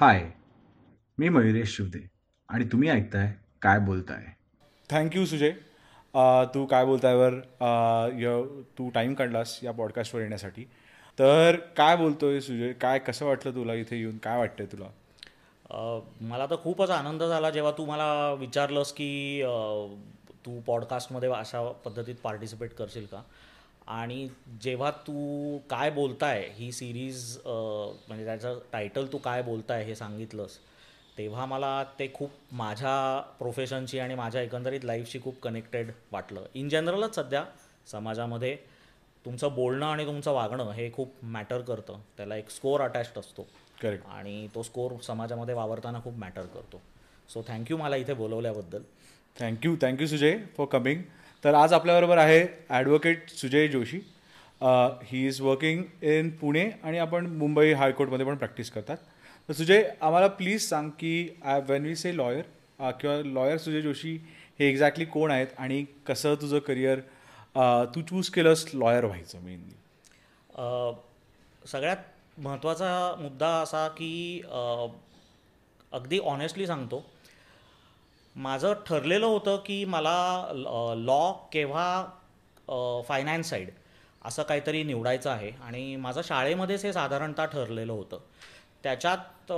हाय मी मयुरेश शिवदे आणि तुम्ही ऐकताय काय बोलताय? थँक्यू सुजय. तू काय बोलतायवर? तू टाईम काढलास या पॉडकास्टवर येण्यासाठी. तर काय बोलतोय सुजय? काय कसं वाटलं तुला इथे येऊन? काय वाटतंय तुला? मला तर खूपच आनंद झाला जेव्हा तू मला विचारलंस की तू पॉडकास्टमध्ये अशा पद्धतीत पार्टिसिपेट करशील का? आणि जेव्हा तू काय बोलताय ही सिरीज म्हणजे त्याचं टायटल तू काय बोलताय हे सांगितलंस तेव्हा मला ते खूप माझ्या प्रोफेशनशी आणि माझ्या एकंदरीत लाईफशी खूप कनेक्टेड वाटलं. इन जनरलच सध्या समाजामध्ये तुमचं बोलणं आणि तुमचं वागणं हे खूप मॅटर करतं. त्याला एक स्कोअर अटॅच्ड असतो. करेक्ट आणि तो स्कोर समाजामध्ये वावरताना खूप मॅटर करतो. सो थँक्यू मला इथे बोलवल्याबद्दल. Thank you thank you Sujay for coming तर आज आपल्याबरोबर आहे advocate Sujay Joshi. He is working in Pune आणि आपण मुंबई हायकोर्टमध्ये पण प्रॅक्टिस करतात. तर सुजय आम्हाला प्लीज सांग की I when we say lawyer किंवा लॉयर सुजय जोशी हे एक्झॅक्टली कोण आहेत आणि कसं तुझं करिअर तू चूज केलंस लॉयर व्हायचं मेनली सगळ्यात महत्त्वाचा मुद्दा असा की अगदी ऑनेस्टली सांगतो माझं ठरलेलं होतं की मला लॉ केव्हा फायनान्स साईड असं काहीतरी निवडायचं आहे. आणि माझं शाळेमध्येच हे साधारणतः ठरलेलं होतं. त्याच्यात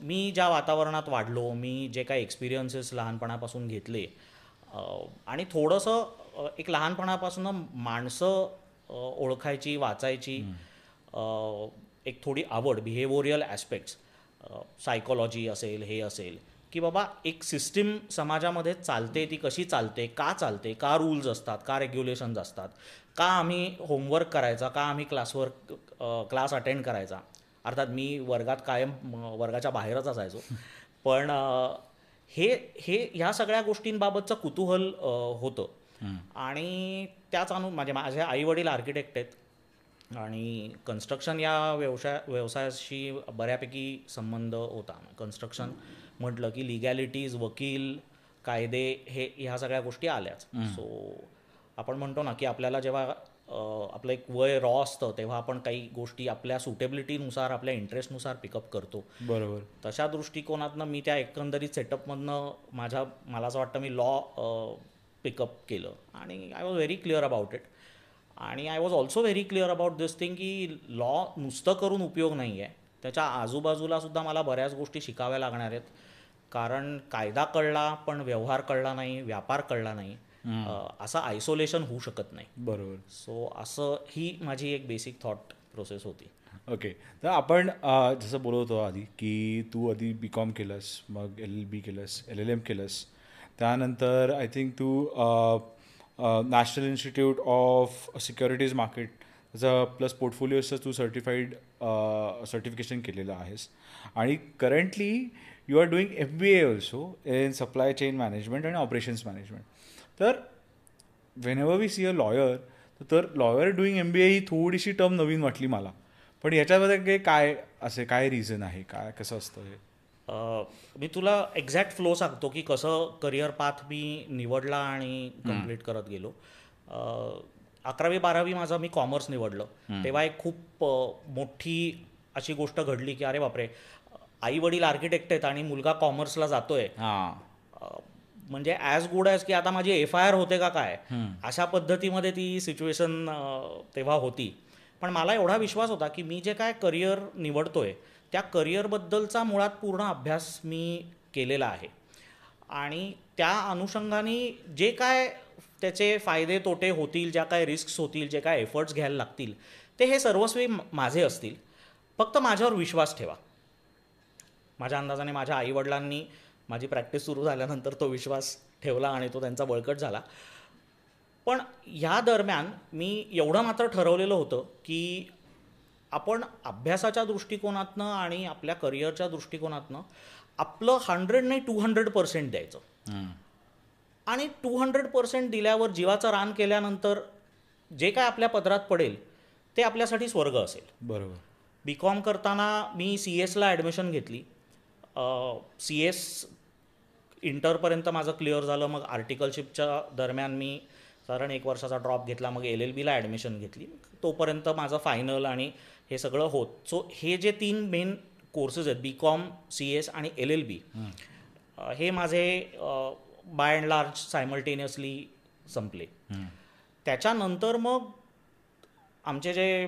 मी ज्या वातावरणात वाढलो मी जे काही एक्सपिरियन्सेस लहानपणापासून घेतले आणि थोडंसं एक लहानपणापासून माणसं ओळखायची वाचायची एक थोडी आवड बिहेवियरल ॲस्पेक्ट्स सायकोलॉजी असेल हे असेल. की बाबा एक सिस्टीम समाजामध्ये चालते ती कशी चालते का चालते का रूल्स असतात का रेग्युलेशन्स असतात का आम्ही होमवर्क करायचा का आम्ही क्लासवर्क क्लास अटेंड करायचा. अर्थात मी वर्गात कायम वर्गाच्या बाहेरच असायचो. पण हे हे ह्या सगळ्या गोष्टींबाबतचं कुतूहल होतं. आणि त्याच अनु म्हणजे माझे आई वडील आर्किटेक्ट आहेत. आणि कन्स्ट्रक्शन या व्यवसाय व्यवसायाशी बऱ्यापैकी संबंध होता. कन्स्ट्रक्शन म्हटलं की लिगॅलिटीज वकील कायदे हे ह्या सगळ्या गोष्टी आल्याच. सो आपण म्हणतो ना की आपल्याला जेव्हा आपलं एक वय रॉ असतं तेव्हा आपण काही गोष्टी आपल्या सुटेबिलिटीनुसार आपल्या इंटरेस्टनुसार पिकअप करतो. बरोबर. तशा दृष्टिकोनातनं मी त्या एकंदरीत सेटअपमधनं माझ्या मला असं वाटतं मी लॉ पिकअप केलं. आणि I was very clear about it आणि I was also very clear about this thing की लॉ नुसतं करून उपयोग नाही आहे त्याच्या आजूबाजूला सुद्धा मला बऱ्याच गोष्टी शिकाव्या लागणार आहेत. कारण कायदा कळला पण व्यवहार कळला नाही व्यापार कळला नाही. असं आयसोलेशन होऊ शकत नाही. बरोबर. सो असं ही माझी एक बेसिक थॉट प्रोसेस होती. ओके तर आपण जसं बोलत होतो आधी की तू आधी बी कॉम केलंस मग एल एल बी केलंस एल एल एम केलंस. त्यानंतर I think Tu national institute of securities market त्याचं प्लस पोर्टफोलिओचं तू सर्टिफाईड सर्टिफिकेशन केलेलं आहेस. आणि currently you are doing F B A also in supply chain management आणि ऑपरेशन्स मॅनेजमेंट तर whenever we see a lawyer तर lawyer doing M B A ही थोडीशी टर्म नवीन वाटली मला. पण याच्यामध्ये काही काय असे काय रिझन आहे? काय कसं असतं हे? मी तुला एक्झॅक्ट फ्लो सांगतो की कसं करिअर पाथ मी निवडला आणि कंप्लीट करत गेलो. अकरावी बारावी माझं मी कॉमर्स निवडलं. तेव्हा एक खूप मोठी अशी गोष्ट घडली की अरे बापरे आई वडील आर्किटेक्ट आहेत आणि मुलगा कॉमर्सला जातोय. हां. म्हणजे ॲज गुड ॲज की आता माझी एफ आय आर होते का काय? अशा पद्धतीमध्ये ती सिच्युएशन तेव्हा होती. पण मला एवढा विश्वास होता की मी जे काय करिअर निवडतोय त्या करिअरबद्दलचा मुळात पूर्ण अभ्यास मी केलेला आहे. आणि त्या अनुषंगाने जे काय त्याचे फायदे तोटे होतील ज्या काय रिस्क्स होतील जे काय एफर्ट्स घ्यायला लागतील ते हे सर्वस्वी माझे असतील. फक्त माझ्यावर विश्वास ठेवा. माझ्या अंदाजाने माझ्या आईवडिलांनी माझी प्रॅक्टिस सुरू झाल्यानंतर तो विश्वास ठेवला आणि तो त्यांचा बळकट झाला. पण ह्या दरम्यान मी एवढं मात्र ठरवलेलं होतं की आपण अभ्यासाच्या दृष्टिकोनातनं आणि आपल्या करिअरच्या दृष्टिकोनातनं आपलं हंड्रेड नाही टू हंड्रेड पर्सेंट द्यायचं. आणि टू हंड्रेड पर्सेंट दिल्यावर जीवाचं रान केल्यानंतर जे काय आपल्या पदरात पडेल ते आपल्यासाठी स्वर्ग असेल. बरोबर. बी कॉम करताना मी सी एसला ॲडमिशन घेतली. सी एस इंटरपर्यंत माझं क्लिअर झालं. मग आर्टिकलशिपच्या दरम्यान मी साधारण एक वर्षाचा ड्रॉप घेतला. मग एल एल बीला ॲडमिशन घेतली. तोपर्यंत माझं फायनल आणि हे सगळं होत. सो हे जे तीन मेन कोर्सेस आहेत बी कॉम सी एस आणि एल एल बी हे. माझे बाय अँड लार्ज सायमल्टेनियसली संपले. त्याच्यानंतर मग आमचे जे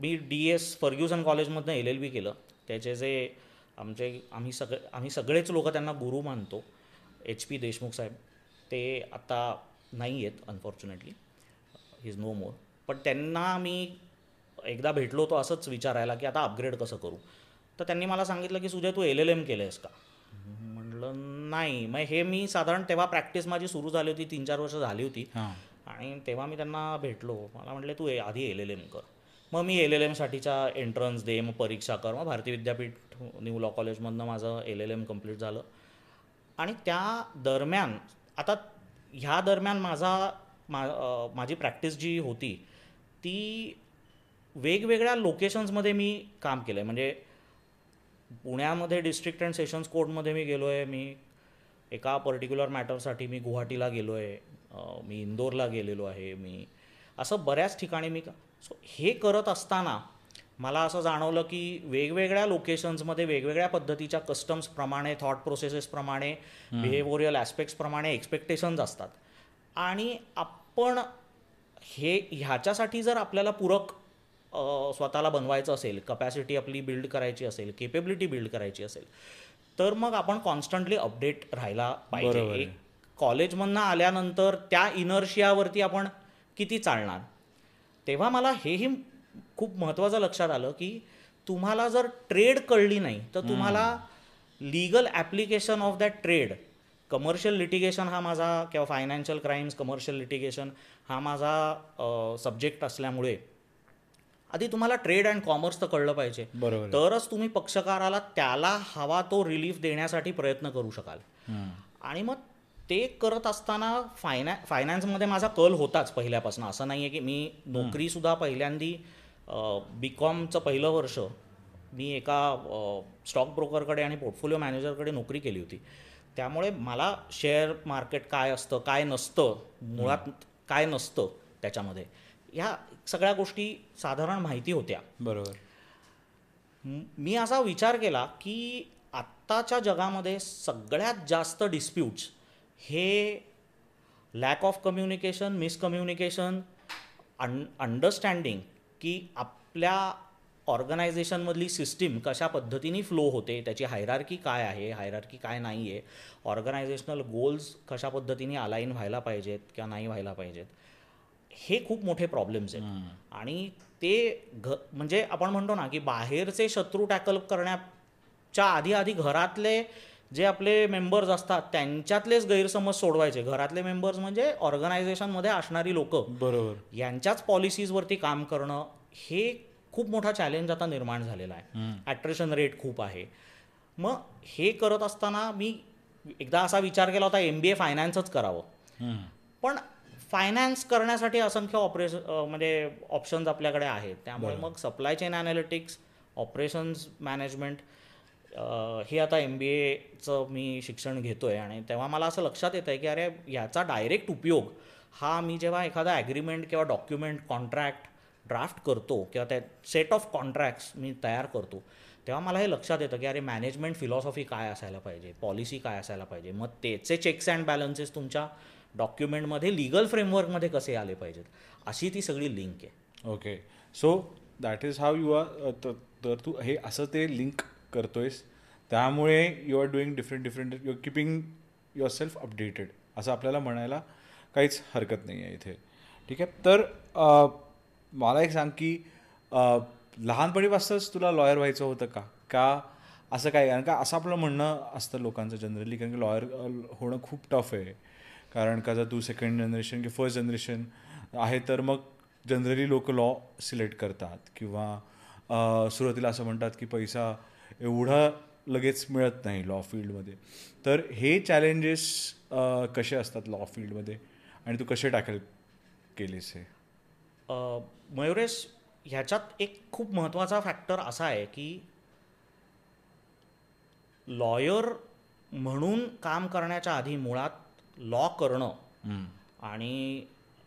मी डी एस फर्ग्युसन कॉलेजमधनं एल एल बी केलं. त्याचे जे आमचे आम्ही सगळे आम्ही सगळेच लोक त्यांना गुरु मानतो. एच पी देशमुख साहेब. ते आता नाही आहेत unfortunately he is no more पण त्यांना मी एकदा भेटलो होतो असंच विचारायला की आता अपग्रेड कसं करू? तर त्यांनी मला सांगितलं की सुजय तू एल एल एम केलं आहेस का म्हटलं नाही. मग हे मी साधारण तेव्हा प्रॅक्टिस माझी सुरू झाली होती तीन चार वर्ष झाली होती. आणि तेव्हा मी त्यांना भेटलो. मला म्हटले तू ए- आधी एल एल एम कर. मग मी एल एल एमसाठीचा एंट्रन्स दे मग परीक्षा कर. मग भारतीय विद्यापीठ न्यू लॉ कॉलेजमधनं माझं एल एल एम कंप्लीट झालं. आणि त्या दरम्यान आता ह्या दरम्यान माझा मा माझी प्रॅक्टिस जी होती ती वेगवेगळ्या लोकेशन्समध्ये मी काम केलं आहे म्हणजे पुण्यामध्ये डिस्ट्रिक्ट अँड सेशन्स कोर्टमध्ये मी गेलो आहे मी एका पर्टिक्युलर मॅटरसाठी मी गुवाहाटीला गेलो आहे मी इंदोरला गेलेलो आहे मी असं बऱ्याच ठिकाणी मी सो हे करत असताना मला असं जाणवलं की वेगवेगळ्या लोकेशन्समध्ये वेगवेगळ्या पद्धतीच्या कस्टम्सप्रमाणे थॉट प्रोसेसेसप्रमाणे बिहेविओरियल ॲस्पेक्ट्सप्रमाणे एक्सपेक्टेशन्स असतात. आणि आपण हे ह्याच्यासाठी जर आपल्याला पूरक स्वतःला बनवायचं असेल कपॅसिटी आपली बिल्ड करायची असेल केपेबिलिटी बिल्ड करायची असेल तर मग आपण कॉन्स्टंटली अपडेट राहायला पाहिजे. कॉलेजमधनं आल्यानंतर त्या इनर्शियावरती आपण किती चालणार? तेव्हा मला हेही खूप महत्त्वाचं लक्षात आलं की तुम्हाला जर ट्रेड कळली नाही तर तुम्हाला legal application of that trade commercial litigation हा माझा किंवा फायनान्शियल क्राईम्स कमर्शियल लिटिगेशन हा माझा सब्जेक्ट असल्यामुळे आधी तुम्हाला ट्रेड अँड कॉमर्स तर कळलं पाहिजे. तरच तुम्ही पक्षकाराला त्याला हवा तो रिलीफ देण्यासाठी प्रयत्न करू शकाल. आणि मग ते करत असताना फायना फायनान्समध्ये माझा कल होताच पहिल्यापासून. असं नाही आहे की मी नोकरीसुद्धा पहिल्यांदी बी कॉमचं पहिलं वर्ष मी एका स्टॉक ब्रोकरकडे आणि पोर्टफोलिओ मॅनेजरकडे नोकरी केली होती. त्यामुळे मला शेअर मार्केट काय असतं काय नसतं मुळात काय नसतं त्याच्यामध्ये. ह्या सगळ्या गोष्टी साधारण माहिती होत्या. बरोबर. म- असा विचार केला की आत्ताच्या जगामध्ये सगळ्यात जास्त डिस्प्यूट्स हे लॅक ऑफ कम्युनिकेशन मिसकम्युनिकेशन अन अंडरस्टँडिंग की आपल्या ऑर्गनायझेशनमधली सिस्टीम कशा पद्धतीने फ्लो होते त्याची हायरार्की काय आहे हायरार्की काय नाही आहे ऑर्गनायझेशनल गोल्स कशा पद्धतीने अलाईन व्हायला पाहिजेत किंवा नाही व्हायला पाहिजेत. हे खूप मोठे प्रॉब्लेम्स आहेत. आणि ते घ म्हणजे आपण म्हणतो ना की बाहेरचे शत्रू टॅकल करण्याच्या आधी आधी घरातले जे आपले मेंबर्स असतात त्यांच्यातलेच गैरसमज सोडवायचे. घरातले मेंबर्स म्हणजे ऑर्गनायझेशनमध्ये असणारी लोकं. बरोबर. यांच्याच पॉलिसीजवरती काम करणं हे खूप मोठा चॅलेंज आता निर्माण झालेला आहे. ॲट्रेशन रेट खूप आहे. मग हे करत असताना मी एकदा असा विचार केला होता एम बी ए फायनान्सच करावं. पण फायनान्स करण्यासाठी असंख्य ऑपरेशन म्हणजे ऑप्शन्स आपल्याकडे आहेत. त्यामुळे मग supply chain analytics operations management हे आता एम बी एचं मी शिक्षण घेतो आहे आणि तेव्हा मला असं लक्षात येतं आहे की अरे याचा डायरेक्ट उपयोग हा मी जेव्हा एखादा ॲग्रीमेंट किंवा डॉक्युमेंट कॉन्ट्रॅक्ट ड्राफ्ट करतो किंवा त्या सेट ऑफ कॉन्ट्रॅक्ट्स मी तयार करतो तेव्हा मला हे लक्षात येतं की अरे मॅनेजमेंट फिलॉसॉफी काय असायला पाहिजे? पॉलिसी काय असायला पाहिजे? मग त्याचे चेक्स अँड बॅलन्सेस तुमच्या डॉक्युमेंटमध्ये लिगल फ्रेमवर्कमध्ये कसे आले पाहिजेत अशी ती सगळी लिंक आहे. Okay. So that is how you are तर तू हे असं ते लिंक करतोयस. त्यामुळे you are doing different different you are keeping yourself updated असं आपल्याला म्हणायला काहीच हरकत नाही आहे इथे. ठीक आहे? तर मला एक सांग की लहानपणीपासूनच तुला लॉयर व्हायचं होतं का? का असं काय कारण का असं आपलं म्हणणं असतं लोकांचं जनरली कारण की लॉयर होणं खूप टफ आहे. कारण का जर तू सेकंड जनरेशन किंवा फर्स्ट जनरेशन आहे तर मग जनरली लोक लॉ सिलेक्ट करतात. किंवा सुरुवातीला असं म्हणतात की पैसा एवढा लगेच मिळत नाही लॉ फील्डमध्ये तर हे चॅलेंजेस कसे असतात लॉ फील्डमध्ये आणि तू कसे टॅकल केलेस हे? मयुरेश ह्याच्यात एक खूप महत्त्वाचा फॅक्टर असा आहे की लॉयर म्हणून काम करण्याच्या आधी मुळात लॉ करणं आणि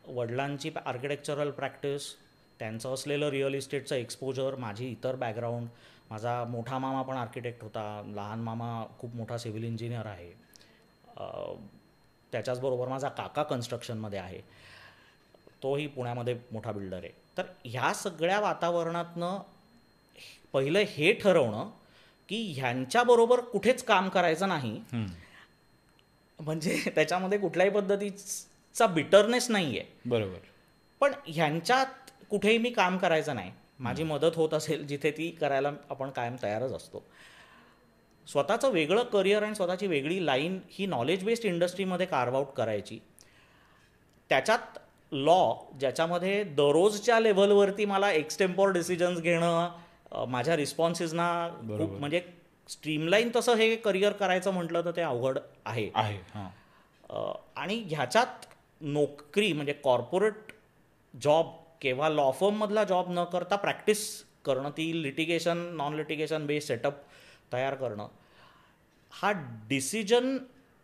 वडिलांची आर्किटेक्चरल प्रॅक्टिस त्यांचं असलेलं रिअल इस्टेटचं एक्सपोजर माझी इतर बॅकग्राऊंड माझा मोठा मामा पण आर्किटेक्ट होता लहान मामा खूप मोठा सिव्हिल इंजिनियर आहे. त्याच्याचबरोबर माझा काका कन्स्ट्रक्शनमध्ये आहे. तोही पुण्यामध्ये मोठा बिल्डर आहे. तर ह्या सगळ्या वातावरणातनं पहिलं हे ठरवणं की ह्यांच्याबरोबर कुठेच काम करायचं नाही. म्हणजे त्याच्यामध्ये कुठल्याही पद्धतीचा बिटरनेस नाही आहे बरोबर. पण ह्यांच्यात कुठेही मी काम करायचं नाही. माझी मदत होत असेल जिथे ती करायला आपण कायम तयारच असतो. स्वतःचं वेगळं करिअर आणि स्वतःची वेगळी लाईन ही नॉलेज बेस्ड इंडस्ट्रीमध्ये कार्व आउट करायची. त्याच्यात लॉ ज्याच्यामध्ये दररोजच्या लेवलवरती मला एक्सटेम्पॉर डिसिजन्स घेणं माझ्या रिस्पॉन्सेसना खूप म्हणजे स्ट्रीमलाईन तसं हे करिअर करायचं म्हटलं तर ते अवघड आहे. हां. आणि ह्याच्यात नोकरी म्हणजे कॉर्पोरेट जॉब किंवा लॉ फर्ममधला जॉब न करता प्रॅक्टिस करणं ती litigation non litigation base setup तयार करणं हा डिसिजन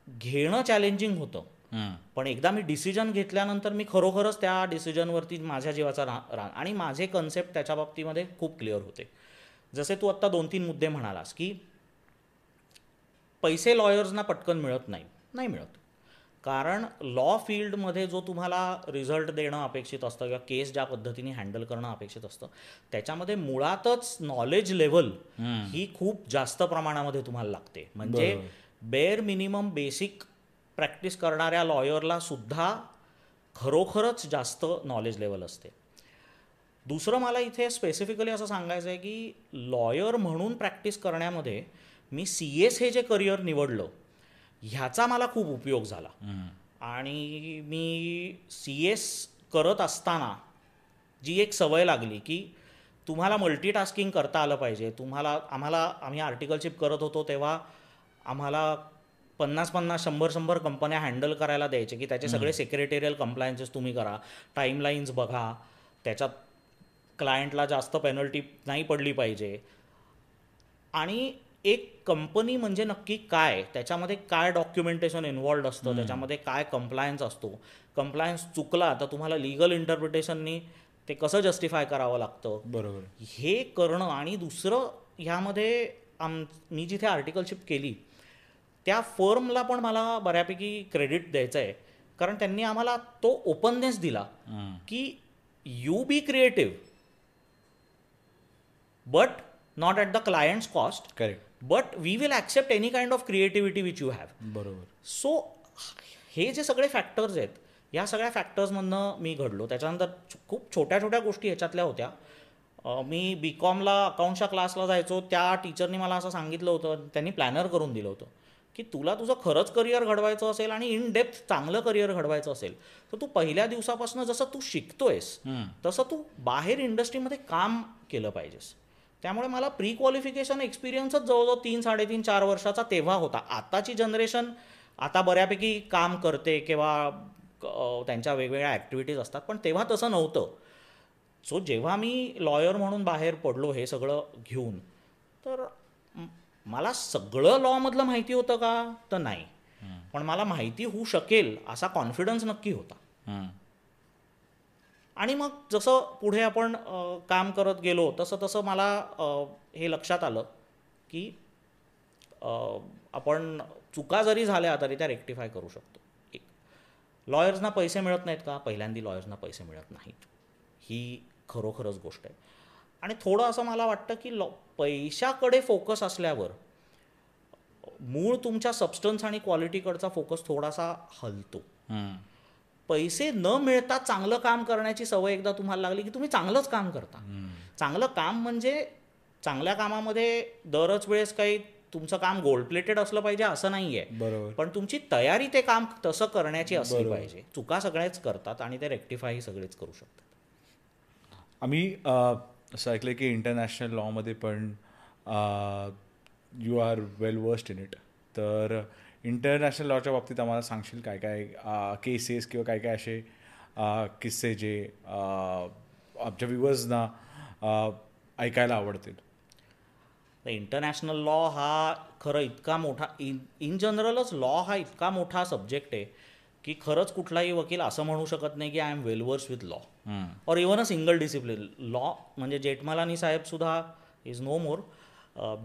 घेणं चॅलेंजिंग होतं. पण एकदा मी डिसिजन घेतल्यानंतर मी खरोखरच त्या डिसिजनवरती माझ्या जीवाचा रा आणि माझे कन्सेप्ट त्याच्या बाबतीमध्ये खूप क्लिअर होते. जसे तू आत्ता दोन तीन मुद्दे म्हणालास की पैसे लॉयर्सना पटकन मिळत नाही. नाही मिळत. कारण लॉ फील्डमध्ये जो तुम्हाला रिझल्ट देणं अपेक्षित असतं किंवा केस ज्या पद्धतीने हँडल करणं अपेक्षित असतं त्याच्यामध्ये मुळातच नॉलेज लेवल ही खूप जास्त प्रमाणामध्ये तुम्हाला लागते. म्हणजे. बेअर मिनिमम बेसिक प्रॅक्टिस करणाऱ्या लॉयरला सुद्धा खरोखरच जास्त नॉलेज लेवल असते. दुसरं मला इथे स्पेसिफिकली असं सांगायचं आहे की लॉयर म्हणून प्रॅक्टिस करण्यामध्ये मी सी एस हे जे करिअर निवडलं ह्याचा मला खूप उपयोग झाला. आणि मी सी एस करत असताना जी एक सवय लागली की तुम्हाला मल्टीटास्किंग करता आलं पाहिजे. तुम्हाला आम्हाला आम्ही आर्टिकलशिप करत होतो तेव्हा आम्हाला पन्नास पन्नास शंभर शंभर कंपन्या हँडल करायला द्यायचे की त्याचे सगळे सेक्रेटेरियल कंप्लायन्सेस तुम्ही करा. टाईमलाईन्स बघा. त्याच्यात क्लायंटला जास्त पेनल्टी नाही पडली पाहिजे. आणि एक कंपनी म्हणजे नक्की काय? त्याच्यामध्ये काय डॉक्युमेंटेशन इन्वॉल्ड असतं? त्याच्यामध्ये काय कंप्लायन्स असतो? कंप्लायन्स चुकला तर तुम्हाला लिगल इंटरप्रिटेशननी ते कसं जस्टिफाय करावं लागतं? बरोबर. हे करणं आणि दुसरं ह्यामध्ये आम मी जिथे आर्टिकलशिप केली त्या फर्मला पण मला बऱ्यापैकी क्रेडिट द्यायचं आहे कारण त्यांनी आम्हाला तो ओपननेस दिला की you be creative but not at the clients cost correct but we will accept any kind of creativity which you have बरोबर. सो हे जे सगळे फॅक्टर्स आहेत या सगळ्या फॅक्टर्समधनं मी घडलो. त्याच्यानंतर खूप छोट्या छोट्या गोष्टी ह्याच्यातल्या होत्या. मी बी कॉमला अकाउंटच्या क्लासला जायचो. त्या टीचरनी मला असं सांगितलं होतं त्यांनी प्लॅनर करून दिलं होतं की तुला तुझं खरंच करिअर घडवायचं असेल आणि इन डेप्थ चांगलं करिअर घडवायचं असेल तर तू पहिल्या दिवसापासून जसं तू शिकतोयस तसं तू बाहेर इंडस्ट्रीमध्ये काम केलं पाहिजेस. त्यामुळे मला प्री क्वालिफिकेशन एक्सपिरियन्सच जवळजवळ तीन साडेतीन चार वर्षाचा तेव्हा होता. आताची जनरेशन आता बऱ्यापैकी काम करते किंवा त्यांच्या वेगवेगळ्या ॲक्टिव्हिटीज असतात. पण तेव्हा तसं नव्हतं. सो जेव्हा मी लॉयर म्हणून बाहेर पडलो हे सगळं घेऊन तर मला सगळं लॉमधलं माहिती होतं का? तर नाही. पण मला माहिती होऊ शकेल असा कॉन्फिडन्स नक्की होता. आणि मग जसं पुढे आपण काम करत गेलो तसं तसं मला हे लक्षात आलं की आपण चुका जरी झाल्या तरी त्या रेक्टिफाय करू शकतो. एक लॉयर्सना पैसे मिळत नाहीत का? पहिल्यांदी लॉयर्सना पैसे मिळत नाहीत. ही खरोखरच गोष्ट आहे. आणि थोडं असं मला वाटतं की लॉ पैशाकडे फोकस असल्यावर मूळ तुमच्या सबस्टन्स आणि क्वालिटीकडचा फोकस थोडासा हलतो. पैसे न मिळता चांगलं काम करण्याची सवय एकदा तुम्हाला लागली की तुम्ही चांगलंच काम करता. चांगलं काम म्हणजे चांगल्या कामामध्ये दरच वेळेस काही तुमचं काम गोल्ड प्लेटेड असलं पाहिजे असं नाही आहे बरोबर. पण तुमची तयारी ते काम तसं करण्याची असली. पाहिजे. चुका सगळेच करतात आणि ते रेक्टिफाय सगळेच करू शकतात. आम्ही असं ऐकलं की इंटरनॅशनल लॉमध्ये पण you are well versed in it तर इंटरनॅशनल लॉच्या बाबतीत आम्हाला सांगशील काय काय केसेस किंवा काय काय असे किस्से जे आमच्या व्ह्युअर्सना ऐकायला आवडतील? इंटरनॅशनल लॉ हा खरं इतका मोठा इन इन जनरलच लॉ हा इतका मोठा सब्जेक्ट आहे की खरंच कुठलाही वकील असं म्हणू शकत नाही की I am well versed with law और even a single discipline law म्हणजे जेठमलानी साहेब सुद्धा इज नो मोर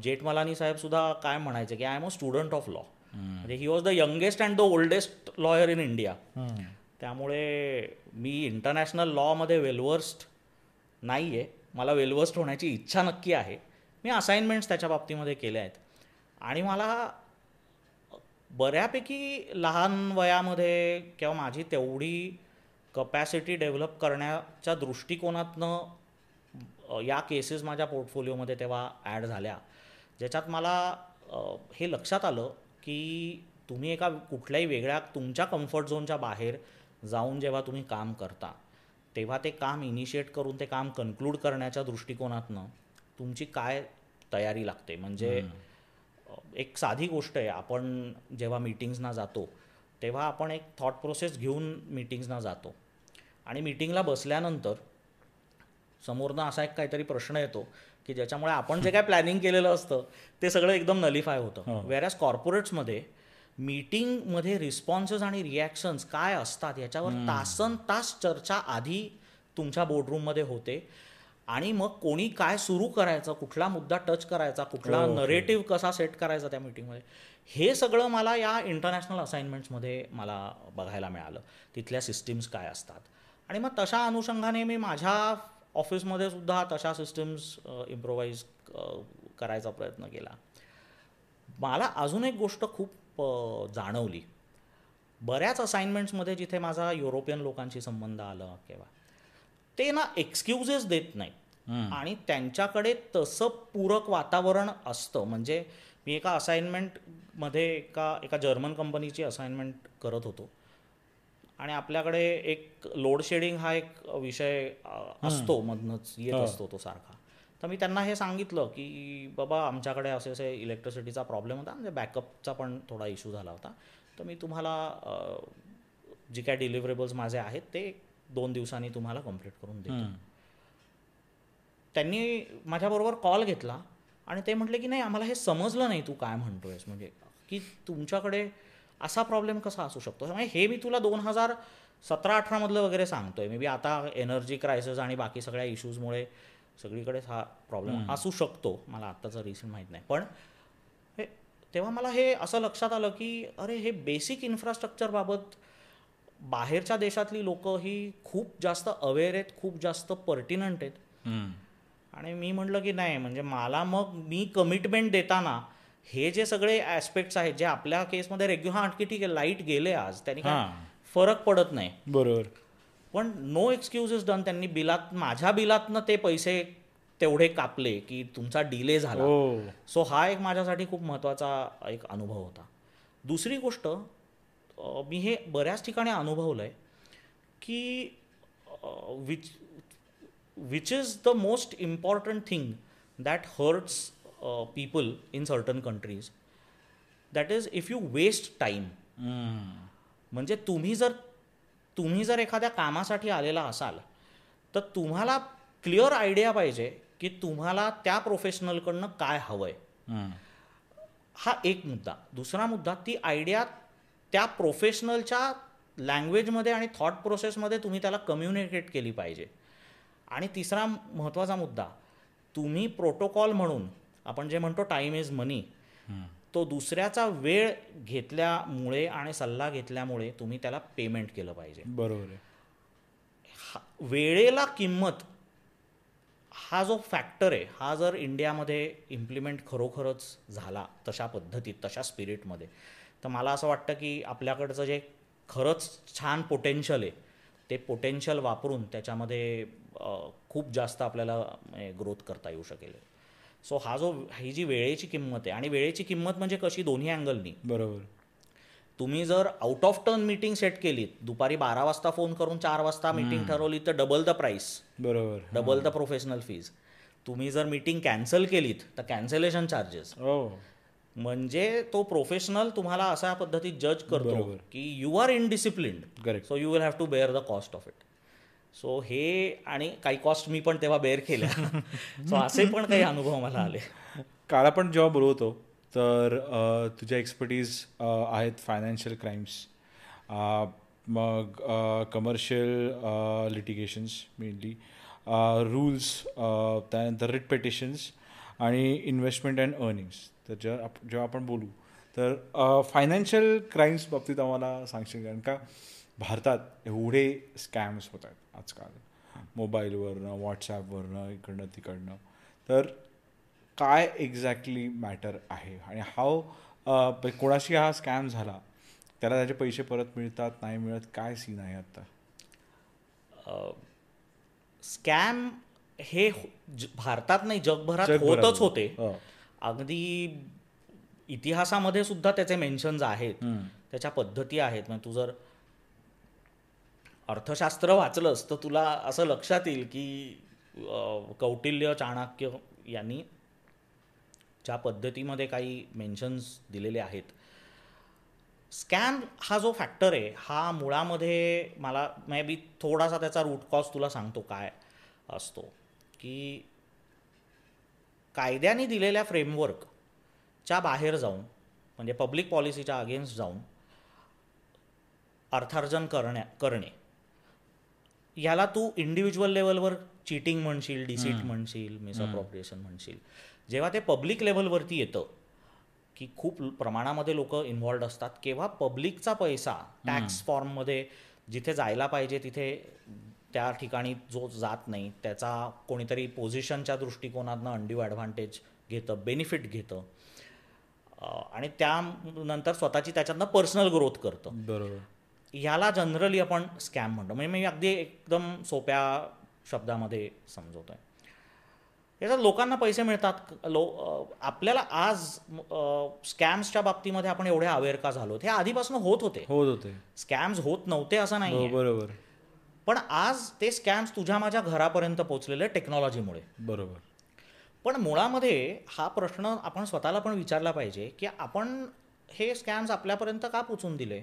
जेठमलानी साहेब सुद्धा काय म्हणायचे की I am a student of law म्हणजे he was the youngest and the oldest lawyer in India त्यामुळे मी इंटरनॅशनल लॉमध्ये वेलवर्स्ड नाही आहे मला वेलवर्स्ड होण्याची इच्छा नक्की आहे. मी असाइनमेंट्स त्याच्या बाबतीमध्ये केल्या आहेत. आणि मला बऱ्यापैकी लहान वयामध्ये किंवा माझी तेवढी कपॅसिटी डेव्हलप करण्याच्या दृष्टिकोनातनं या केसेस माझ्या पोर्टफोलिओमध्ये तेव्हा ॲड झाल्या. ज्याच्यात मला हे लक्षात आलं की तुम्ही एका कुठल्याही वेगळ्या तुमच्या कम्फर्ट झोनच्या बाहेर जाऊन जेव्हा तुम्ही काम करता तेव्हा ते काम इनिशिएट करून ते काम कन्क्लूड करण्याच्या दृष्टिकोनातनं तुमची काय तयारी लागते? म्हणजे एक साधी गोष्ट आहे आपण जेव्हा मीटिंग्सना जातो तेव्हा आपण एक थॉट प्रोसेस घेऊन मीटिंग्सना जातो. आणि मीटिंगला बसल्यानंतर समोरनं असा एक काहीतरी प्रश्न येतो की ज्याच्यामुळे आपण जे काय प्लॅनिंग केलेलं असतं ते सगळं एकदम नलिफाय होतं. वेरॅज कॉर्पोरेट्समध्ये मीटिंगमध्ये रिस्पॉन्सेस आणि रिॲक्शन्स काय असतात याच्यावर तासन तास चर्चा आधी तुमच्या बोर्डरूममध्ये होते. आणि मग कोणी काय सुरू करायचं कुठला मुद्दा टच करायचा कुठला नरेटिव्ह कसा सेट करायचा त्या मीटिंगमध्ये हे सगळं मला या इंटरनॅशनल असाइनमेंट्समध्ये मला बघायला मिळालं. तिथल्या सिस्टीम्स काय असतात. आणि मग तशा अनुषंगाने मी माझ्या ऑफिसमध्ये सुद्धा तशा सिस्टम्स इम्प्रोवाईज करायचा प्रयत्न केला. मला अजून एक गोष्ट खूप जाणवली. बऱ्याच असाइनमेंट्समध्ये जिथे माझा युरोपियन लोकांशी संबंध आला किंवा ते ना एक्सक्युजेस देत नाहीत. आणि त्यांच्याकडे तसं पूरक वातावरण असतं. म्हणजे मी एका असाइनमेंटमध्ये एका एका जर्मन कंपनीची असाइनमेंट करत होतो. आणि आपल्याकडे एक लोड शेडिंग हा एक विषय असतो मधनंच येत असतो तो सारखा. तर मी त्यांना हे सांगितलं की बाबा आमच्याकडे असे असे इलेक्ट्रिसिटीचा प्रॉब्लेम होता म्हणजे बॅकअपचा पण थोडा इश्यू झाला होता. तर मी तुम्हाला जे काय डिलिव्हरेबल्स माझे आहेत ते दोन दिवसांनी तुम्हाला कंप्लीट करून देतो. त्यांनी माझ्याबरोबर कॉल घेतला आणि ते म्हटले की नाही आम्हाला हे समजलं नाही तू काय म्हणतोयस? म्हणजे की तुमच्याकडे असा प्रॉब्लेम कसा असू शकतो? म्हणजे हे मी तुला दोन हजार सतरा अठरामधलं वगैरे सांगतोय. मे बी आता एनर्जी क्रायसिस आणि बाकी सगळ्या इश्यूजमुळे सगळीकडेच हा प्रॉब्लेम असू शकतो. मला आत्ताचं रिसेंट माहीत नाही. पण हे तेव्हा मला हे असं लक्षात आलं की अरे हे बेसिक इन्फ्रास्ट्रक्चरबाबत बाहेरच्या देशातली लोक ही खूप जास्त अवेअर आहेत खूप जास्त पर्टिनंट आहेत. आणि मी म्हटलं की नाही म्हणजे मला मग मी कमिटमेंट देताना हे जे सगळे ॲस्पेक्ट्स आहेत जे आपल्या केसमध्ये रेग्युलर हां की ठीक आहे लाइट गेले आज त्यांनी काय हां. फरक पडत नाही. बरोबर. पण नो एक्सक्युजेस डन त्यांनी बिलात माझ्या बिलातनं ते पैसे तेवढे कापले की तुमचा डिले झाला. हो. सो हा एक माझ्यासाठी खूप महत्त्वाचा एक अनुभव होता. दुसरी गोष्ट मी हे बऱ्याच ठिकाणी अनुभवलं आहे की which which is the most important thing that hurts people in certain countries that is if you waste time म्हणजे तुम्ही जर तुम्ही जर एखाद्या कामासाठी आलेला असाल तर तुम्हाला क्लिअर आयडिया पाहिजे की तुम्हाला त्या प्रोफेशनलकडनं काय हवं आहे हा एक मुद्दा. दुसरा मुद्दा ती आयडिया त्या प्रोफेशनलच्या लँग्वेजमध्ये आणि थॉट प्रोसेसमध्ये तुम्ही त्याला कम्युनिकेट केली पाहिजे. आणि तिसरा महत्त्वाचा मुद्दा तुम्ही प्रोटोकॉल म्हणून आपण जे म्हणतो टाईम इज मनी तो दुसऱ्याचा वेळ घेतल्यामुळे आणि सल्ला घेतल्यामुळे तुम्ही त्याला पेमेंट केलं पाहिजे. बरोबर आहे. हा- वेळेला किंमत हा जो फॅक्टर आहे हा जर इंडियामध्ये इम्प्लिमेंट खरोखरच झाला तशा पद्धतीत तशा स्पिरिटमध्ये तर मला असं वाटतं की आपल्याकडचं जे खरंच छान पोटेन्शियल आहे ते पोटेन्शियल वापरून त्याच्यामध्ये खूप जास्त आपल्याला ग्रोथ करता येऊ शकेल. सो हा जो ही जी वेळेची किंमत आहे आणि वेळेची किंमत म्हणजे कशी? दोन्ही अँगलनी बरोबर. तुम्ही जर out of turn meeting set केलीत दुपारी बारा वाजता फोन करून चार वाजता मीटिंग ठरवली तर डबल द प्राईस बरोबर. डबल द प्रोफेशनल फीज तुम्ही जर मीटिंग कॅन्सल केलीत तर कॅन्सलेशन चार्जेस हो. म्हणजे तो प्रोफेशनल तुम्हाला अशा पद्धतीत जज करतो. की you are indisciplined correct so you will have to bear the cost of it so हे आणि काही कॉस्ट मी पण तेव्हा बेअर केल्या सो असे पण काही अनुभव मला आले. काल आपण जेव्हा बोलवतो तर तुझ्या एक्सपर्टीज आहेत फायनान्शियल क्राईम्स मग कमर्शियल लिटिगेशन्स मेनली रूल्स त्यानंतर रिट पेटिशन्स आणि इन्व्हेस्टमेंट अँड अर्निंग्स तर जेव्हा जेव्हा आपण बोलू तर फायनान्शियल क्राईम्स बाबतीत आम्हाला सांगशील? कारण का भारतात एवढे स्कॅम्स होत आहेत आजकाल. मोबाईलवरनं व्हॉट्सॲपवरनं इकडनं तिकडनं. तर काय एक्झॅक्टली मॅटर आहे? आणि हाव कोणाशी हा स्कॅम झाला? त्याला त्याचे पैसे परत मिळतात नाही मिळत काय सीन आहे आता? स्कॅम हे हो- भारतात नाही जगभरात होतच होते. हो. अगदी इतिहासामध्ये सुद्धा त्याचे मेन्शन्स आहेत. त्याच्या पद्धती आहेत. म्हणजे तू जर अर्थशास्त्र वाचलंस तर तुला असं लक्षात येईल की कौटिल्य चाणक्य यांनी ज्या पद्धतीमध्ये काही मेन्शन्स दिलेले आहेत स्कॅम हा जो फॅक्टर आहे हा मुळामध्ये मला मे बी थोडासा त्याचा रूट कॉज तुला सांगतो काय असतो. की कायद्याने दिलेल्या फ्रेमवर्कच्या बाहेर जाऊन म्हणजे पब्लिक पॉलिसीच्या अगेन्स्ट जाऊन अर्थार्जन करण्या करणे. याला तू इंडिव्हिज्युअल लेवलवर चिटिंग म्हणशील डिसीट म्हणशील मिसअप्रॉप्रिएशन म्हणशील. जेव्हा ते पब्लिक लेवलवरती येतं की खूप प्रमाणामध्ये लोक इन्व्हॉल्ड असतात केव्हा पब्लिकचा पैसा टॅक्स फॉर्ममध्ये जिथे जायला पाहिजे तिथे त्या ठिकाणी जो जात नाही त्याचा कोणीतरी पोझिशनच्या दृष्टिकोनातनं अंड्यू ॲडव्हान्टेज घेतं बेनिफिट घेतं. आणि त्यानंतर स्वतःची त्याच्यातनं पर्सनल ग्रोथ करतं. बरोबर. ह्याला जनरली आपण स्कॅम म्हणतो. म्हणजे मी अगदी एकदम सोप्या शब्दामध्ये समजवतोय. याच्यात लोकांना पैसे मिळतात. लो आपल्याला आज स्कॅम्सच्या बाबतीमध्ये आपण एवढे अवेअर का झालो? हे आधीपासून होत होते. होत होते. स्कॅम्स होत नव्हते असं हो, नाही बरोबर. पण आज ते स्कॅम्स तुझ्या माझ्या घरापर्यंत पोहोचलेले टेक्नॉलॉजीमुळे बरोबर. पण मुळामध्ये हा प्रश्न आपण स्वतःला पण विचारला पाहिजे की आपण हे स्कॅम्स आपल्यापर्यंत का पोचून दिले?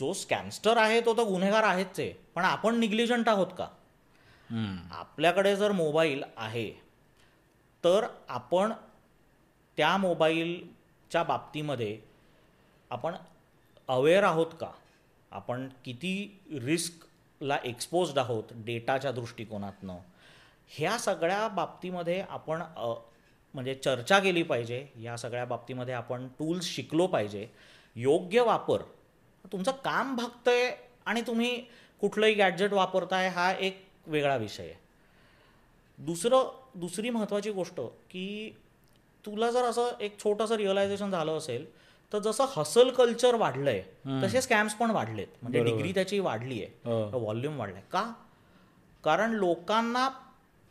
जो स्कॅमस्टर आहे तो तर गुन्हेगार आहेच आहे पण आपण निग्लिजंट आहोत का? आपल्याकडे जर मोबाईल आहे तर आपण त्या मोबाईलच्या बाबतीमध्ये आपण अवेअर आहोत का? आपण किती रिस्कला एक्सपोज्ड आहोत डेटाच्या दृष्टिकोनातनं? ह्या सगळ्या बाबतीमध्ये आपण म्हणजे चर्चा केली पाहिजे. या सगळ्या बाबतीमध्ये आपण टूल्स शिकलो पाहिजे. योग्य वापर तुमचं काम भागतंय आणि तुम्ही कुठलंही गॅडजेट वापरताय हा एक वेगळा विषय आहे. दुसरं दुसरी महत्त्वाची गोष्ट की तुला जर असं एक छोटंसं रिअलायझेशन झालं असेल तर जसं हसल कल्चर वाढलंय तसे स्कॅम्स पण वाढलेत. म्हणजे. डिग्री त्याची वाढली आहे. हो. व्हॉल्यूम वाढलाय. का? कारण लोकांना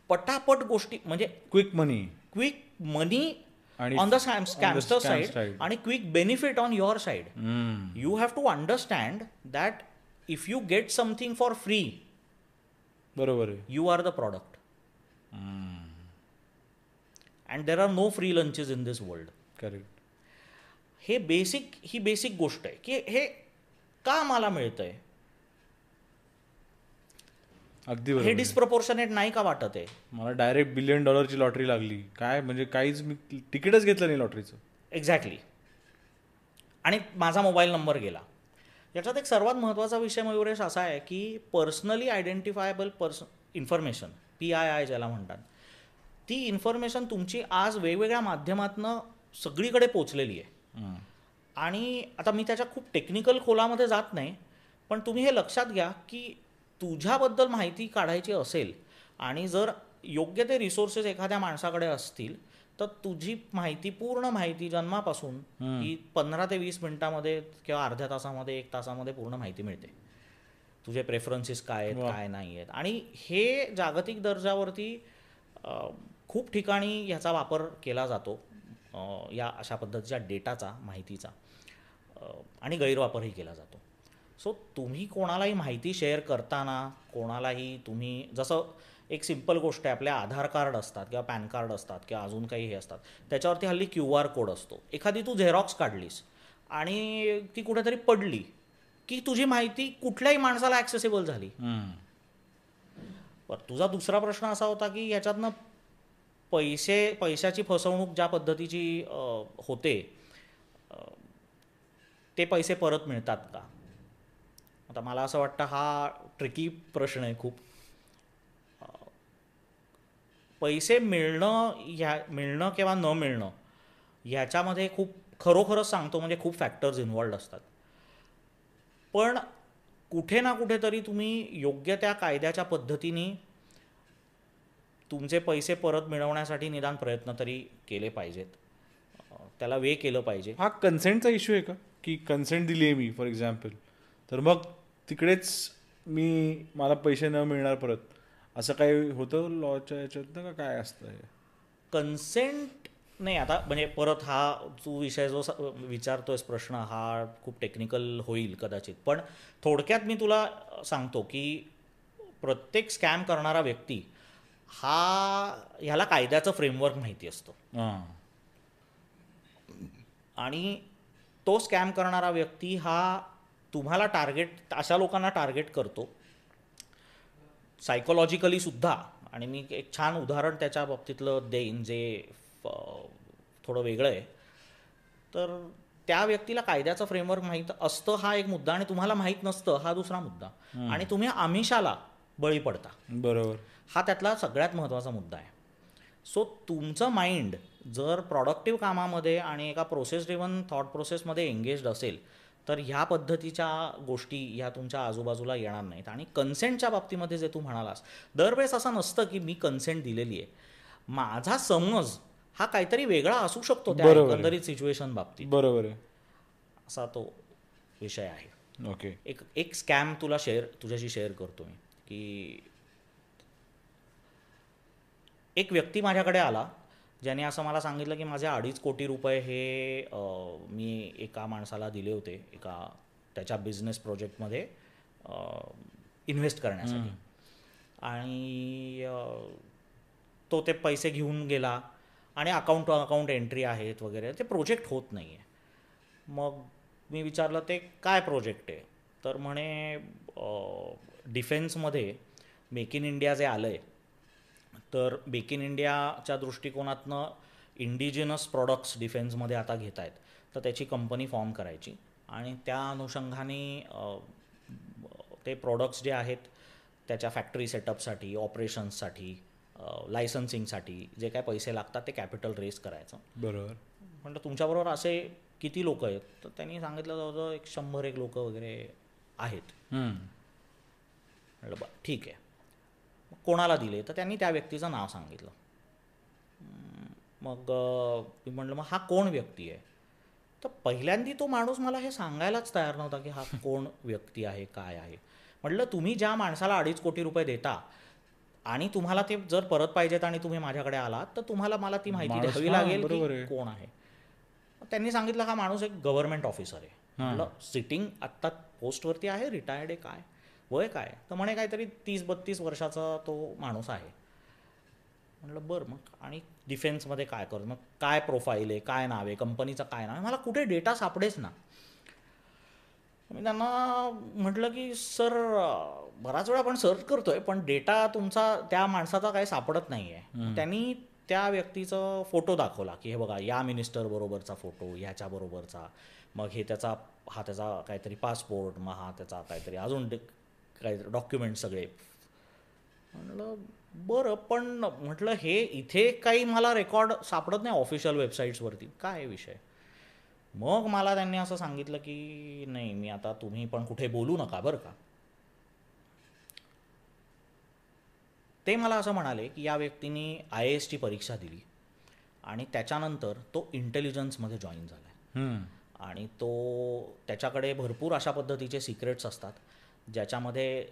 पटापट गोष्टी म्हणजे quick money quick money on the on scamster side side. आणि quick benefit on your side you have to understand that if you get something for free बरोबर you are the product and there are no free lunches in this world correct हे basic ही basic गोष्ट आहे की हे का मला मिळतंय? अगदी हे. डिस्प्रपोर्शनेट नाही का वाटत आहे? मला डायरेक्ट बिलियन डॉलरची लॉटरी लागली. काय? म्हणजे काहीच मी तिकीटच घेतलं नाही लॉटरीचं एक्झॅक्टली आणि माझा मोबाईल नंबर गेला. याच्यात एक सर्वात महत्त्वाचा विषय मयुरेश असा आहे की पर्सनली आयडेंटिफायबल पर्स इन्फॉर्मेशन पी आय आय ज्याला म्हणतात ती इन्फॉर्मेशन तुमची आज वेगवेगळ्या माध्यमातनं सगळीकडे पोचलेली आहे. आणि आता मी त्याच्या खूप टेक्निकल खोलामध्ये जात नाही पण तुम्ही हे लक्षात घ्या की तुझ्याबद्दल माहिती काढायची असेल आणि जर योग्य ते रिसोर्सेस एखाद्या माणसाकडे असतील तर तुझी माहिती पूर्ण माहिती जन्मापासून ही पंधरा ते वीस मिनिटामध्ये किंवा अर्ध्या तासामध्ये एक तासामध्ये पूर्ण माहिती मिळते. तुझे प्रेफरन्सेस काय आहेत. काय नाही आहेत. आणि हे जागतिक दर्जावरती खूप ठिकाणी ह्याचा वापर केला जातो या अशा पद्धतीच्या डेटाचा माहितीचा आणि गैरवापरही केला जातो. सो तुम्ही कोणालाही माहिती शेअर करताना कोणालाही तुम्ही जसं एक सिंपल गोष्ट आहे आपल्या आधार कार्ड असतात किंवा पॅन कार्ड असतात किंवा अजून काही हे असतात त्याच्यावरती हल्ली क्यू आर कोड असतो. एखादी तू झेरॉक्स काढलीस आणि ती कुठेतरी पडली की तुझी माहिती कुठल्याही माणसाला ॲक्सेसिबल झाली. पण तुझा दुसरा प्रश्न असा होता की याच्यातनं पैसे पैशाची फसवणूक ज्या पद्धतीची होते ते पैसे परत मिळतात का? आता मला असं वाटतं हा ट्रिकी प्रश्न आहे खूप. पैसे मिळणं ह्या मिळणं किंवा न मिळणं ह्याच्यामध्ये खूप खरोखरच सांगतो म्हणजे खूप फॅक्टर्स इन्वॉल्ड असतात. पण कुठे ना कुठेतरी तुम्ही योग्य त्या कायद्याच्या पद्धतीने तुमचे पैसे परत मिळवण्यासाठी निदान प्रयत्न तरी केले पाहिजेत. त्याला वे केलं पाहिजे. हा कन्सेंटचा इश्यू आहे का? की कन्सेंट दिली आहे मी फॉर एक्झाम्पल तर मग तिकडेच मी मला पैसे न मिळणार परत. असं काही होतं लॉच्या याच्यात का काय असतं हे कन्सेंट नाही आता म्हणजे परत हा तू विषय जो विचारतोयस प्रश्न हा खूप टेक्निकल होईल कदाचित. पण थोडक्यात मी तुला सांगतो की प्रत्येक स्कॅम करणारा व्यक्ती हा ह्याला कायद्याचं फ्रेमवर्क माहिती असतं. हां. आणि तो स्कॅम करणारा व्यक्ती हा तुम्हाला टार्गेट अशा लोकांना टार्गेट करतो. सायकोलॉजिकली सुद्धा आणि मी एक छान उदाहरण त्याच्या बाबतीतलं देईन जे थोडं वेगळं आहे. तर त्या व्यक्तीला कायद्याचं फ्रेमवर्क माहीत असतं हा एक मुद्दा आणि तुम्हाला माहीत नसतं हा दुसरा मुद्दा. आणि तुम्ही आमिषाला बळी पडता. बरोबर. हा त्यातला सगळ्यात महत्त्वाचा मुद्दा आहे. सो तुमचं माइंड जर प्रॉडक्टिव्ह कामामध्ये आणि एका प्रोसेस ड्रिवन थॉट प्रोसेसमध्ये एंगेज्ड असेल तर ह्या पद्धतीच्या गोष्टी ह्या तुमच्या आजूबाजूला येणार नाहीत. आणि कन्सेंटच्या बाबतीमध्ये जे तू म्हणालास दरवेळेस असं नसतं की मी कन्सेंट दिलेली आहे. माझा समज हा काहीतरी वेगळा असू शकतो त्या. एकंदरीत सिच्युएशन बाबतीत. बरोबर आहे. असा तो विषय आहे. ओके. एक एक स्कॅम तुला शेअर तुझ्याशी शेअर करतो मी की एक व्यक्ती माझ्याकडे आला ज्याने असं मला सांगितलं की माझे अडीच कोटी रुपये हे मी एका माणसाला दिले होते एका त्याच्या बिझनेस प्रोजेक्टमध्ये इन्व्हेस्ट करण्यासाठी. आणि तो ते पैसे घेऊन गेला. आणि अकाउंट अकाउंट एंट्री आहेत वगैरे ते प्रोजेक्ट होत नाही आहे मग मी विचारलं ते काय प्रोजेक्ट आहे? तर म्हणे डिफेन्समध्ये मेक इन इंडिया जे आलं आहे तर मेक इन इंडियाच्या दृष्टिकोनातनं इंडिजिनस प्रॉडक्ट्स डिफेन्समध्ये आता घेत आहेत. तर त्याची कंपनी फॉर्म करायची. आणि त्या अनुषंगाने ते प्रॉडक्ट्स जे आहेत त्याच्या फॅक्टरी सेटअपसाठी ऑपरेशन्ससाठी लायसन्सिंगसाठी जे काय पैसे लागतात ते कॅपिटल रेस करायचं. बरोबर. म्हटलं तुमच्याबरोबर असे किती लोक आहेत? तर त्यांनी सांगितलं जवळजवळ एक शंभर एक लोक वगैरे आहेत. म्हटलं बरं ठीक आहे. कोणाला दिले तर त्यांनी त्या व्यक्तीचं नाव सांगितलं. मग मी म्हटलं मग हा कोण व्यक्ती आहे? तर पहिल्यांदी तो माणूस मला हे सांगायलाच तयार नव्हता की हा कोण व्यक्ती आहे काय आहे. म्हटलं तुम्ही ज्या माणसाला अडीच कोटी रुपये देता आणि तुम्हाला ते जर परत पाहिजेत आणि तुम्ही माझ्याकडे आलात तर तुम्हाला मला ती माहिती द्यावी लागेल की. कोण आहे. त्यांनी सांगितलं हा माणूस एक गव्हर्नमेंट ऑफिसर आहे. म्हटलं सिटिंग आत्ता पोस्टवरती आहे रिटायर्ड आहे काय? वय काय? तर म्हणे काहीतरी तीस बत्तीस वर्षाचा तो माणूस आहे. म्हटलं बरं मग आणि डिफेन्समध्ये काय करतो मग काय प्रोफाईल आहे? काय नाव आहे? कंपनीचं काय नाव आहे? मला कुठे डेटा सापडेच ना. मी त्यांना म्हटलं की सर बराच वेळा आपण सर्च करतोय पण डेटा तुमचा त्या माणसाचा काही सापडत नाही आहे त्यांनी त्या व्यक्तीचं फोटो दाखवला की हे बघा या मिनिस्टर बरोबरचा फोटो ह्याच्या बरोबरचा. मग हे त्याचा हा त्याचा काहीतरी पासपोर्ट मग हा त्याचा काहीतरी अजून काहीतरी डॉक्युमेंट सगळे. म्हटलं बरं पण म्हटलं हे इथे काही मला रेकॉर्ड सापडत नाही ऑफिशियल वेबसाईट्सवरती काय विषय? मग मला त्यांनी असं सांगितलं की नाही मी आता तुम्ही पण कुठे बोलू नका बरं का. ते मला असं म्हणाले की या व्यक्तीने आय एसची परीक्षा दिली आणि त्याच्यानंतर तो इंटेलिजन्समध्ये जॉईन झाला आहे. आणि तो त्याच्याकडे भरपूर अशा पद्धतीचे सिक्रेट्स असतात. ज्याच्यामध्ये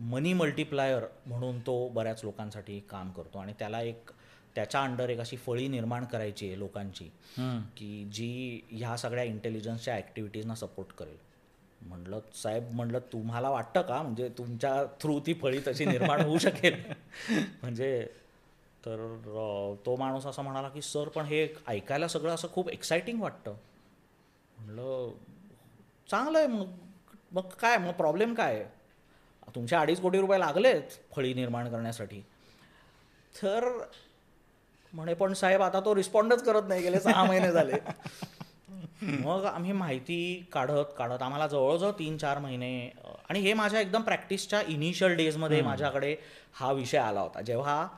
मनी मल्टिप्लायर म्हणून तो बऱ्याच लोकांसाठी काम करतो. आणि त्याला एक त्याच्या अंडर एक अशी फळी निर्माण करायची आहे लोकांची. की जी ह्या सगळ्या इंटेलिजन्सच्या ॲक्टिव्हिटीजना सपोर्ट करेल. म्हणलं साहेब म्हणलं तुम्हाला वाटतं का? म्हणजे तुमच्या थ्रू ती फळी तशी निर्माण होऊ शकेल. म्हणजे तर तो माणूस असं म्हणाला की सर पण हे ऐकायला सगळं असं खूप एक्साइटिंग वाटतं. म्हणलं चांगलं आहे मग. मग काय मग प्रॉब्लेम काय? आहे? तुमचे अडीच कोटी रुपये लागलेत फळी निर्माण करण्यासाठी. तर म्हणे पण साहेब आता तो रिस्पॉन्डच करत नाही गेले सहा महिने झाले. मग आम्ही माहिती काढत काढत आम्हाला जवळजवळ तीन चार महिने आणि हे माझ्या एकदम प्रॅक्टिसच्या इनिशियल डेजमध्ये माझ्याकडे हा विषय आला होता. जेव्हा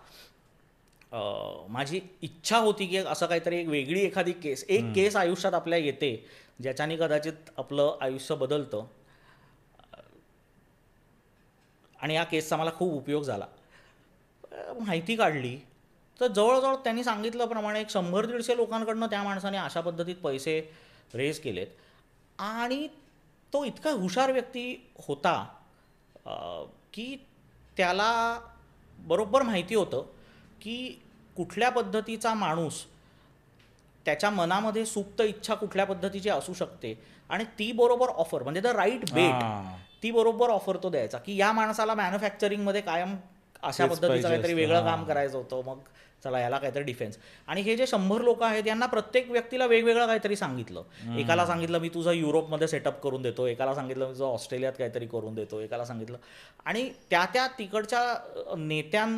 माझी इच्छा होती की असं काहीतरी एक वेगळी एखादी केस एक केस आयुष्यात आपल्या येते ज्याच्याने कदाचित आपलं आयुष्य बदलतं. आणि या केसचा मला खूप उपयोग झाला. माहिती काढली. तर जवळजवळ त्यांनी सांगितल्याप्रमाणे एक शंभर दीडशे लोकांकडनं त्या माणसाने अशा पद्धतीत पैसे रेज केलेत. आणि तो इतका हुशार व्यक्ती होता की त्याला बरोबर माहिती होतं की कुठल्या पद्धतीचा माणूस त्याच्या मनामध्ये सुप्त इच्छा कुठल्या पद्धतीची असू शकते आणि ती बरोबर ऑफर म्हणजे द राईट बेट ती बरोबर ऑफर तो द्यायचा की या माणसाला मॅन्युफॅक्चरिंगमध्ये कायम अशा तेच पद्धतीचं काहीतरी. वेगळं काम. करायचं होतं मग चला याला काहीतरी डिफेन्स आणि हे जे शंभर लोक आहेत यांना प्रत्येक व्यक्तीला वेगवेगळं काहीतरी सांगितलं. एकाला सांगितलं मी तुझं युरोपमध्ये सेटअप करून देतो. एकाला सांगितलं मी तुझं ऑस्ट्रेलियात काहीतरी करून देतो. एकाला सांगितलं. आणि त्या त्या तिकडच्या नेत्यां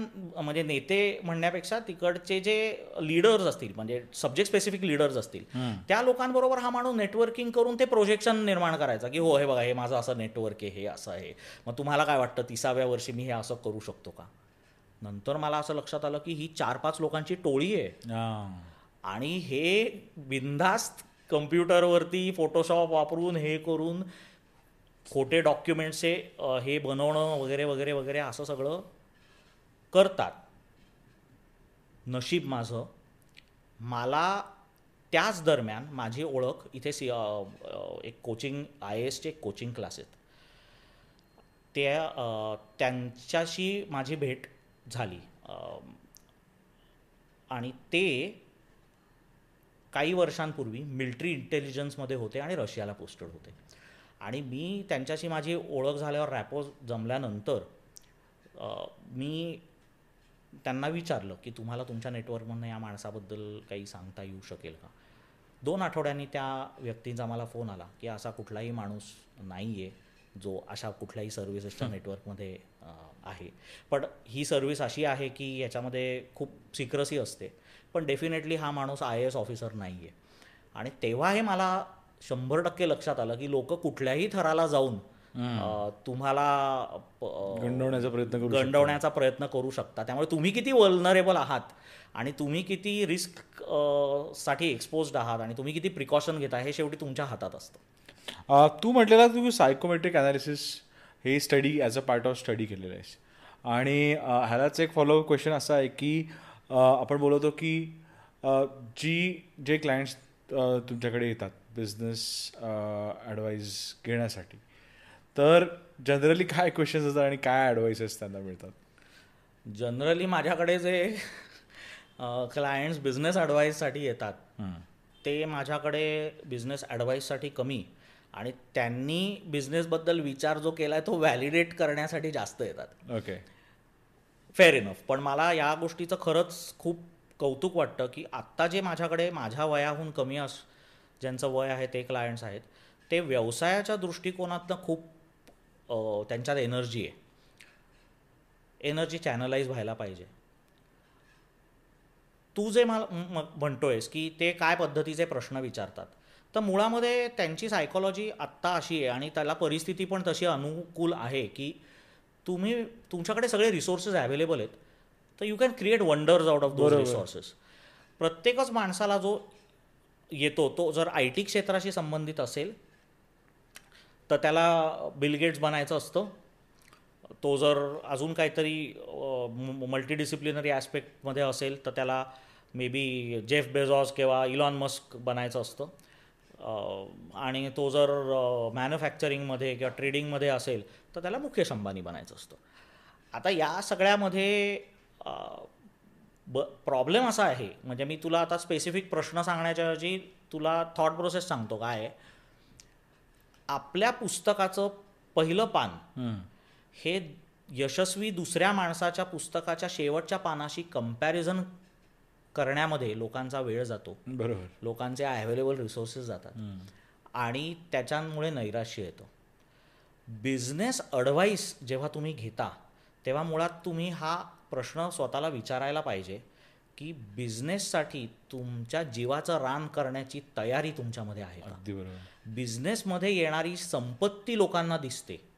म्हणजे नेते म्हणण्यापेक्षा तिकडचे जे लीडर्स असतील म्हणजे सब्जेक्ट स्पेसिफिक लीडर्स असतील त्या लोकांबरोबर हा माणूस नेटवर्किंग करून ते प्रोजेक्शन निर्माण करायचा की हो हे बघा हे माझं असं नेटवर्क आहे हे असं आहे. मग तुम्हाला काय वाटतं तिसाव्या वर्षी मी हे असं करू शकतो का? नंतर मला असं लक्षात आलं की ही चार पाच लोकांची टोळी आहे. आणि हे बिनधास्त कम्प्युटरवरती फोटोशॉप वापरून हे करून खोटे डॉक्युमेंट्सचे हे बनवणं वगैरे वगैरे वगैरे असं सगळं करतात. नशीब माझं. मला त्याच दरम्यान माझी ओळख इथे सी एक कोचिंग आय एसचे एक कोचिंग क्लास आहेत. त्या त्यांच्याशी माझी भेट झाली. आणि ते काही वर्षांपूर्वी मिलिटरी इंटेलिजन्समध्ये होते आणि रशियाला पोस्टेड होते. आणि मी त्यांच्याशी माझी ओळख झाल्यावर रॅपो जमल्यानंतर मी त्यांना विचारलं की तुम्हाला तुमच्या नेटवर्कमधनं या माणसाबद्दल काही सांगता येऊ शकेल का? दोन आठवड्यांनी त्या व्यक्तींचा मला फोन आला की असा कुठलाही माणूस नाही आहे जो अशा कुठल्याही सर्व्हिसेसच्या नेटवर्कमध्ये आहे. पण ही सर्व्हिस अशी आहे की याच्यामध्ये खूप सिक्रसी असते. पण डेफिनेटली हा माणूस आय एस ऑफिसर नाही आहे आणि तेव्हा हे मला शंभर टक्के लक्षात आलं की लोक कुठल्याही थराला जाऊन तुम्हाला गंडवण्याचा प्रयत्न करू शकतात. गंडवण्याचा प्रयत्न करू शकता. त्यामुळे तुम्ही किती वल्नरेबल आहात आणि तुम्ही किती रिस्कसाठी एक्सपोज्ड आहात आणि तुम्ही किती प्रिकॉशन घेता हे शेवटी तुमच्या हातात असतं. तू म्हटलेला तू सायकोमेट्रिक अनालिसिस हे study as a part of study केलेलं आहेस आणि ह्यालाच एक फॉलो क्वेश्चन असा आहे की आपण बोलतो की जी जे क्लायंट्स तुमच्याकडे येतात बिझनेस ॲडवाईस घेण्यासाठी तर जनरली काय क्वेश्चन्स असतात आणि काय ॲडवाईसेस त्यांना मिळतात? जनरली माझ्याकडे जे क्लायंट्स बिझनेस ॲडवाईससाठी येतात ते माझ्याकडे बिझनेस ॲडवाईससाठी कमी. आणि त्यांनी बिझनेसबद्दल विचार जो केला आहे तो व्हॅलिडेट करण्यासाठी जास्त येतात. ओके फेअर इनफ पण मला या गोष्टीचं खरंच खूप कौतुक वाटतं की आत्ता जे माझ्याकडे माझ्या वयाहून कमी अस ज्यांचं वय आहे ते क्लायंट्स आहेत ते व्यवसायाच्या दृष्टिकोनातनं खूप त्यांच्यात एनर्जी आहे. एनर्जी चॅनलाइज व्हायला पाहिजे. तू जे मला म्हणतोयस की ते काय पद्धतीचे प्रश्न विचारतात. तर मुळामध्ये त्यांची सायकॉलॉजी आत्ता अशी आहे आणि त्याला परिस्थिती पण तशी अनुकूल आहे की तुम्ही तुमच्याकडे सगळे रिसोर्सेस अवेलेबल आहेत. तर you can create wonders out of those. Resources प्रत्येकच माणसाला जो येतो तो जर आय टी क्षेत्राशी संबंधित असेल तर त्याला बिल गेट्स बनायचं असतं. तो जर अजून काहीतरी मल्टी डिसिप्लिनरी ॲस्पेक्टमध्ये असेल तर त्याला मे बी जेफ बेझॉस किंवा इलॉन मस्क बनायचं असतं. आणि तो जर मॅन्युफॅक्चरिंगमध्ये किंवा ट्रेडिंगमध्ये असेल तर त्याला मुकेश अंबानी बनायचं असतं. आता या सगळ्यामध्ये ब प्रॉब्लेम असा आहे म्हणजे मी तुला आता स्पेसिफिक प्रश्न सांगण्याच्या ऐवजी तुला थॉट प्रोसेस सांगतो काय आपल्या पुस्तकाचं पहिलं पान हे यशस्वी दुसऱ्या माणसाच्या पुस्तकाच्या शेवटच्या पानाशी कंपॅरिझन करण्यामध्ये लोकांचा वेळ जातो. बरोबर. लोकांचे अवेलेबल रिसोर्सेस जातात. आणि त्याच्यामुळे नैराश्य येतं. बिझनेस अडवाईस जेव्हा तुम्ही घेता तेव्हा मुळात तुम्ही हा प्रश्न स्वतःला विचारायला पाहिजे की बिझनेससाठी तुमच्या जीवाचं रान करण्याची तयारी तुमच्यामध्ये आहे का? बिझनेसमध्ये येणारी संपत्ती लोकांना दिसते.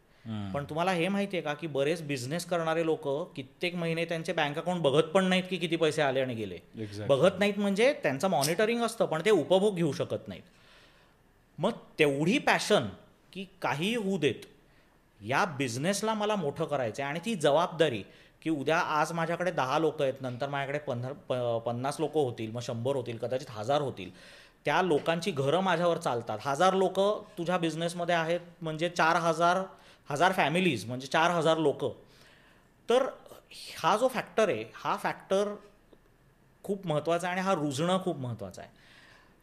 पण तुम्हाला हे माहिती आहे का की बरेच बिझनेस करणारे लोक कित्येक महिने त्यांचे बँक अकाउंट बघत पण नाहीत की किती पैसे आले आणि गेले. Exactly. बघत नाहीत म्हणजे त्यांचं मॉनिटरिंग असतं पण ते उपभोग घेऊ शकत नाहीत. मग तेवढी पॅशन की काही होऊ देत या बिझनेसला मला मोठं करायचं आहे आणि ती जबाबदारी की उद्या आज माझ्याकडे दहा लोक आहेत नंतर माझ्याकडे पंधरा पन्नास लोक होतील मग शंभर होतील कदाचित हजार होतील. त्या लोकांची घरं माझ्यावर चालतात. हजार लोक तुझ्या बिझनेसमध्ये आहेत म्हणजे चार हजार हजार फॅमिलीज म्हणजे चार हजार लोक. तर हा जो फॅक्टर आहे हा फॅक्टर खूप महत्त्वाचा आहे आणि हा रुजणं खूप महत्त्वाचं आहे.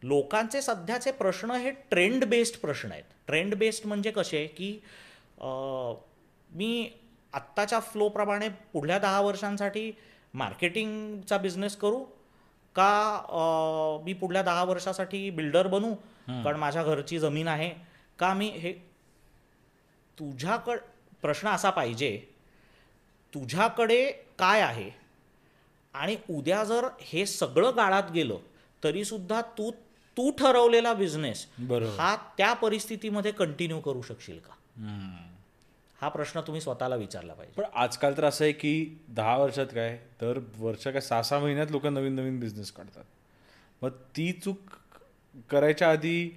लोकांचे सध्याचे प्रश्न हे ट्रेंड बेस्ड प्रश्न आहेत. ट्रेंड बेस्ड म्हणजे कसे? की मी आत्ताच्या फ्लोप्रमाणे पुढल्या दहा वर्षांसाठी मार्केटिंगचा बिझनेस करू का मी पुढल्या दहा वर्षासाठी बिल्डर बनू? कारण माझ्या घरची जमीन आहे. का मी हे तुझ्याकड प्रश्न असा पाहिजे तुझ्याकडे काय आहे? आणि उद्या जर हे सगळं गाळात गेलं तरी सुद्धा तू तू ठरवलेला बिझनेस. हा त्या परिस्थितीमध्ये कंटिन्यू करू शकशील का? हा प्रश्न तुम्ही स्वतःला विचारला पाहिजे. पण आजकाल तर असं आहे की दहा वर्षात काय तर वर्ष काय सहा सहा महिन्यात लोक नवीन नवीन बिझनेस काढतात. मग ती चूक करायच्या आधी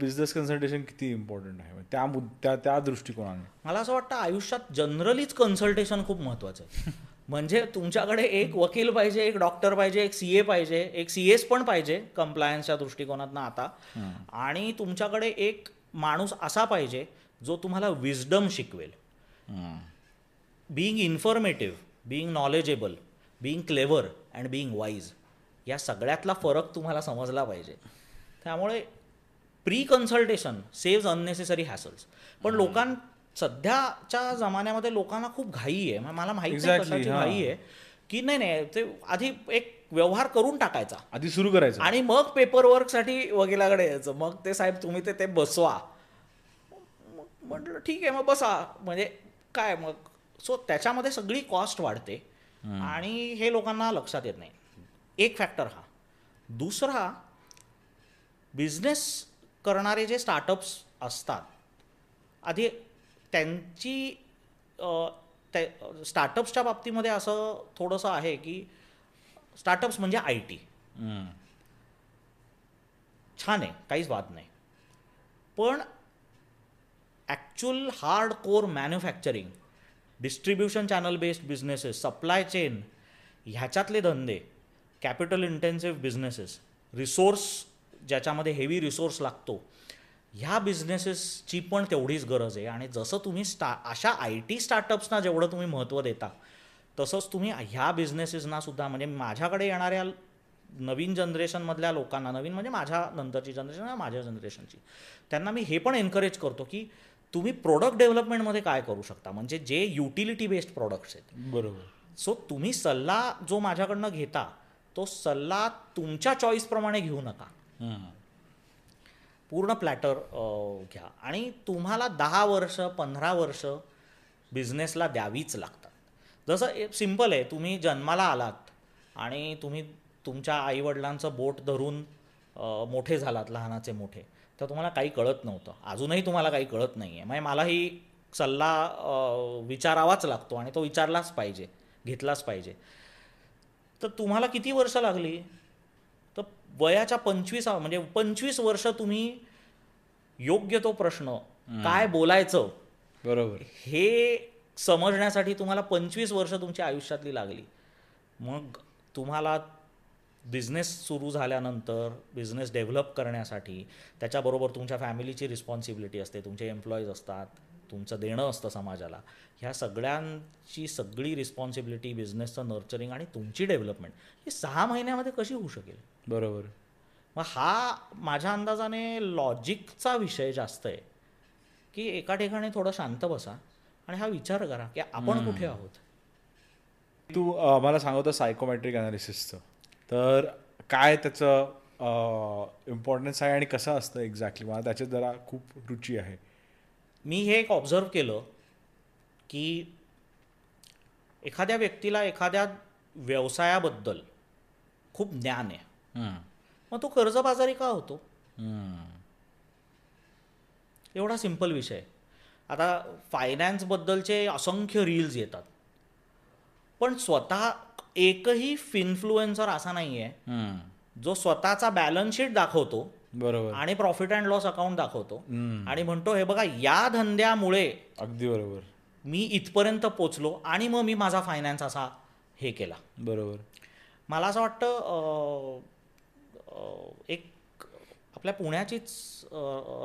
बिझनेस कन्सल्टेशन किती इम्पॉर्टंट आहे? त्या मुद त्या त्या दृष्टिकोनाने. मला असं वाटतं आयुष्यात जनरलीच कन्सल्टेशन खूप महत्त्वाचं आहे. म्हणजे तुमच्याकडे एक वकील पाहिजे एक डॉक्टर पाहिजे एक सी ए पाहिजे एक सी एस पण पाहिजे कम्प्लायन्सच्या दृष्टिकोनातनं आता. आणि तुमच्याकडे एक माणूस असा पाहिजे जो तुम्हाला विजडम शिकवेल. Being informative being knowledgeable being clever and being wise या सगळ्यातला फरक तुम्हाला समजला पाहिजे. त्यामुळे pre consultation saves unnecessary hassles पण लोकां सध्याच्या जमान्यामध्ये लोकांना खूप घाई आहे. मला माहिती कशाची. घाई आहे. की नाही नाही ते आधी एक व्यवहार करून टाकायचा. आधी सुरू करायचं. आणि मग पेपर वर्कसाठी वकिलाकडे यायचं. मग ते साहेब तुम्ही ते ते बसवा. म्हटलं ठीक आहे मग बसा. म्हणजे काय मग? सो त्याच्यामध्ये सगळी कॉस्ट वाढते. आणि हे लोकांना लक्षात येत नाही. एक फॅक्टर हा. दुसरा बिझनेस करणारे जे स्टार्टअप्स असतात आधी त्यांची त्या स्टार्टअप्सच्या बाबतीमध्ये असं थोडंसं आहे की स्टार्टअप्स म्हणजे आय टी. छान आहे काहीच वाद नाही पण actual hard core manufacturing distribution channel based businesses supply chain ह्याच्यातले धंदे कॅपिटल इंटेन्सिव्ह बिझनेसेस रिसोर्स ज्याच्यामध्ये हेवी रिसोर्स लागतो. ह्या बिझनेसेसची पण तेवढीच गरज आहे. आणि जसं तुम्ही स्टा अशा आय टी स्टार्टअप्सना जेवढं तुम्ही महत्त्व देता तसंच तुम्ही ह्या बिझनेसेसना सुद्धा म्हणजे माझ्याकडे येणाऱ्या नवीन जनरेशनमधल्या लोकांना नवीन म्हणजे माझ्या नंतरची जनरेशन माझ्या जनरेशनची त्यांना मी हे पण एनकरेज करतो की तुम्ही प्रोडक्ट डेव्हलपमेंटमध्ये काय करू शकता. म्हणजे जे युटिलिटी बेस्ड प्रोडक्ट्स आहेत. बरोबर. सो तुम्ही सल्ला जो माझ्याकडनं घेता तो सल्ला तुमच्या चॉईसप्रमाणे घेऊ नका. पूर्ण प्लॅटर घ्या. आणि तुम्हाला दहा वर्ष पंधरा वर्ष बिझनेसला द्यावीच लागतात. जसं सिंपल आहे. तुम्ही जन्माला आलात आणि तुम्ही तुमच्या आईवडिलांचं बोट धरून मोठे झालात लहानाचे मोठे तर तुम्हाला काही कळत नव्हतं. अजूनही तुम्हाला काही कळत नाही आहे म्हणजे मलाही सल्ला विचारावाच लागतो आणि तो विचारलाच पाहिजे घेतलाच पाहिजे. तर तुम्हाला किती वर्ष लागली? तर वयाच्या पंचवीस म्हणजे पंचवीस वर्ष तुम्ही योग्य तो प्रश्न काय बोलायचं बरोबर. हे समजण्यासाठी तुम्हाला पंचवीस वर्ष तुमच्या आयुष्यातली लागली. मग तुम्हाला बिझनेस सुरू झाल्यानंतर बिझनेस डेव्हलप करण्यासाठी त्याच्याबरोबर तुमच्या फॅमिलीची रिस्पॉन्सिबिलिटी असते तुमचे एम्प्लॉईज असतात तुमचं देणं असतं समाजाला. ह्या सगळ्यांची सगळी रिस्पॉन्सिबिलिटी बिझनेसचं नर्चरिंग आणि तुमची डेव्हलपमेंट ही सहा महिन्यामध्ये कशी होऊ शकेल? बरोबर. मग हा माझ्या अंदाजाने लॉजिकचा विषय जास्त आहे. की एका ठिकाणी थोडं शांत बसा आणि हा विचार करा की आपण कुठे आहोत? तू अ, मला सांगतो सायकोमॅट्रिक अनालिसिसचं तर काय त्याचं इम्पॉर्टन्स आहे आणि कसं असतं एक्झॅक्टली मला त्याच्यात जरा खूप रुची आहे. मी हे एक ऑब्झर्व केलं की एखाद्या व्यक्तीला एखाद्या व्यवसायाबद्दल खूप ज्ञान आहे. मग तो कर्जबाजारी का होतो? एवढा सिंपल विषय. आता फायनान्सबद्दलचे असंख्य रील्स येतात. पण स्वतः एकही फिन्फ्लुएन्सर असा नाही आहे हम्म. जो स्वतःचा बॅलन्स शीट दाखवतो बरोबर. आणि प्रॉफिट अँड लॉस अकाउंट दाखवतो. हम्म. आणि म्हणतो हे बघा या धंद्यामुळे अगदी बरोबर. मी इथपर्यंत पोचलो आणि मग मी माझा फायनान्स असा हे केला. बरोबर. मला असं वाटतं एक आपल्या पुण्याचीच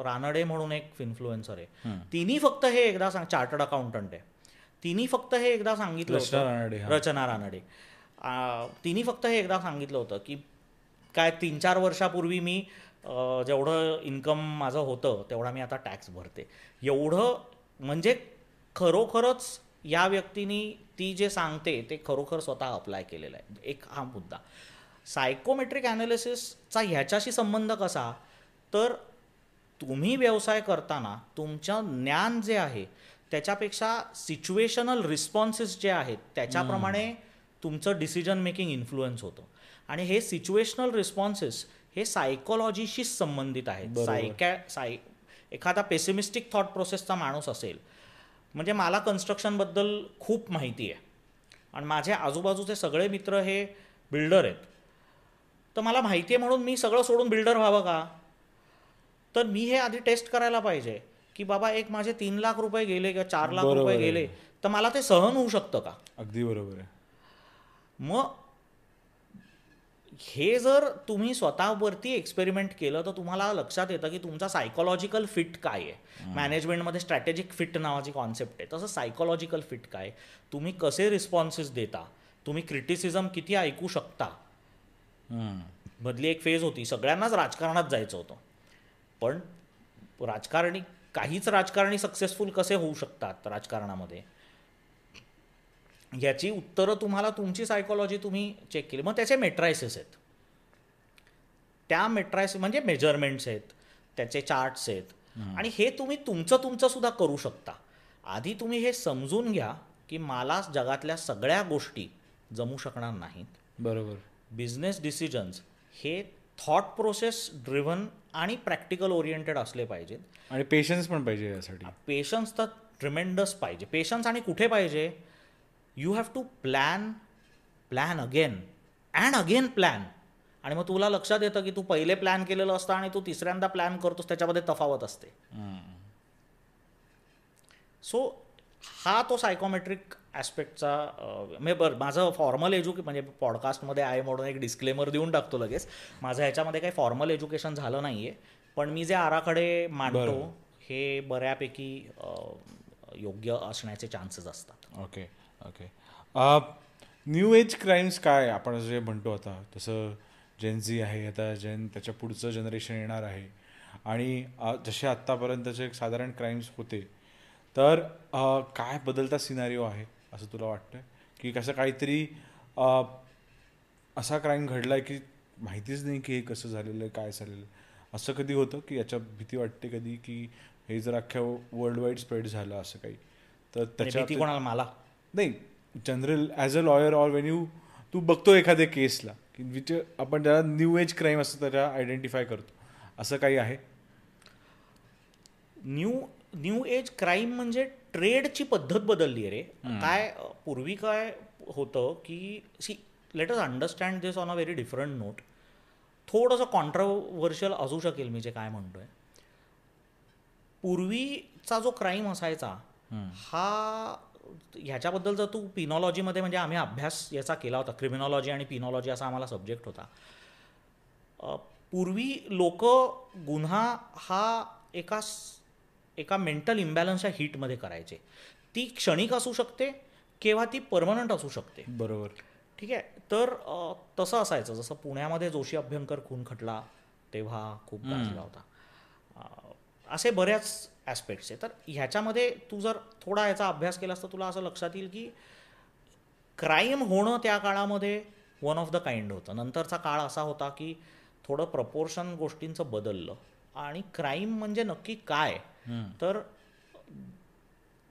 रानडे म्हणून एक इन्फ्लुएन्सर आहे. तिने फक्त हे एकदा सांग चार्टर्ड अकाउंटंट आहे. तिने फक्त हे एकदा सांगितलं होतं. रानडे. रचना रानडे. तिने फक्त हे एकदा सांगितलं होतं की काय तीन चार वर्षापूर्वी मी जेवढं इन्कम माझं होतं तेवढा मी आता टॅक्स भरते. एवढं म्हणजे खरोखरच या व्यक्तीने ती जे सांगते ते खरोखर स्वतः अप्लाय केलेलं आहे. एक हा मुद्दा. सायकोमेट्रिक ॲनालिसिसचा ह्याच्याशी संबंध कसा? तर तुम्ही व्यवसाय करताना तुमचं ज्ञान जे आहे त्याच्यापेक्षा सिच्युएशनल रिस्पॉन्सेस जे आहेत त्याच्याप्रमाणे तुमचं डिसिजन मेकिंग इन्फ्लुएन्स होतं. आणि हे सिच्युएशनल रिस्पॉन्सेस हे सायकोलॉजीशीच संबंधित आहेत. सायकॅ साय एखादा पेसिमिस्टिक थॉट प्रोसेसचा माणूस असेल म्हणजे मला कन्स्ट्रक्शनबद्दल खूप माहिती आहे. आणि माझे आजूबाजूचे सगळे मित्र हे बिल्डर आहेत. तर मला माहिती आहे म्हणून मी सगळं सोडून बिल्डर व्हावं का? तर मी हे आधी टेस्ट करायला पाहिजे की बाबा एक माझे तीन लाख रुपये गेले किंवा चार लाख रुपये. गेले तर मला ते सहन होऊ शकतं का? अगदी बरोबर आहे. मग हे जर तुम्ही स्वतःवरती एक्सपेरिमेंट केलं तर तुम्हाला लक्षात येतं की तुमचा सायकोलॉजिकल फिट काय आहे? मॅनेजमेंटमध्ये स्ट्रॅटेजिक फिट नावाची कॉन्सेप्ट आहे. तसं सायकोलॉजिकल फिट काय? तुम्ही कसे रिस्पॉन्सेस देता? तुम्ही क्रिटिसिझम किती ऐकू शकता. मधली एक फेज होती. सगळ्यांनाच राजकारणात जायचं होतं. पण राजकारणी काहीच राजकारणी सक्सेसफुल कसे होऊ शकतात राजकारणामध्ये? याची उत्तरं तुम्हाला तुमची सायकोलॉजी तुम्ही चेक केली. मग त्याचे मेट्रायसिस आहेत. त्या मेट्रायसिस म्हणजे मेजरमेंट्स आहेत. त्याचे चार्ट्स आहेत. आणि हे तुम्ही तुमचं तुमचं सुद्धा करू शकता. आधी तुम्ही हे समजून घ्या की मला जगातल्या सगळ्या गोष्टी जमू शकणार नाहीत. बरोबर. बिझनेस डिसिजन्स हे थॉट प्रोसेस ड्रिव्हन आणि प्रॅक्टिकल ओरिएंटेड असले पाहिजेत. आणि पेशन्स पण पाहिजे यासाठी. पेशन्स तर ट्रिमेंडस पाहिजे. पेशन्स आणि कुठे पाहिजे? You have to plan plan again and again plan आणि मग तुला लक्षात येतं की तू पहिले प्लॅन केलेलं असतं आणि तू तिसऱ्यांदा प्लॅन करतोस त्याच्यामध्ये तफावत असते. सो हा तो सायकोमेट्रिक ॲस्पेक्टचा म्हणजे बरं माझं फॉर्मल एज्युके म्हणजे पॉडकास्टमध्ये आहे म्हणून एक डिस्क्लेमर देऊन टाकतो लगेच. माझं ह्याच्यामध्ये काही फॉर्मल एज्युकेशन झालं नाही आहे पण मी जे आराखडे मांडतो. हे बऱ्यापैकी योग्य असण्याचे चान्सेस असतात. Okay okay. New age crimes काय? आपण जे म्हणतो आता तसं जेनझी आहे आता जेन त्याच्या पुढचं जनरेशन येणार आहे. आणि जसे आत्तापर्यंतचे साधारण क्राईम्स होते. तर काय बदलता सिनारिओ आहे? असं तुला वाटतं की कसं काहीतरी असा क्राईम घडलाय की माहितीच नाही की हे कसं झालेलं आहे काय झालेलं आहे. असं कधी होतं की याच्या भीती वाटते कधी की हे जर अख्ख्या वर्ल्ड वाईड स्प्रेड झालं असं काही? तर त्याच्या कोणाला? मला. नाही general as a lawyer or when you तू बघतो एखाद्या केसला की विच आपण त्याला न्यू एज क्राईम असं त्याला आयडेंटिफाय करतो. असं काही आहे? न्यू न्यू एज क्राईम म्हणजे ट्रेडची पद्धत बदलली आहे रे. काय पूर्वी काय होतं की see let us understand this on a very different note थोडंसं कॉन्ट्रोवर्शियल असू शकेल मी जे काय म्हणतोय. पूर्वीचा जो क्राईम असायचा हा ह्याच्याबद्दल जर तू पिनॉलॉजीमध्ये म्हणजे आम्ही अभ्यास याचा केला होता क्रिमिनॉलॉजी आणि पिनॉलॉजी असा आम्हाला सब्जेक्ट होता. पूर्वी लोक गुन्हा हा एका एका मेंटल इम्बॅलन्सच्या हीटमध्ये करायचे. ती क्षणिक असू शकते किंवा ती परमनंट असू शकते. बरोबर. ठीक आहे? तर तसं असायचं. जसं पुण्यामध्ये जोशी अभ्यंकर खून खटला तेव्हा खूप गाजला होता. असे बऱ्याच ॲस्पेक्ट्स आहे तर ह्याच्यामध्ये तू जर थोडा याचा अभ्यास केलास तर तुला असं लक्षात येईल की क्राईम होणं त्या काळामध्ये वन ऑफ द काइंड होतं. नंतरचा काळ असा होता की थोडं प्रपोर्शन गोष्टींचं बदललं. आणि क्राईम म्हणजे नक्की काय? तर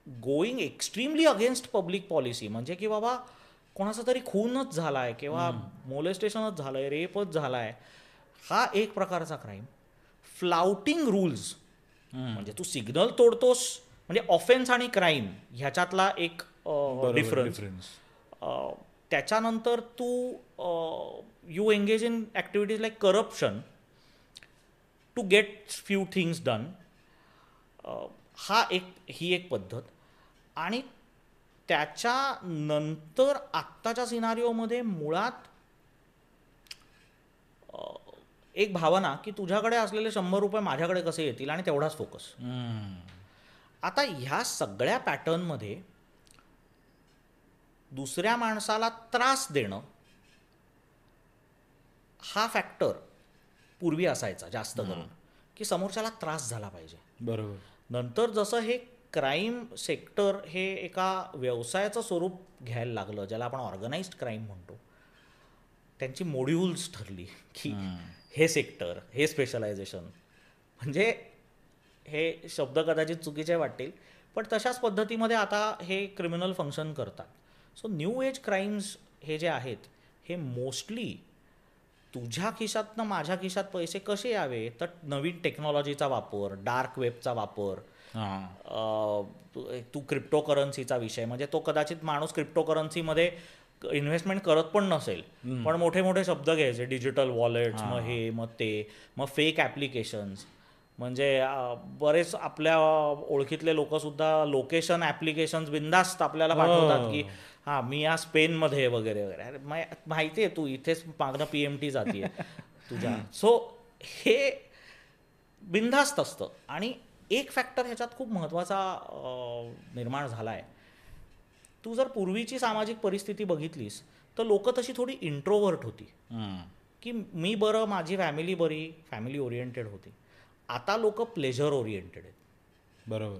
going extremely against public policy म्हणजे की बाबा कोणाचा तरी खूनच झाला आहे किंवा मोलेस्टेशनच झालं आहे रेपच झाला आहे हा एक प्रकारचा क्राईम फ्लाउटिंग रूल्स म्हणजे तू सिग्नल तोडतोस म्हणजे ऑफेन्स आणि क्राईम ह्याच्यातला एक डिफरन्स डिफरन्स त्याच्यानंतर तू you engage in activities like corruption to get few things done हा एक ही एक पद्धत. आणि त्याच्यानंतर आत्ताच्या सिनारिओमध्ये मुळात एक भावना की तुझ्याकडे असलेले शंभर रुपये माझ्याकडे कसे येतील आणि तेवढाच फोकस. आता ह्या सगळ्या पॅटर्नमध्ये दुसऱ्या माणसाला त्रास देणं हा फॅक्टर पूर्वी असायचा जास्त करून. की समोरच्याला त्रास झाला पाहिजे. बरोबर. नंतर जसं हे क्राईम सेक्टर हे एका व्यवसायाचं स्वरूप घ्यायला लागलं ज्याला आपण ऑर्गनाइज्ड क्राईम म्हणतो. त्यांची मॉड्युल्स ठरली की हे सेक्टर हे स्पेशलायझेशन म्हणजे हे शब्द कदाचित चुकीचे वाटतील पण तशाच पद्धतीमध्ये आता हे क्रिमिनल फंक्शन करतात. सो न्यू एज क्राईम्स हे जे आहेत हे मोस्टली तुझ्या खिशातनं माझ्या खिशात पैसे कसे यावे? तर नवीन टेक्नॉलॉजीचा वापर डार्क वेबचा वापर हां. तू- तू क्रिप्टो करन्सीचा विषय. म्हणजे तो कदाचित माणूस क्रिप्टो करन्सीमध्ये इन्व्हेस्टमेंट करत पण नसेल. पण मोठे मोठे शब्द घ्यायचे. डिजिटल वॉलेट्स मग हे मग ते मग फेक ॲप्लिकेशन्स म्हणजे बरेच आपल्या ओळखीतले लोक सुद्धा लोकेशन ॲप्लिकेशन्स बिंदास्त आपल्याला पाठवतात की हां मी या स्पेनमध्ये वगैरे वगैरे. अरे मा- माहिती आहे तू इथेच मागणं पी एम टी जाते तुझ्या. सो हे बिनधास्त असतं. आणि एक फॅक्टर ह्याच्यात खूप महत्त्वाचा निर्माण झाला आहे तू जर पूर्वीची सामाजिक परिस्थिती बघितलीस तर लोक तशी थोडी इंट्रोवर्ट होती. की मी बरं माझी फॅमिली बरी फॅमिली ओरिएंटेड होती. आता लोक प्लेजर ओरिएंटेड आहेत. बरोबर.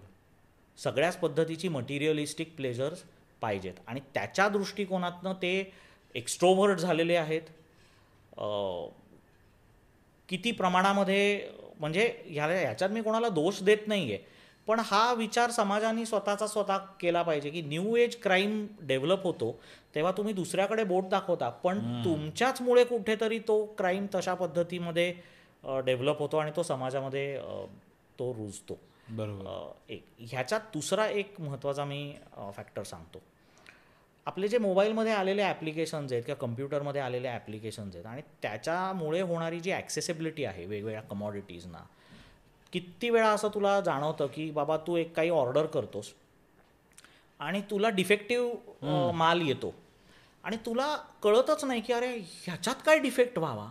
सगळ्याच पद्धतीची मटिरियलिस्टिक प्लेजर्स पाहिजेत. आणि त्याच्या दृष्टिकोनातनं ते एक्स्ट्रोव्हर्ट झालेले आहेत. किती प्रमाणामध्ये म्हणजे ह्याला ह्याच्यात मी कोणाला दोष देत नाही आहे पण हा विचार समाजाने स्वतःचा स्वतः केला पाहिजे की न्यू एज क्राईम डेव्हलप होतो तेव्हा तुम्ही दुसऱ्याकडे बोट दाखवता. पण तुमच्याचमुळे कुठेतरी तो क्राईम तशा पद्धतीमध्ये डेव्हलप होतो आणि तो समाजामध्ये तो रुजतो. बरोबर. एक ह्याच्यात दुसरा एक महत्त्वाचा मी फॅक्टर सांगतो. आपले जे मोबाईलमध्ये आलेले ॲप्लिकेशन्स आहेत किंवा कम्प्युटरमध्ये आलेले ॲप्लिकेशन्स आहेत आणि त्याच्यामुळे होणारी जी ॲक्सेसिबिलिटी आहे वेगवेगळ्या कमॉडिटीजना किती वेळा असं तुला जाणवतं की बाबा तू एक काही ऑर्डर करतोस आणि तुला डिफेक्टिव्ह माल येतो आणि तुला कळतच नाही की अरे ह्याच्यात काय डिफेक्ट व्हावा.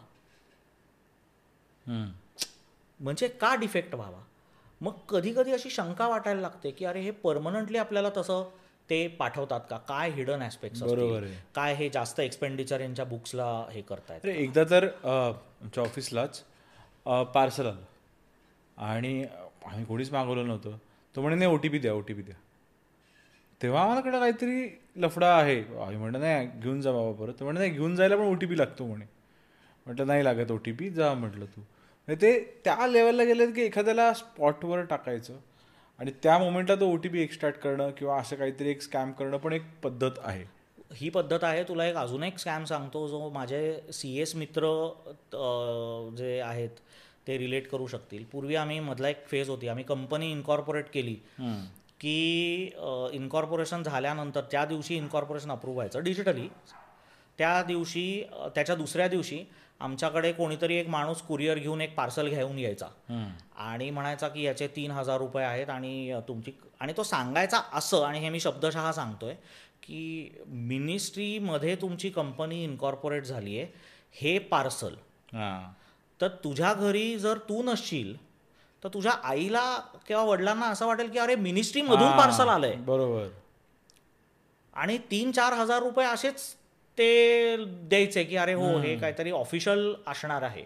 म्हणजे का डिफेक्ट व्हावा? मग कधी कधी अशी शंका वाटायला लागते की अरे हे परमनंटली आपल्याला तसं ते पाठवतात का? काय हिडन ॲस्पेक्ट्स बरोबर आहे. काय हे जास्त एक्सपेंडिचर यांच्या बुक्सला हे करतायत अरे एकदा तर आमच्या ऑफिसलाच पार्सल आलं. आणि आम्ही कोणीच मागवलं नव्हतं. तो म्हणे नाही ओ टी पी द्या ओ टी पी द्या. तेव्हा आम्हाला कडे काहीतरी लफडा आहे. आम्ही म्हणलं नाही घेऊन जा बाबा परत. म्हणे नाही घेऊन जायला पण ओ टी पी लागतो म्हणे. म्हटलं नाही लागत ओ टी पी जा म्हटलं तू. ते त्या लेवलला गेलं की एखाद्याला स्पॉटवर टाकायचं. आणि त्या मोमेंटला तो ओ टी पी एक्स्ट्रॅक्ट करणं किंवा असं काहीतरी एक स्कॅम करणं पण एक पद्धत आहे. ही पद्धत आहे. तुला एक अजून एक स्कॅम सांगतो जो माझे सी एस मित्र जे आहेत ते रिलेट करू शकतील. पूर्वी आम्ही मधला एक फेज होती. आम्ही कंपनी इन्कॉर्पोरेट केली. की इन्कॉर्पोरेशन झाल्यानंतर त्या दिवशी इन्कॉर्पोरेशन अप्रूव्ह व्हायचं डिजिटली त्या दिवशी त्याच्या दुसऱ्या दिवशी आमच्याकडे कोणीतरी एक माणूस कुरिअर घेऊन एक पार्सल घेऊन यायचा. आणि म्हणायचा की याचे तीन हजार रुपये आहेत आणि तुमची आणि तो सांगायचा असं आणि हे मी शब्दशः सांगतोय की मिनिस्ट्रीमध्ये तुमची कंपनी इन्कॉर्पोरेट झाली आहे हे पार्सल. तर तुझ्या घरी जर तू नसशील तर तुझ्या आईला किंवा वडिलांना असं वाटेल की अरे मिनिस्ट्रीमधून पार्सल आलंय. बरोबर. आणि तीन चार हजार रुपये असेच ते द्यायचे की अरे हो हे काहीतरी ऑफिशियल असणार आहे.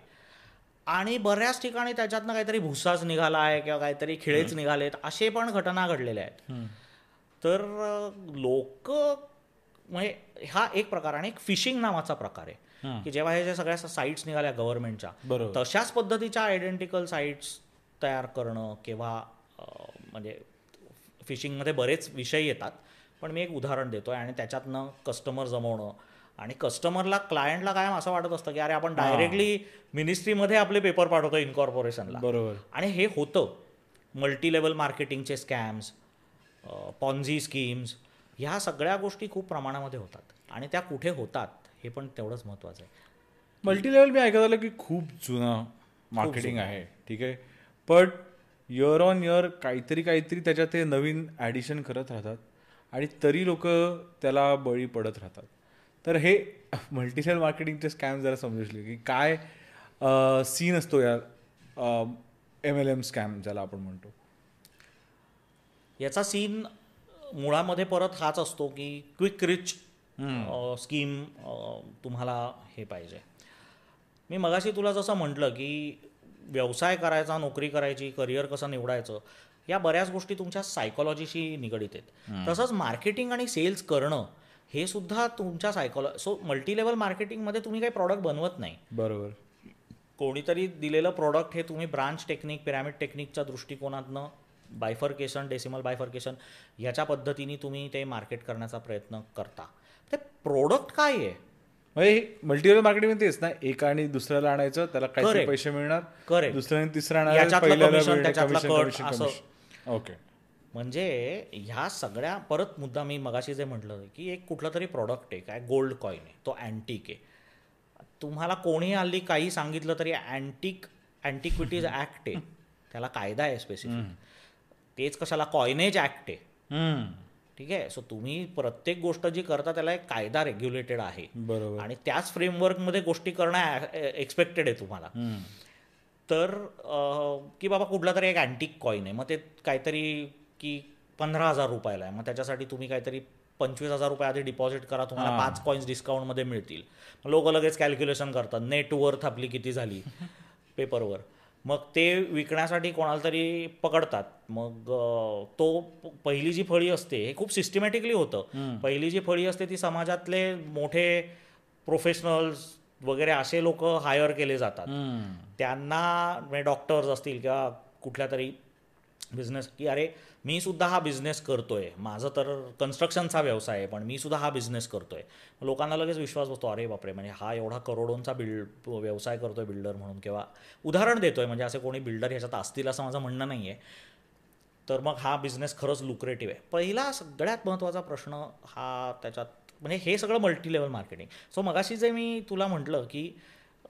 आणि बऱ्याच ठिकाणी त्याच्यातनं काहीतरी भुसाच निघाला आहे किंवा काहीतरी खिळेच निघालेत असे पण घटना घडलेल्या आहेत. तर लोक म्हणजे हा एक प्रकार आणि एक फिशिंग नावाचा प्रकार आहे. की जेव्हा हे जे सगळ्या साईट्स निघाल्या गव्हर्नमेंटच्या तशाच पद्धतीच्या आयडेंटिकल साईट्स तयार करणं किंवा म्हणजे फिशिंगमध्ये बरेच विषय येतात. पण मी एक उदाहरण देतोय आणि त्याच्यातनं कस्टमर जमवणं आणि कस्टमरला क्लायंटला कायम असं वाटत असतं की अरे आपण डायरेक्टली मिनिस्ट्रीमध्ये आपले पेपर पाठवतो इन्कॉर्पोरेशनला बरोबर. आणि हे होतं. मल्टी लेवल मार्केटिंगचे स्कॅम्स पॉन्झी स्कीम्स ह्या सगळ्या गोष्टी खूप प्रमाणामध्ये होतात. आणि त्या कुठे होतात हे पण तेवढंच महत्त्वाचं आहे. मल्टी लेवल मी ऐकत आलं की खूप जुनं मार्केटिंग आहे. ठीक आहे? पण इयर ऑन इयर काहीतरी काहीतरी त्याच्यात ते नवीन ॲडिशन करत राहतात. आणि तरी लोक त्याला बळी पडत राहतात. तर हे मल्टी लेवल मार्केटिंगचे स्कॅम जरा समजले की काय सीन असतो या एम एल एम स्कॅम ज्याला आपण म्हणतो. याचा सीन मुळामध्ये परत हाच असतो की क्विक रिच स्कीम तुम्हाला हे पाहिजे. मी मगाशी तुला जसं म्हटलं की व्यवसाय करायचा नोकरी करायची करिअर कसं निवडायचं या बऱ्याच गोष्टी तुमच्या सायकोलॉजीशी निगडीत आहेत. तसंच मार्केटिंग आणि सेल्स करणं हे सुद्धा तुमच्या सायकोलॉ सो मल्टी लेवल मार्केटिंगमध्ये तुम्ही काही प्रॉडक्ट बनवत नाही बरोबर कोणीतरी दिलेलं प्रॉडक्ट हे तुम्ही ब्रांच टेक्निक पिरॅमिड टेक्निकच्या दृष्टिकोनातनं बायफर्केशन डेसिमल बायफर्केशन ह्याच्या पद्धतीने तुम्ही ते मार्केट करण्याचा प्रयत्न करता ते प्रोडक्ट काय आहे म्हणजे मल्टी लेवल मार्केटिंग तेच ना एका आणि दुसऱ्याला आणायचं त्याला Correct. पैसे मिळणार Correct. दुसऱ्याने तिसरा commission. ओके म्हणजे ह्या सगळ्या परत मुद्दा मी मगाशी जे म्हटलं की एक कुठला तरी प्रॉडक्ट आहे काय गोल्ड कॉईन आहे तो अँटिक आहे. तुम्हाला कोणी हल्ली काही सांगितलं तरी अँटिक अँटिक्विटीज ॲक्ट आहे. त्याला कायदा आहे स्पेसिफिक तेच कशाला कॉइनेज ॲक्ट आहे. ठीक आहे? सो तुम्ही प्रत्येक गोष्ट जी करता त्याला एक कायदा रेग्युलेटेड आहे. बरोबर. आणि त्याच फ्रेमवर्कमध्ये गोष्टी करणं एक्सपेक्टेड आहे तुम्हाला. तर की बाबा कुठला तरी एक अँटिक कॉईन आहे. मग ते काहीतरी की पंधरा हजार रुपयाला आहे. मग त्याच्यासाठी तुम्ही काहीतरी पंचवीस हजार रुपये आधी डिपॉझिट करा तुम्हाला. पाच कॉईन्स डिस्काउंटमध्ये मिळतील. लोक लगेच कॅल्क्युलेशन करतात नेट वर्थ आपली किती झाली? पेपरवर मग ते विकण्यासाठी कोणाला तरी पकडतात. मग तो पहिली जी फळी असते हे खूप सिस्टमॅटिकली होतं. पहिली जी फळी असते ती समाजातले मोठे प्रोफेशनल्स वगैरे असे लोक हायर केले जातात. त्यांना म्हणजे डॉक्टर्स असतील किंवा कुठल्या तरी बिझनेस की अरे मी सुद्धा हा बिझनेस करतोय. माझं तर कन्स्ट्रक्शनचा व्यवसाय आहे पण मी सुद्धा हा बिझनेस करतोय. लोकांना लगेच विश्वास बसतो अरे बापरे म्हणजे हा एवढा करोडोंचा बिल्ड व्यवसाय करतोय बिल्डर म्हणून किंवा उदाहरण देतोय म्हणजे असे कोणी बिल्डर ह्याच्यात असतील असं माझं म्हणणं नाही आहे तर मग हा बिझनेस खरंच लुक्रेटिव्ह आहे. पहिला सगळ्यात महत्त्वाचा प्रश्न हा त्याच्यात म्हणजे हे सगळं मल्टी लेवल मार्केटिंग सो मगाशी जे मी तुला म्हटलं की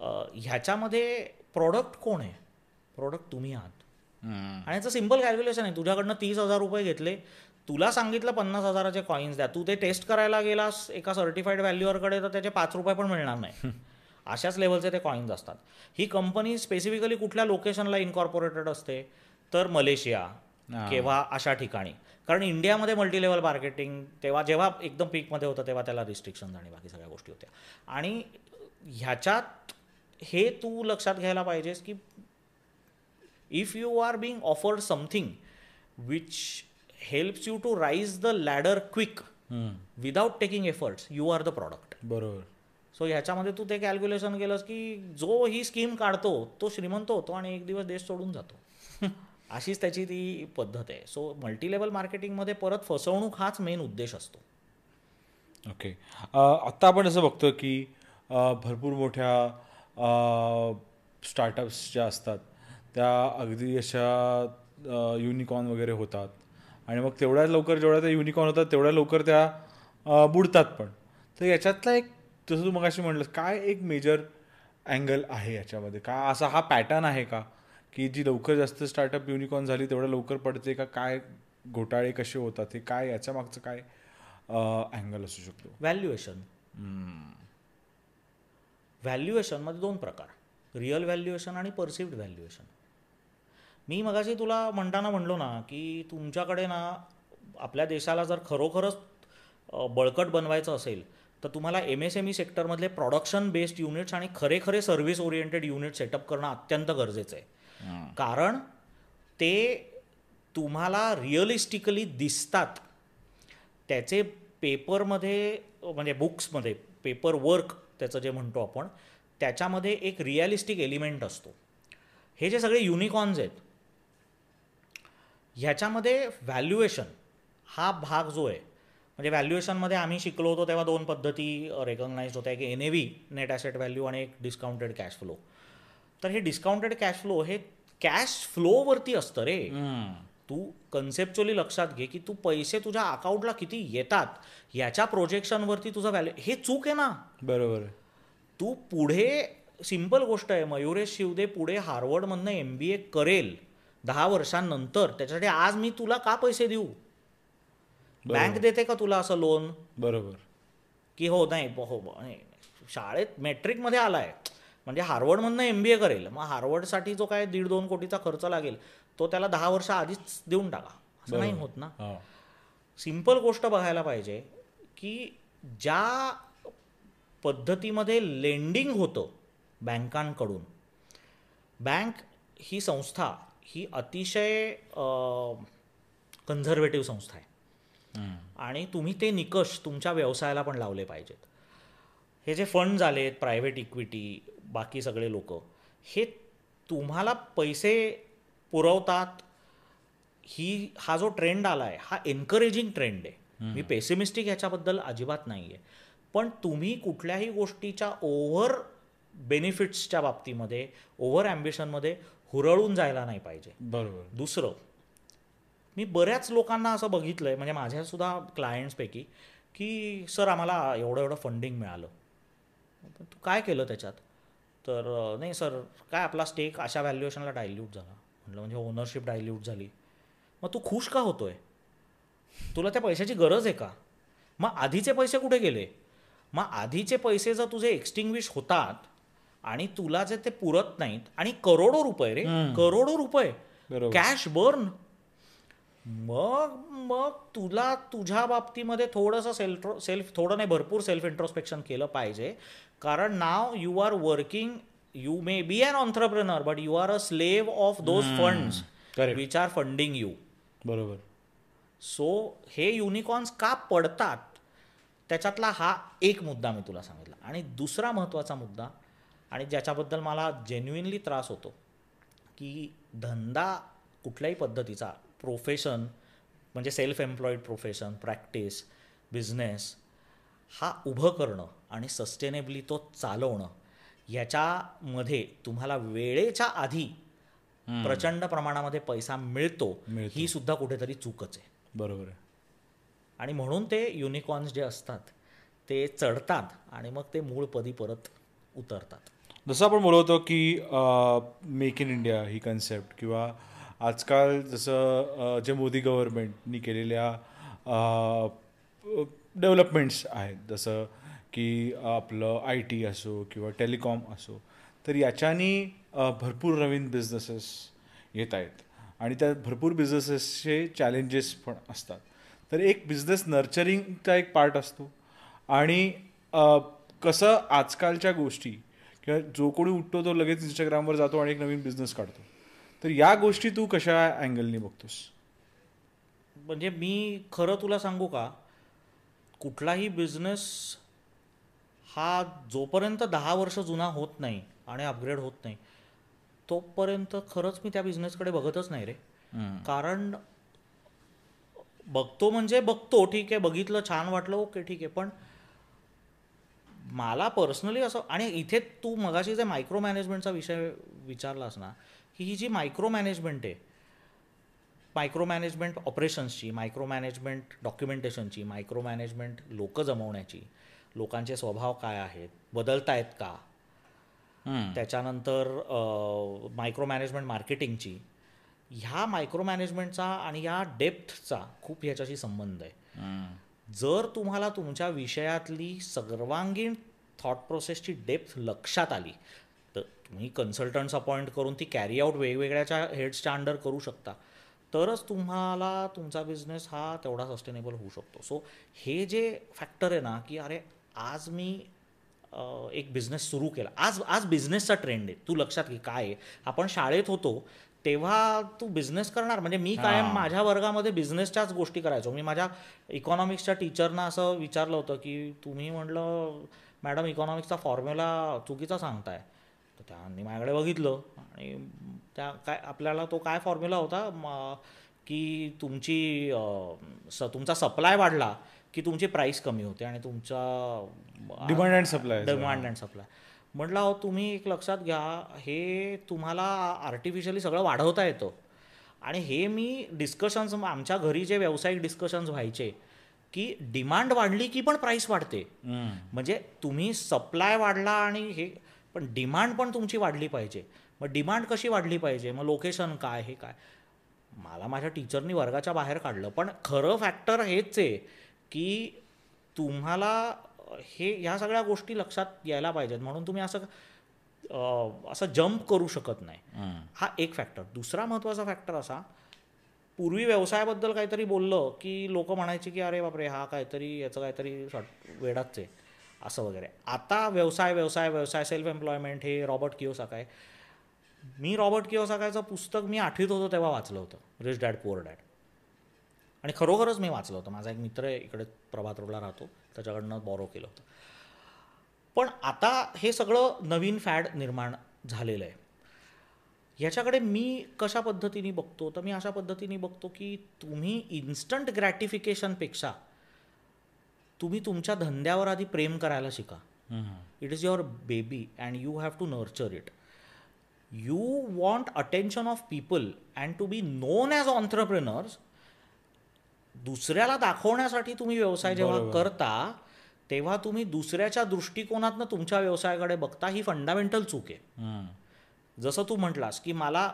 ह्याच्यामध्ये प्रॉडक्ट कोण आहे? प्रॉडक्ट तुम्ही आहात. आणि याचं सिंपल कॅल्क्युलेशन आहे. तुझ्याकडनं तीस हजार रुपये घेतले. तुला सांगितलं पन्नास हजाराचे कॉईन्स द्या. तू ते टेस्ट करायला गेलास एका सर्टिफाईड व्हॅल्युअरकडे तर त्याचे पाच रुपये पण मिळणार नाही. अशाच लेवलचे ते कॉईन्स असतात. ही कंपनी स्पेसिफिकली कुठल्या लोकेशनला इन्कॉर्पोरेटेड असते? तर मलेशिया. किंवा अशा ठिकाणी. कारण इंडियामध्ये मल्टी लेवल मार्केटिंग तेव्हा जेव्हा एकदम पीकमध्ये होतं तेव्हा त्याला रिस्ट्रिक्शन आणि बाकी सगळ्या गोष्टी होत्या. आणि ह्याच्यात हे तू लक्षात घ्यायला पाहिजेस की if you are being offered something which helps you to rise the ladder quick हम्म. without taking efforts you are the product. बरोबर. सो ह्याच्यामध्ये तू ते कॅल्क्युलेशन केलंस की जो ही स्कीम काढतो तो श्रीमंत होतो आणि एक दिवस देश सोडून जातो. अशीच त्याची ती पद्धत आहे. सो मल्टी लेवल मार्केटिंगमध्ये परत फसवणूक हाच मेन उद्देश असतो. ओके आत्ता आपण असं बघतो की भरपूर मोठ्या स्टार्टअप्स ज्या असतात त्या अगदी अशा युनिकॉर्न वगैरे होतात. आणि मग तेवढ्या लवकर जेवढ्या त्या युनिकॉर्न होतात तेवढ्या लवकर त्या बुडतात पण. तर याच्यातला एक जसं तू मगाशी म्हटलं काय एक मेजर अँगल आहे याच्यामध्ये? का असा हा पॅटर्न आहे का? की जी लवकर जास्त स्टार्टअप युनिकॉर्न झाली तेवढ्या लवकर पडते का? काय घोटाळे कसे होतात? हे काय याच्या मागचं काय अँगल असू शकतो? व्हॅल्युएशन व्हॅल्युएशनमध्ये दोन प्रकार. रिअल व्हॅल्युएशन आणि परसिव्ड व्हॅल्युएशन मी मगाशी तुला म्हणताना म्हणलो ना की तुमच्याकडे ना आपल्या देशाला जर खरोखरच बळकट बनवायचं असेल तर तुम्हाला एम एस एम ई सेक्टरमधले प्रोडक्शन बेस्ड युनिट्स आणि खरे खरे सर्व्हिस ओरिएंटेड युनिट सेटअप करणं अत्यंत गरजेचं आहे. कारण ते तुम्हाला रिअलिस्टिकली दिसतात. त्याचे पेपरमध्ये म्हणजे बुक्समध्ये पेपर वर्क त्याचं जे म्हणतो आपण त्याच्यामध्ये एक रिअलिस्टिक एलिमेंट असतो. हे जे सगळे युनिकॉर्न्स आहेत ह्याच्यामध्ये व्हॅल्युएशन हा भाग जो आहे म्हणजे व्हॅल्युएशनमध्ये आम्ही शिकलो होतो तेव्हा दोन पद्धती रेकग्नाइज होत्या एक N A V net asset value आणि एक डिस्काउंटेड कॅश फ्लो तर हे डिस्काउंटेड कॅश फ्लो हे कॅश फ्लोवरती असतं रे. तू कन्सेप्च्युअली लक्षात घे की तू पैसे तुझ्या अकाउंटला किती येतात याच्या प्रोजेक्शनवरती तुझं व्हॅल्यू हे चूक आहे ना? बरोबर तू पुढे सिंपल गोष्ट आहे मयुरेश शिवदे पुढे हार्वर्डमधनं एम बी ए करेल. दहा वर्षांनंतर. त्याच्यासाठी आज मी तुला का पैसे देऊ? बँक देते का तुला असं लोन बरोबर. की हो नाही हो नाही. शाळेत मेट्रिकमध्ये आला आहे म्हणजे हार्वर्डमधनं एम बी ए करेल. मग हार्वर्डसाठी जो काय दीड दोन कोटीचा खर्च लागेल तो त्याला दहा वर्ष आधीच देऊन टाका. असं नाही होत ना? हां. सिंपल गोष्ट बघायला पाहिजे की ज्या पद्धतीमध्ये लेंडिंग होतं बँकांकडून बँक ही संस्था ही अतिशय कन्झर्वेटिव्ह संस्था आहे. आणि तुम्ही ते निकष तुमच्या व्यवसायाला पण लावले पाहिजेत. हे जे फंड झालेत प्रायव्हेट इक्विटी बाकी सगळे लोक हे तुम्हाला पैसे पुरवतात. ही हा जो ट्रेंड आला आहे हा एनकरेजिंग ट्रेंड आहे. मी पेसिमिस्टिक ह्याच्याबद्दल अजिबात नाही आहे पण तुम्ही कुठल्याही गोष्टीच्या ओव्हर बेनिफिट्सच्या बाबतीमध्ये ओव्हर ॲम्बिशनमध्ये हुरळून जायला नाही पाहिजे. बरोबर. दुसरं मी बऱ्याच लोकांना असं बघितलं आहे म्हणजे माझ्यासुद्धा क्लायंट्सपैकी की सर आम्हाला एवढं एवढं फंडिंग मिळालं. तू काय केलं त्याच्यात? तर नाही सर काय आपला स्टेक अशा व्हॅल्युएशनला डायल्यूट झाला. म्हटलं म्हणजे ओनरशिप डायल्यूट झाली. मग तू खुश का होतोय? तुला त्या पैशाची गरज आहे का? मग आधीचे पैसे कुठे गेले? मग आधीचे पैसे जर तुझे एक्सटिंग्विश होतात आणि तुला जे ते पुरत नाहीत आणि करोडो रुपये रे करोडो रुपये. कॅश बर्न मग मग तुला तुझ्या बाबतीमध्ये थोडंसं सेल्फ सेल्फ थोडं नाही भरपूर सेल्फ इंट्रोस्पेक्शन केलं पाहिजे. कारण now you are working you may be an entrepreneur but you are a slave of those funds Correct. Which are funding you बरोबर. सो हे युनिकॉर्न्स का पडतात? त्याच्यातला हा एक मुद्दा मी तुला सांगितला. आणि दुसरा महत्त्वाचा मुद्दा आणि ज्याच्याबद्दल मला जेन्युइनली त्रास होतो की धंदा कुठल्याही पद्धतीचा प्रोफेशन म्हणजे self employed profession practice business हा उभं करणं आणि सस्टेनेबली तो चालवणं याच्यामध्ये तुम्हाला वेळेच्या आधी प्रचंड प्रमाणामध्ये पैसा मिळतो मिळतो. ही सुद्धा कुठेतरी चूकच आहे. बरोबर आहे. आणि म्हणून ते युनिकॉर्न्स जे असतात ते चढतात आणि मग ते मूळ पदी परत उतरतात. जसं आपण बोलवतो की मेक इन इंडिया ही कन्सेप्ट किंवा आजकाल जसं जे मोदी गव्हर्नमेंटनी केलेल्या डेव्हलपमेंट्स आहेत. जसं की आपलं आय टी असो किंवा टेलिकॉम असो तर याच्यानी भरपूर नवीन बिझनेसेस येत आहेत. आणि त्या भरपूर बिझनेसेसचे चॅलेंजेस पण असतात. तर एक बिझनेस नर्चरिंगचा एक पार्ट असतो. आणि कसं आजकालच्या गोष्टी किंवा जो कोणी उठतो तो लगेच इंस्टाग्रामवर जातो आणि एक नवीन बिझनेस काढतो. तर या गोष्टी तू कशा अँगलनी बघतोस? म्हणजे मी खरं तुला सांगू का? कुठलाही बिझनेस हा जोपर्यंत दहा वर्ष जुना होत नाही आणि अपग्रेड होत नाही तोपर्यंत खरंच मी त्या बिझनेसकडे बघतच नाही रे. कारण बघतो म्हणजे बघतो ठीक आहे बघितलं छान वाटलं ओके ठीक आहे पण मला पर्सनली असं आणि इथे तू मगाशी जे मायक्रो मॅनेजमेंटचा विषय विचारलास ना की ही जी मायक्रो मॅनेजमेंट आहे मायक्रो मॅनेजमेंट ऑपरेशन्सची मायक्रो मॅनेजमेंट डॉक्युमेंटेशनची मायक्रो मॅनेजमेंट लोक जमवण्याची लोकांचे स्वभाव काय आहेत बदलतायत का? त्याच्यानंतर मायक्रो मॅनेजमेंट मार्केटिंगची ह्या मायक्रो मॅनेजमेंटचा आणि ह्या डेप्थचा खूप ह्याच्याशी संबंध आहे. जर तुम्हाला तुमच्या विषयातली सर्वांगीण थॉट प्रोसेसची डेप्थ लक्षात आली तर तुम्ही कन्सल्टंट्स अपॉइंट करून ती कॅरी आउट वेगवेगळ्याच्या हेड्सच्या अंडर करू शकता. तरच तुम्हाला तुमचा बिझनेस हा तेवढा सस्टेनेबल होऊ शकतो. सो हे जे फॅक्टर आहे ना की अरे आज मी एक बिझनेस सुरू केला. आज आज बिझनेसचा ट्रेंड आहे. तू लक्षात घे काय आहे? आपण शाळेत होतो तेव्हा तू बिझनेस करणार? म्हणजे मी कायम माझ्या वर्गामध्ये बिझनेसच्याच गोष्टी करायचो. मी माझ्या इकॉनॉमिक्सच्या टीचरना असं विचारलं होतं की तुम्ही म्हटलं मॅडम इकॉनॉमिक्सचा फॉर्म्युला चुकीचा सांगताय. तर त्यांनी माझ्याकडे बघितलं आणि त्या काय आपल्याला तो काय फॉर्म्युला होता? की तुमची स तुमचा सप्लाय वाढला की तुमची प्राईस कमी होते आणि तुमचा demand and supply demand and supply म्हटलं अहो तुम्ही एक लक्षात घ्या हे तुम्हाला आर्टिफिशियली सगळं वाढवता येतं. आणि हे मी डिस्कशन्स आमच्या घरी जे व्यावसायिक डिस्कशन्स व्हायचे की डिमांड वाढली की पण प्राईस वाढते. म्हणजे तुम्ही सप्लाय वाढला आणि हे पण डिमांड पण तुमची वाढली पाहिजे. मग डिमांड कशी वाढली पाहिजे? मग लोकेशन काय हे काय? मला माझ्या टीचरनी वर्गाच्या बाहेर काढलं. पण खरं फॅक्टर हेच आहे की तुम्हाला हे ह्या सगळ्या गोष्टी लक्षात यायला पाहिजेत. म्हणून तुम्ही असं असं जम्प करू शकत नाही. हा. एक फॅक्टर दुसरा महत्त्वाचा फॅक्टर असा पूर्वी व्यवसायाबद्दल काहीतरी बोललं की लोक म्हणायचे की अरे बापरे हा काहीतरी याचं काहीतरी शॉर्ट वेडाच आहे. असं वगैरे. आता व्यवसाय व्यवसाय व्यवसाय सेल्फ एम्प्लॉयमेंट हे रॉबर्ट किओसाकाय मी रॉबर्ट किओसाकायचं पुस्तक मी आठवीत होतो तेव्हा वाचलं होतं. रिच डॅड पुअर डॅड आणि खरोखरच मी वाचलं होतं. माझा एक मित्र आहे इकडे प्रभात रोडला राहतो. त्याच्याकडनं बॉरो केलं होतं. पण आता हे सगळं नवीन फॅड निर्माण झालेलं आहे. ह्याच्याकडे मी कशा पद्धतीने बघतो? तर मी अशा पद्धतीने बघतो की तुम्ही इन्स्टंट ग्रॅटिफिकेशनपेक्षा तुम्ही तुमच्या धंद्यावर आधी प्रेम करायला शिका. It is your baby and you have to nurture it you want attention of people and to be known as entrepreneurs दुसऱ्याला दाखवण्यासाठी तुम्ही व्यवसाय जेव्हा. करता तेव्हा तुम्ही दुसऱ्याच्या दृष्टिकोनातनं तुमच्या व्यवसायाकडे बघता ही फंडामेंटल चूक आहे. जसं तू म्हटलास की मला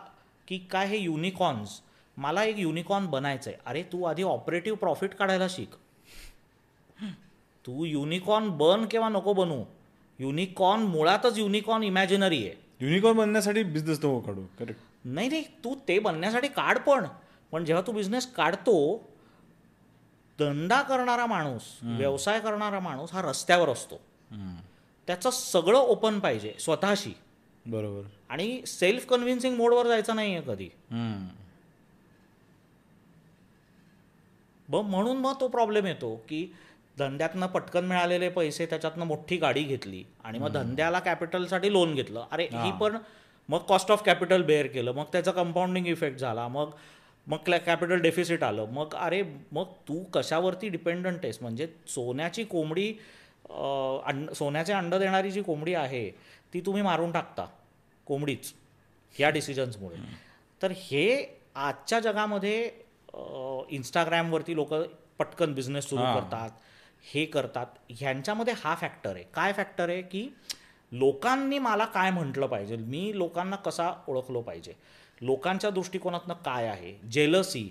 की काय हे युनिकॉर्न्स मला एक युनिकॉर्न बनायचं आहे अरे तू आधी ऑपरेटिव्ह प्रॉफिट काढायला शिक. तू युनिकॉर्न बन किंवा नको बनू? युनिकॉर्न मुळातच युनिकॉर्न इमॅजिनरी आहे. युनिकॉर्न बनण्यासाठी बिझनेस नको काढू करेक्ट नाही नाही तू ते बनण्यासाठी काढ पण. पण जेव्हा तू बिझनेस काढतो धंदा करणारा माणूस व्यवसाय करणारा माणूस हा रस्त्यावर असतो. त्याचं सगळं ओपन पाहिजे स्वतःशी. बरोबर. आणि सेल्फ कन्व्हिन्सिंग मोडवर जायचं नाही आहे कधी ब म्हणून मग तो प्रॉब्लेम येतो की धंद्यातनं पटकन मिळालेले पैसे त्याच्यातनं मोठी गाडी घेतली आणि मग धंद्याला कॅपिटलसाठी लोन घेतलं. अरे ही पण मग कॉस्ट ऑफ कॅपिटल बेअर केलं. मग त्याचा कंपाऊंडिंग इफेक्ट झाला. मग मग कॅपिटल डेफिसिट आलं. मग अरे मग तू कशावरती डिपेंडंट आहेस? म्हणजे सोन्याची कोंबडी अं, अंड सोन्याचे अंड देणारी जी कोंबडी आहे ती तुम्ही मारून टाकता कोंबडीच ह्या डिसिजन्समुळे तर हे आजच्या जगामध्ये इंस्टाग्रामवरती लोक पटकन बिझनेस सुरू. करतात हे करतात. ह्यांच्यामध्ये हा फॅक्टर आहे. काय फॅक्टर आहे? की लोकांनी मला काय म्हटलं पाहिजे? मी लोकांना कसा ओळखलो पाहिजे? लोकांच्या दृष्टिकोनातनं काय आहे? जेलसी.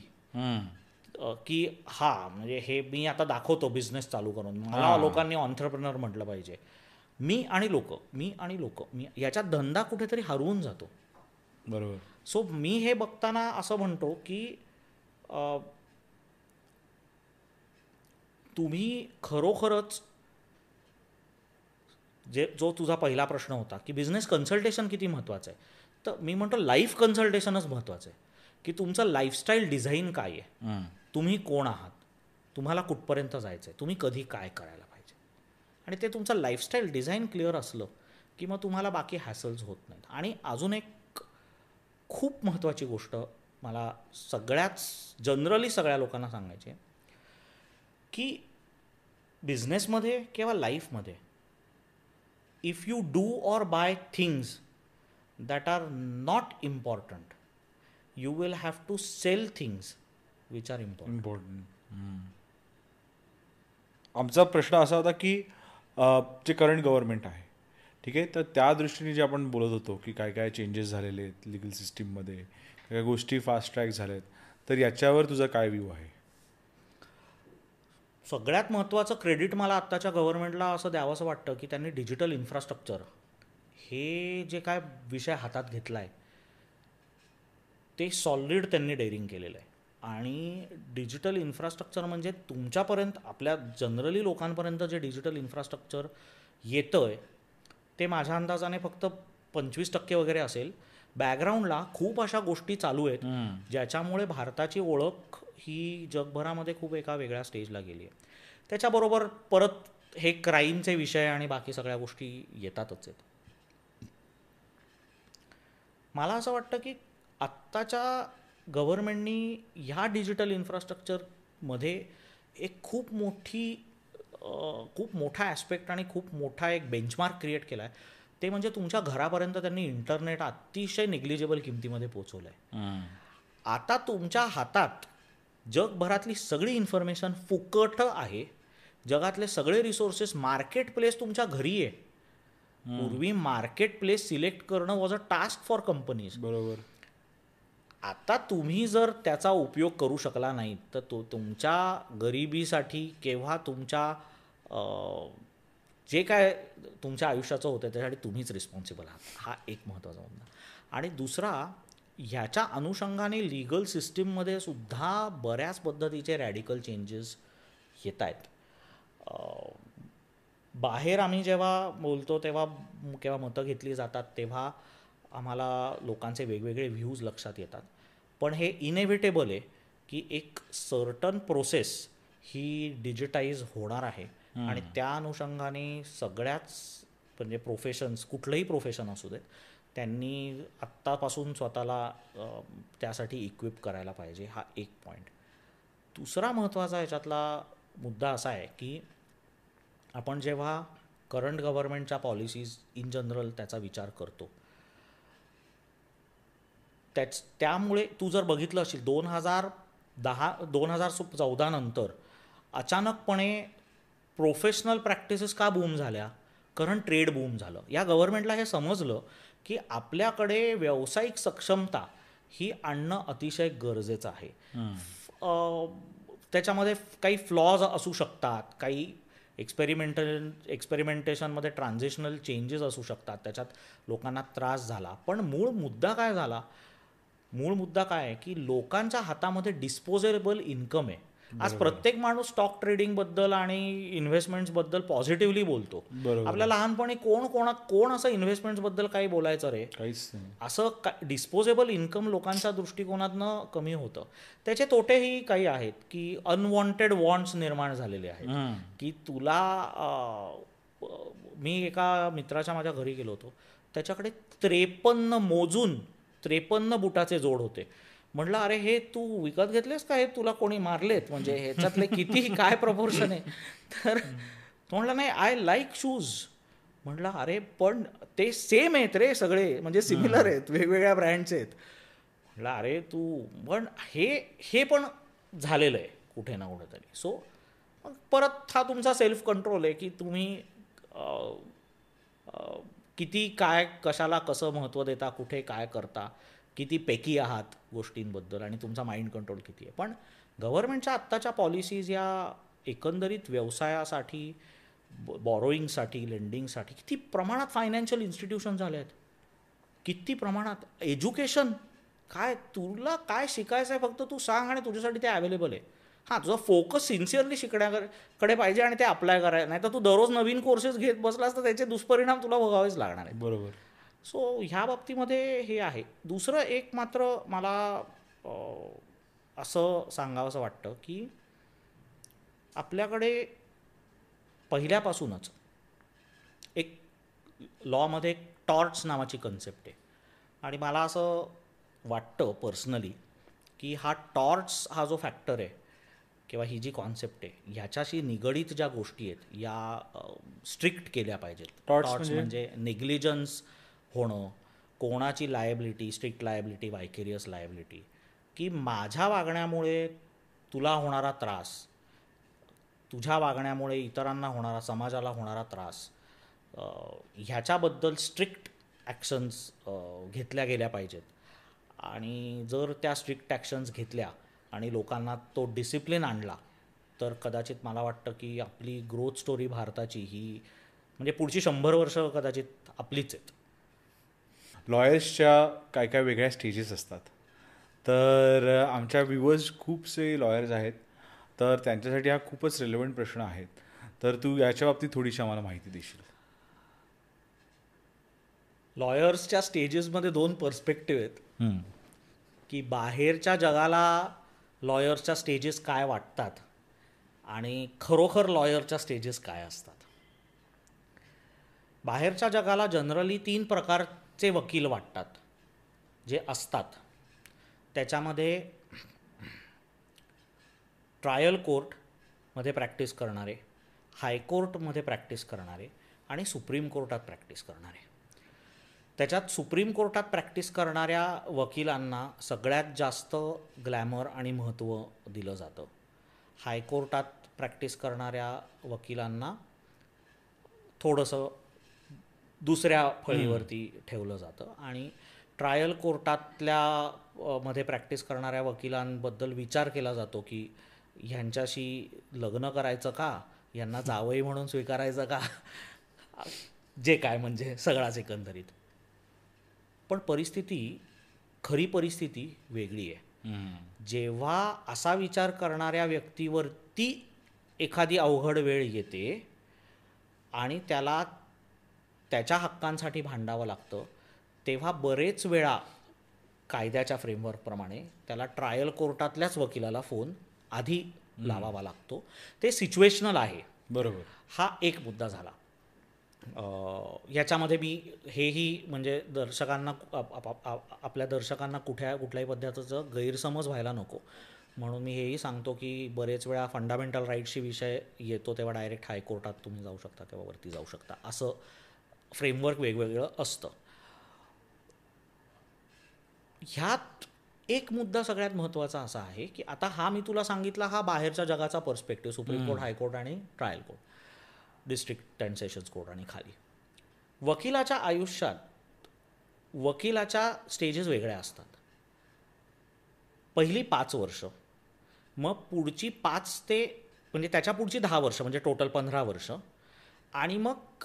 की हा म्हणजे हे मी आता दाखवतो बिझनेस चालू करून. मला. लोकांनी ऑन्टरप्रिनर म्हटलं पाहिजे. मी आणि लोक मी आणि लोक मी याच्यात धंदा कुठेतरी हरवून जातो. बरोबर. सो मी हे बघताना असं म्हणतो की तुम्ही खरोखरच जे जो तुझा पहिला प्रश्न होता की बिझनेस कन्सल्टेशन किती महत्त्वाचं आहे? तर मी म्हणतो लाईफ कन्सल्टेशनच महत्त्वाचं आहे. की तुमचं लाईफस्टाईल डिझाईन काय आहे? तुम्ही कोण आहात? तुम्हाला कुठपर्यंत जायचं आहे तुम्ही कधी काय करायला पाहिजे? आणि ते तुमचं लाईफस्टाईल डिझाईन क्लिअर असलं की मग तुम्हाला बाकी हॅसल्स होत नाहीत. आणि अजून एक खूप महत्त्वाची गोष्ट मला सगळ्याच जनरली सगळ्या लोकांना सांगायची आहे की बिझनेसमध्ये किंवा लाईफमध्ये if you do or buy things that are not important you will have to sell things which are important important आमचा प्रश्न असा होता की जे करंट गव्हर्नमेंट आहे ठीक आहे? तर त्या दृष्टीने जे आपण बोलत होतो की काय काय चेंजेस झालेले आहेत लिगल सिस्टीममध्ये काय काय गोष्टी फास्ट ट्रॅक झाल्यात तर याच्यावर तुझा काय व्ह्यू आहे? सगळ्यात महत्त्वाचं क्रेडिट मला आत्ताच्या गव्हर्नमेंटला असं द्यावंसं वाटतं की त्यांनी डिजिटल इन्फ्रास्ट्रक्चर हे जे काय विषय हातात घेतला आहे ते सॉलिड त्यांनी डेअरिंग केलेलं आहे. आणि डिजिटल इन्फ्रास्ट्रक्चर म्हणजे तुमच्यापर्यंत आपल्या जनरली लोकांपर्यंत जे डिजिटल इन्फ्रास्ट्रक्चर येतं आहे ते माझ्या अंदाजाने फक्त पंचवीस टक्के वगैरे असेल. बॅकग्राऊंडला खूप अशा गोष्टी चालू आहेत ज्याच्यामुळे भारताची ओळख ही जगभरामध्ये खूप एका वेगळ्या स्टेजला गेली आहे. त्याच्याबरोबर परत हे क्राईमचे विषय आणि बाकी सगळ्या गोष्टी येतातच आहेत. मला असं वाटतं की आत्ताच्या गव्हर्नमेंटनी ह्या डिजिटल इन्फ्रास्ट्रक्चरमध्ये एक खूप मोठी खूप मोठा ॲस्पेक्ट आणि खूप मोठा एक बेंचमार्क क्रिएट केला आहे ते म्हणजे तुमच्या घरापर्यंत त्यांनी इंटरनेट अतिशय निग्लिजेबल किमतीमध्ये पोचवलं आहे आता तुमच्या हातात जगभरातली सगळी इन्फॉर्मेशन फुकट आहे. जगातले सगळे रिसोर्सेस मार्केट प्लेस तुमच्या घरी आहे. पूर्वी मार्केट प्लेस सिलेक्ट करणं was a task for companies बरोबर. आता तुम्ही जर त्याचा उपयोग करू शकला नाही तर तो तुमच्या गरिबीसाठी केव्हा तुमच्या जे काय तुमच्या आयुष्याचं होतं त्यासाठी तुम्हीच रिस्पॉन्सिबल आहात. हा एक महत्त्वाचा मुद्दा. आणि दुसरा ह्याच्या अनुषंगाने लिगल सिस्टीममध्ये सुद्धा बऱ्याच पद्धतीचे रॅडिकल चेंजेस येत आहेत बाहेर आम्ही जेव्हा बोलतो तेव्हा केव्हा मतं घेतली जातात तेव्हा आम्हाला लोकांचे वेगवेगळे व्ह्यूज लक्षात येतात. पण हे इनेव्हिटेबल आहे की एक सर्टन प्रोसेस ही डिजिटाईज होणार आहे. आणि त्या अनुषंगाने सगळ्याच म्हणजे प्रोफेशन्स कुठलंही प्रोफेशन असू देत त्यांनी आत्तापासून स्वतःला त्यासाठी इक्विप करायला पाहिजे. हा एक पॉईंट दुसरा महत्त्वाचा याच्यातला मुद्दा असा आहे की आपण जेव्हा करंट गव्हर्नमेंटच्या पॉलिसीज इन जनरल त्याचा विचार करतो त्याच त्यामुळे तू जर बघितलं असेल दोन हजार दहा दोन हजार चौदा नंतर अचानकपणे प्रोफेशनल प्रॅक्टिसेस का बूम झाल्या? कारण ट्रेड बूम झालं. या गव्हर्नमेंटला हे समजलं की आपल्याकडे व्यावसायिक सक्षमता ही आणणं अतिशय गरजेचं आहे. त्याच्यामध्ये काही फ्लॉज असू शकतात काही एक्सपेरिमेंटल एक्सपेरिमेंटेशनमध्ये ट्रान्झिशनल चेंजेस असू शकतात. त्याच्यात लोकांना त्रास झाला. पण मूळ मुद्दा काय झाला? मूळ मुद्दा काय आहे की लोकांच्या हातामध्ये डिस्पोजेबल इन्कम आहे. आज प्रत्येक माणूस स्टॉक ट्रेडिंगबद्दल आणि इन्व्हेस्टमेंट्सबद्दल पॉझिटिव्हली बोलतो. आपल्या लहानपणी कोण कोणा कोण असं इन्व्हेस्टमेंट्सबद्दल काही बोलायचं रे? काहीच नाही. असं डिस्पोजेबल इन्कम लोकांच्या दृष्टिकोनातनं कमी होतं. त्याचे तोटेही काही आहेत की अनवॉन्टेड वॉन्ट्स निर्माण झालेले आहेत. की तुला मी एका मित्राच्या माझ्या घरी गेलो होतो. त्याच्याकडे त्रेपन्न मोजून त्रेपन्न बुटाचे जोड होते. म्हटलं अरे हे तू विकत घेतलेस का? हे तुला कोणी मारलेत? म्हणजे ह्याच्यातले किती काय प्रपोर्शन आहे. तर तो म्हणला नाही आय लाईक शूज म्हटलं अरे पण ते सेम आहेत रे सगळे म्हणजे सिमिलर आहेत वेगवेगळ्या ब्रँडचे आहेत. म्हटलं अरे तू पण हे हे पण झालेलं आहे कुठे ना कुठेतरी. सो मग परत हा तुमचा सेल्फ कंट्रोल आहे की तुम्ही किती काय कशाला कसं महत्त्व देता कुठे काय करता? किती पेकी आहात गोष्टींबद्दल आणि तुमचा माइंड कंट्रोल किती आहे. पण गव्हर्नमेंटच्या आत्ताच्या पॉलिसीज या एकंदरीत व्यवसायासाठी बॉरोईंगसाठी लेंडिंगसाठी किती प्रमाणात फायनान्शियल इन्स्टिट्यूशन झाले आहेत. किती प्रमाणात एज्युकेशन काय तुला काय शिकायचं आहे फक्त तू सांग आणि तुझ्यासाठी ते अवेलेबल आहे. हां तुझा फोकस सिन्सिअरली शिकण्याकडे पाहिजे आणि ते अप्लाय करायला नाही तर तू दररोज नवीन कोर्सेस घेत बसलास तर त्याचे दुष्परिणाम तुला भोगावेच लागणार आहे बरोबर. सो ह्या बाबतीमध्ये हे आहे. दुसरं एक मात्र मला असं सांगावंसं वाटतं की आपल्याकडे पहिल्यापासूनच एक लॉमध्ये एक टॉर्च नावाची कन्सेप्ट आहे. आणि मला असं वाटतं पर्सनली की हा टॉर्च हा जो फॅक्टर आहे किंवा ही जी कॉन्सेप्ट आहे ह्याच्याशी निगडीत ज्या गोष्टी आहेत या स्ट्रिक्ट केल्या पाहिजेत. Torts म्हणजे? म्हणजे नेग्लिजन्स होणं कोणाची liability strict liability vicarious liability की माझ्या वागण्यामुळे तुला होणारा त्रास तुझ्या वागण्यामुळे इतरांना होणारा समाजाला होणारा त्रास ह्याच्याबद्दल स्ट्रिक्ट ॲक्शन्स घेतल्या गेल्या पाहिजेत. आणि जर त्या स्ट्रिक्ट ॲक्शन्स घेतल्या आणि लोकांना तो डिसिप्लिन आणला तर कदाचित मला वाटतं की आपली ग्रोथ स्टोरी भारताची ही म्हणजे पुढची शंभर वर्ष कदाचित आपलीच आहेत. लॉयर्सच्या काय काय वेगळ्या स्टेजेस असतात. तर आमच्या व्ह्युअर्स खूपसे लॉयर्स आहेत. तर त्यांच्यासाठी हा खूपच रिलेवंट प्रश्न आहेत तर तू याच्या बाबतीत थोडीशी आम्हाला माहिती देशील. लॉयर्सच्या स्टेजेसमध्ये दोन पर्स्पेक्टिव्ह आहेत. की बाहेरच्या जगाला लॉयर्सच्या स्टेजेस काय वाटतात आणि खरोखर लॉयरच्या स्टेजेस काय असतात. बाहेरच्या जगाला जनरली तीन चे वकील वाटतात जे असतात. त्याच्यामध्ये ट्रायल कोर्टमध्ये प्रॅक्टिस करणारे हायकोर्टमध्ये प्रॅक्टिस करणारे आणि सुप्रीम कोर्टात प्रॅक्टिस करणारे. त्याच्यात सुप्रीम कोर्टात प्रॅक्टिस करणाऱ्या वकिलांना सगळ्यात जास्त ग्लॅमर आणि महत्त्व दिलं जातं. हायकोर्टात प्रॅक्टिस करणाऱ्या वकिलांना थोडंसं दुसऱ्या फळीवरती ठेवलं जातं. आणि ट्रायल कोर्टातल्या मध्ये प्रॅक्टिस करणाऱ्या वकिलांबद्दल विचार केला जातो की ह्यांच्याशी लग्न करायचं का? यांना जावई म्हणून स्वीकारायचं का? जे काय म्हणजे सगळाच एकंदरीत. पण परिस्थिती खरी परिस्थिती वेगळी आहे. जेव्हा असा विचार करणाऱ्या व्यक्तीवरती एखादी अवघड वेळ येते आणि त्याला त्याच्या हक्कांसाठी भांडावं लागतं. तेव्हा बरेच वेळा कायद्याच्या फ्रेमवर्कप्रमाणे त्याला ट्रायल कोर्टातल्याच वकिलाला फोन आधी लावावा लागतो. ते सिच्युएशनल आहे. बरोबर. हा एक मुद्दा झाला. याच्यामध्ये मी हेही म्हणजे दर्शकांना आप- आप- आप- आपल्या दर्शकांना कुठ्या कुठल्याही पद्धतीचं गैरसमज व्हायला नको. म्हणून मी हेही सांगतो की बरेच वेळा फंडामेंटल राईट्सची विषय येतो तेव्हा डायरेक्ट हायकोर्टात तुम्ही जाऊ शकता तेव्हा वरती जाऊ शकता. असं फ्रेमवर्क वेगवेगळं असतं. ह्यात एक मुद्दा सगळ्यात महत्त्वाचा असा आहे की आता हा मी तुला सांगितला हा बाहेरच्या जगाचा perspective supreme court high court आणि trial court district and sessions court आणि खाली. वकिलाच्या आयुष्यात वकिलाच्या स्टेजेस वेगळ्या असतात. पहिली पाच वर्ष मग पुढची पाच ते म्हणजे त्याच्या पुढची दहा वर्ष म्हणजे टोटल पंधरा वर्ष आणि मग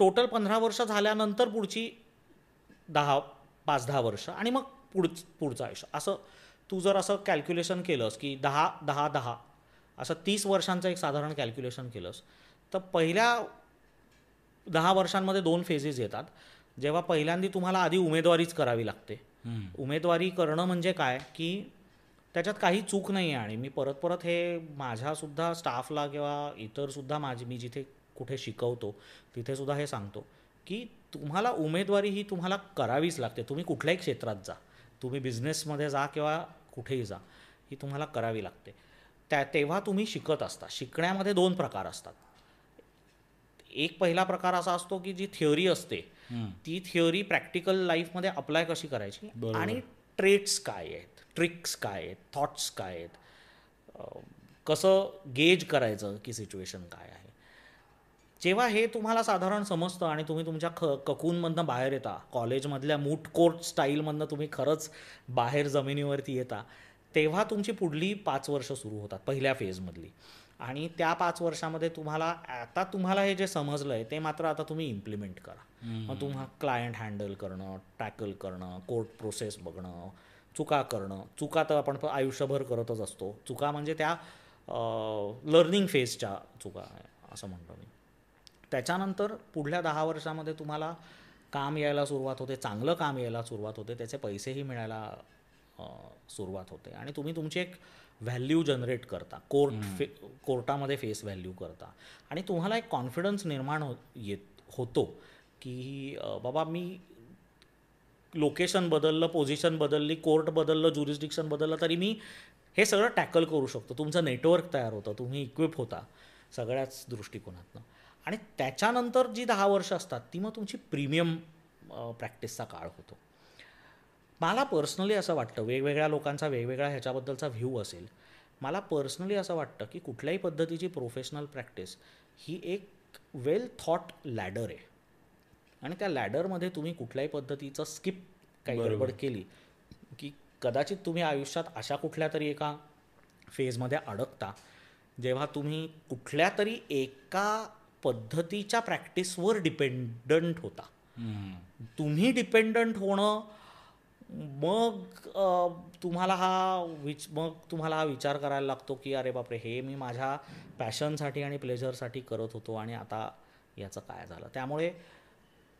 टोटल पंधरा वर्ष झाल्यानंतर पुढची दहा पाच दहा वर्ष आणि मग पुढ पुढचं आयुष्य. असं तू जर असं कॅल्क्युलेशन केलंस की दहा दहा दहा असं तीस वर्षांचं एक साधारण कॅल्क्युलेशन केलंस तर पहिल्या दहा वर्षांमध्ये दोन फेजेस येतात. जेव्हा पहिल्यांदा तुम्हाला आधी उमेदवारीच करावी लागते. उमेदवारी करणं म्हणजे काय? की त्याच्यात काही चूक नाही आहे आणि मी परत परत हे माझ्यासुद्धा स्टाफला किंवा इतरसुद्धा माझी मी जिथे कुठे शिकवतो तिथे सुद्धा हे सांगतो की तुम्हाला उमेदवारी ही तुम्हाला करावीच लागते. तुम्ही कुठल्याही क्षेत्रात जा. तुम्ही बिझनेसमध्ये जा किंवा कुठेही जा ही तुम्हाला करावी लागते. त्या तेव्हा तुम्ही शिकत असता. शिकण्यामध्ये दोन प्रकार असतात. एक पहिला प्रकार असा असतो की जी थिअरी असते ती थिअरी प्रॅक्टिकल लाईफमध्ये अप्लाय कशी करायची? आणि ट्रेट्स काय आहेत? ट्रिक्स काय आहेत? थॉट्स काय आहेत? कसं गेज करायचं की सिच्युएशन काय आहे? जेव्हा हे तुम्हाला साधारण समजतं आणि तुम्ही तुमच्या ख ककूनमधनं बाहेर येता कॉलेजमधल्या मूट कोर्ट स्टाईलमधनं तुम्ही खरंच बाहेर जमिनीवरती येता तेव्हा तुमची पुढली पाच वर्ष सुरू होतात पहिल्या फेजमधली आणि त्या पाच वर्षामध्ये तुम्हाला आता तुम्हाला हे जे समजलं आहे ते मात्र आता तुम्ही इम्प्लिमेंट करा. मग तुम्हाला क्लायंट हँडल करणं टॅकल करणं कोर्ट प्रोसेस बघणं चुका करणं. चुका तर आपण आयुष्यभर करतच असतो. चुका म्हणजे त्या लर्निंग फेजच्या चुका असं म्हणतो मी. त्याच्यानंतर पुढल्या दहा वर्षामध्ये तुम्हाला काम यायला सुरुवात होते चांगलं काम यायला सुरुवात होते त्याचे पैसेही मिळायला सुरुवात होते. आणि तुम्ही तुमची एक व्हॅल्यू जनरेट करता. कोर्ट फे कोर्टामध्ये फेस व्हॅल्यू करता. आणि तुम्हाला एक कॉन्फिडन्स निर्माण हो येत होतो की बाबा मी लोकेशन बदललं पोझिशन बदलली कोर्ट बदललं ज्युरिस्डिक्शन बदललं तरी मी हे सगळं टॅकल करू शकतो. तुमचं नेटवर्क तयार होतं तुम्ही इक्विप होता सगळ्याच दृष्टिकोनातनं. आणि त्याच्यानंतर जी दहा वर्ष असतात ती मग तुमची प्रीमियम प्रॅक्टिसचा काळ होतो. मला पर्सनली असं वाटतं वेगवेगळ्या लोकांचा वेगवेगळा ह्याच्याबद्दलचा व्ह्यू असेल मला पर्सनली असं वाटतं की कुठल्याही पद्धतीची प्रोफेशनल प्रॅक्टिस ही एक वेल थॉट लॅडर आहे. आणि त्या लॅडरमध्ये तुम्ही कुठल्याही पद्धतीचं स्किप काही गडबड केली की कदाचित तुम्ही आयुष्यात अशा कुठल्या तरी एका फेजमध्ये अडकता जेव्हा तुम्ही कुठल्या तरी एका पद्धतीच्या प्रॅक्टिसवर डिपेंडंट होता. तुम्ही डिपेंडंट होणं मग तुम्हाला हा विच मग तुम्हाला हा विचार करायला लागतो की अरे बापरे हे मी माझ्या पॅशनसाठी आणि प्लेजरसाठी करत होतो आणि आता याचं काय झालं? त्यामुळे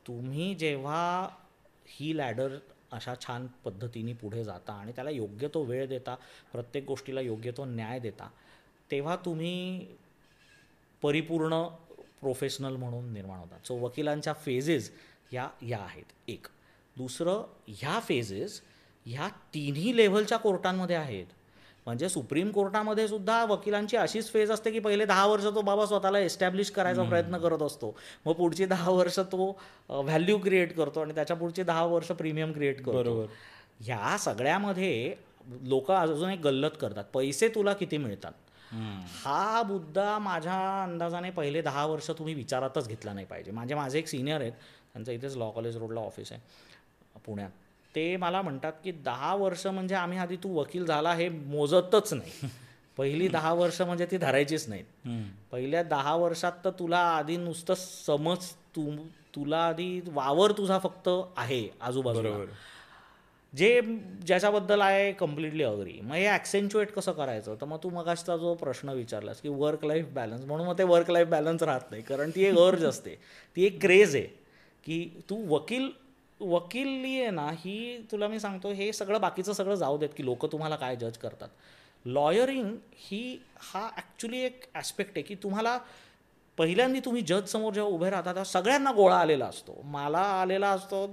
तुम्ही जेव्हा ही लॅडर अशा छान पद्धतीने पुढे जाता आणि त्याला योग्य तो वेळ देता प्रत्येक गोष्टीला योग्य तो न्याय देता तेव्हा तुम्ही परिपूर्ण प्रोफेशनल म्हणून निर्माण होतात. सो वकिलांच्या फेजेस ह्या या आहेत. एक. दुसरं ह्या फेजेस ह्या तिन्ही लेव्हलच्या कोर्टांमध्ये आहेत. म्हणजे सुप्रीम कोर्टामध्ये सुद्धा वकिलांची अशीच फेज असते की पहिले दहा वर्ष तो बाबा स्वतःला एस्टॅब्लिश करायचा प्रयत्न करत असतो. मग पुढची दहा वर्ष तो व्हॅल्यू क्रिएट करतो आणि त्याच्या पुढची दहा वर्ष प्रीमियम क्रिएट करतो. बरोबर. ह्या सगळ्यामध्ये लोक अजून एक गल्लत करतात. पैसे तुला किती मिळतात? हा मुद्दा माझ्या अंदाजाने पहिले दहा वर्ष तुम्ही विचारातच घेतला नाही पाहिजे. माझे माझे एक सिनियर आहेत त्यांचं इथेच लॉ कॉलेज रोडला ऑफिस आहे पुण्यात. ते मला म्हणतात की दहा वर्ष म्हणजे आम्ही आधी तू वकील झाला हे मोजतच नाही. पहिली दहा वर्ष म्हणजे ती धरायचीच नाहीत. पहिल्या दहा वर्षात तर तुला आधी नुसतं समज तू तुला आधी वावर तुझा फक्त आहे आजूबाजूला. जे ज्याच्याबद्दल आहे कम्प्लिटली अग्री मग हे ॲक्सेंच्युएट कसं करायचं? तर मग तू मगाशचा जो प्रश्न विचारलास की वर्क लाईफ बॅलन्स म्हणून मग ते वर्क लाईफ बॅलन्स राहत नाही. कारण ती एक अर्ज असते. ती एक क्रेज आहे. की तू वकील वकिली आहे ना ही तुला मी सांगतो हे सगळं बाकीचं सगळं जाऊ देत की लोक तुम्हाला काय जज करतात. लॉयरिंग ही हा ॲक्च्युली एक ॲस्पेक्ट आहे की तुम्हाला पहिल्यांदा तुम्ही जज समोर जेव्हा उभे राहता तेव्हा सगळ्यांना गोळा आलेला असतो. मला आलेला असतो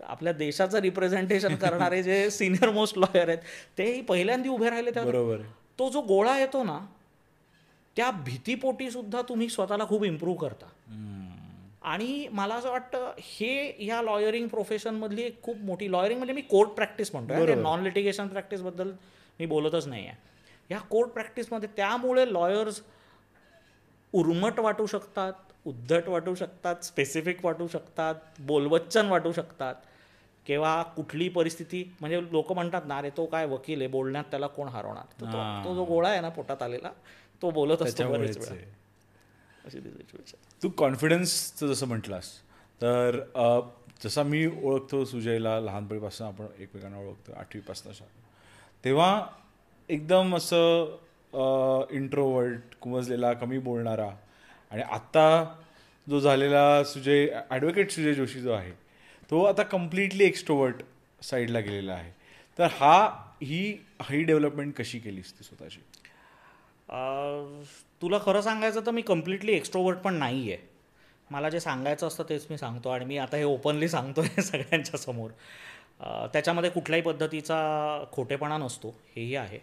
आपल्या देशाचं रिप्रेझेंटेशन करणारे जे सिनियर मोस्ट लॉयर आहेत तेही पहिल्यांदा उभे राहिले तेव्हा बरोबर तो जो गोळा येतो ना त्या भीतीपोटी सुद्धा तुम्ही स्वतःला खूप इम्प्रूव्ह करता. आणि मला असं वाटतं हे ह्या लॉयरिंग प्रोफेशनमधली एक खूप मोठी लॉयरिंग म्हणजे मी कोर्ट प्रॅक्टिस म्हणतो नॉन लिटिगेशन प्रॅक्टिसबद्दल मी बोलतच नाही आहे ह्या कोर्ट प्रॅक्टिसमध्ये त्यामुळे लॉयर्स उर्मट वाटू शकतात उद्धट वाटू शकतात स्पेसिफिक वाटू शकतात बोलवच्चन वाटू शकतात. किंवा कुठली परिस्थिती म्हणजे लोक म्हणतात ना अरे तो काय वकील आहे बोलण्यात त्याला कोण हरवणार? तो- तो जो गोळा आहे ना पोटात आलेला तो बोलत असतो. अशी ती कॉन्फिडन्सचं जसं म्हटलास तर जसा मी ओळखतो सुजयला लहानपणीपासून आपण एकमेकांना ओळखतो आठवीपासून तेव्हा एकदम असं इंट्रोवर्ट कुमजलेला कमी बोलणारा आणि आत्ता जो झालेला सुजय ॲडव्होकेट सुजय जोशी जो आहे तो आता कम्प्लिटली एक्स्ट्रोवर्ट साईडला गेलेला आहे. तर हा ही ही डेव्हलपमेंट कशी केलीस तू स्वतःची? तुला खरं सांगायचं तर मी कम्प्लिटली एक्स्ट्रोवर्ट पण नाही आहे मला जे सांगायचं असतं तेच मी सांगतो आणि मी आता हे ओपनली सांगतो आहे सगळ्यांच्या समोर. त्याच्यामध्ये कुठल्याही पद्धतीचा खोटेपणा नसतो हेही आहे.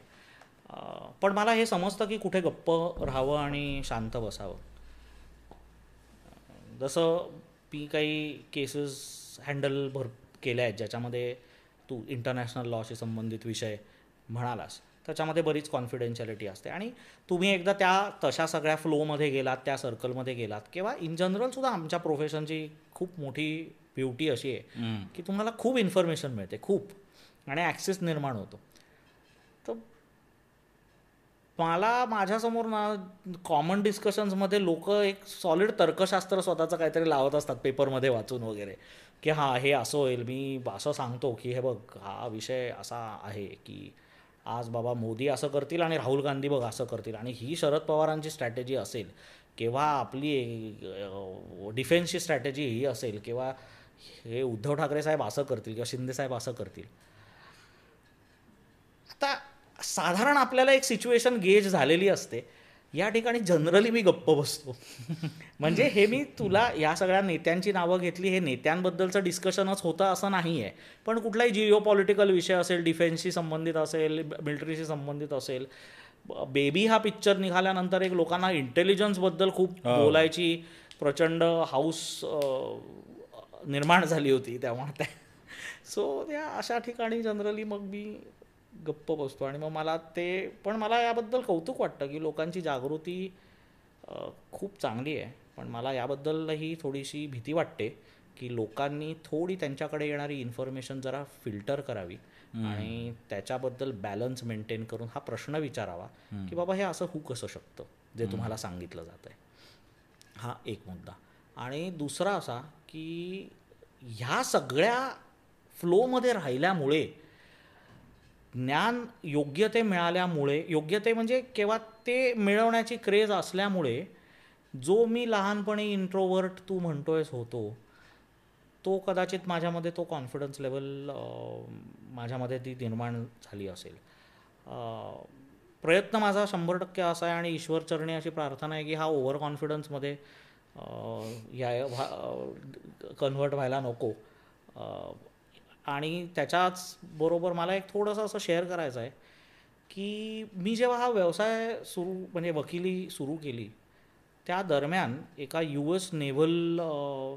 पण मला हे समजतं की कुठे गप्प राहावं आणि शांत बसावं. जसं मी काही केसेस हँडल भर केल्या आहेत ज्याच्यामध्ये तू इंटरनॅशनल लॉशी संबंधित विषय म्हणालास त्याच्यामध्ये बरीच कॉन्फिडेन्शियालिटी असते. आणि तुम्ही एकदा त्या तशा सगळ्या फ्लोमध्ये गेलात त्या सर्कलमध्ये गेलात किंवा इन जनरलसुद्धा आमच्या प्रोफेशनची खूप मोठी ब्युटी अशी आहे की तुम्हाला खूप इन्फॉर्मेशन मिळते खूप. आणि ॲक्सेस निर्माण होतो. तर मला माझ्यासमोर ना कॉमन डिस्कशन्समध्ये लोक एक सॉलिड तर्कशास्त्र स्वतःचं काहीतरी लावत असतात पेपरमध्ये वाचून वगैरे. की हां हे असं होईल. मी असं सांगतो की हे बघ हा विषय असा आहे की आज बाबा मोदी असं करतील आणि राहुल गांधी बघ असं करतील. आणि ही शरद पवारांची स्ट्रॅटेजी असेल किंवा आपली डिफेन्सची स्ट्रॅटेजी ही असेल किंवा हे उद्धव ठाकरे साहेब असं करतील किंवा शिंदे साहेब असं करतील. आता साधारण आपल्याला एक सिच्युएशन गेज झालेली असते. या ठिकाणी जनरली मी गप्प बसतो. म्हणजे हे मी तुला या सगळ्या नेत्यांची नावं घेतली हे नेत्यांबद्दलचं डिस्कशनच होतं असं नाही आहे पण कुठलाही जिओ पॉलिटिकल विषय असेल डिफेन्सशी संबंधित असेल मिलिटरीशी संबंधित असेल बेबी हा पिक्चर निघाल्यानंतर एक लोकांना इंटेलिजन्सबद्दल खूप बोलायची प्रचंड हाऊस निर्माण झाली होती तेव्हा. त्या सो त्या अशा ठिकाणी जनरली मग मी गप्प बसतो. आणि मग मला ते पण मला याबद्दल कौतुक वाटतं की लोकांची जागृती खूप चांगली आहे. पण मला याबद्दलही थोडीशी भीती वाटते की लोकांनी थोडी त्यांच्याकडे येणारी इन्फॉर्मेशन जरा फिल्टर करावी आणि त्याच्याबद्दल बॅलन्स मेंटेन करून हा प्रश्न विचारावा की बाबा हे असं होऊ कसं शकतं जे तुम्हाला सांगितलं जात आहे हा एक मुद्दा. आणि दुसरा असा की ह्या सगळ्या फ्लोमध्ये राहिल्यामुळे ज्ञान योग्य ते मिळाल्यामुळे योग्य ते म्हणजे केव्हा ते मिळवण्याची क्रेज असल्यामुळे जो मी लहानपणी इंट्रोवर्ट तू म्हणतोयस होतो तो कदाचित माझ्यामध्ये तो कॉन्फिडन्स लेवल माझ्यामध्ये ती निर्माण झाली असेल. प्रयत्न माझा शंभर टक्के असा आहे आणि ईश्वरचरणी अशी प्रार्थना आहे की हा ओव्हर कॉन्फिडन्समध्ये या कन्व्हर्ट व्हायला नको. आणि त्याच्याच बरोबर मला एक थोडंसं असं शेअर करायचं आहे की मी जेव्हा हा व्यवसाय सुरू म्हणजे वकिली सुरू केली त्या दरम्यान एका यू एस नेव्हल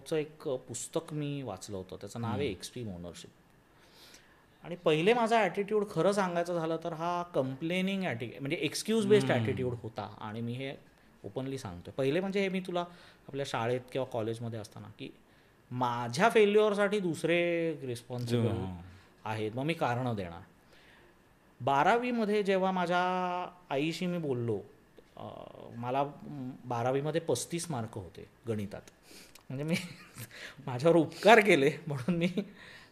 चं एक पुस्तक मी वाचलं होतं. त्याचं नाव आहे एक्स्ट्रीम ओनरशिप आणि पहिले माझा ॲटिट्यूड खरं सांगायचं झालं तर हा कंप्लेनिंग ॲटि म्हणजे एक्सक्यूज बेस्ड ॲटिट्यूड होता. आणि मी हे ओपनली सांगतोय. पहिले म्हणजे हे मी तुला आपल्या शाळेत किंवा कॉलेजमध्ये असताना की माझ्या फेल्युअरसाठी दुसरे रिस्पॉन्सिबल आहेत मग मी कारणं देणार. बारावीमध्ये जेव्हा माझ्या आईशी मी बोललो मला बारावीमध्ये पस्तीस मार्क होते गणितात. म्हणजे मी माझ्यावर उपकार केले म्हणून मी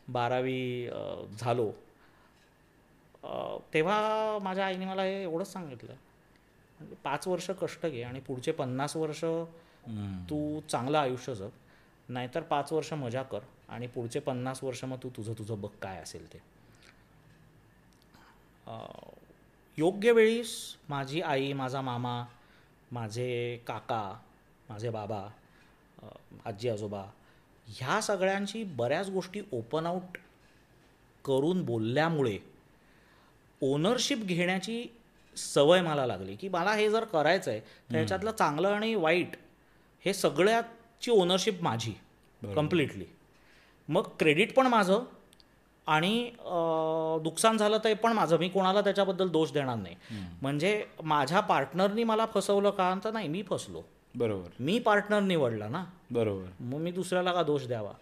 बारावी झालो. तेव्हा माझ्या आईने मला हे एवढंच सांगितलं म्हणजे पाच वर्ष कष्ट घे आणि पुढचे पन्नास वर्ष तू चांगलं आयुष्य जग. नाहीतर पाच वर्ष मजा कर आणि पुढचे पन्नास वर्ष मग तू तुझं तुझं बघ काय असेल ते. योग्य वेळीस माझी आई माझा मामा माझे काका माझे बाबा आजी आजोबा ह्या सगळ्यांची बऱ्याच गोष्टी ओपन आऊट करून बोलल्यामुळे ओनरशिप घेण्याची सवय मला लागली की मला हे जर करायचं आहे तर ह्याच्यातलं चांगलं आणि वाईट हे सगळ्याची ओनरशिप माझी कम्प्लिटली मग क्रेडिट पण माझं आणि नुकसान झालं ते पण माझं. मी कोणाला त्याच्याबद्दल दोष देणार नाही. म्हणजे माझ्या पार्टनरनी मला फसवलं का तर नाही मी फसलो. बरोबर. मी पार्टनर निवडला ना. बरोबर. मग मी दुसऱ्याला का दोष द्यावा?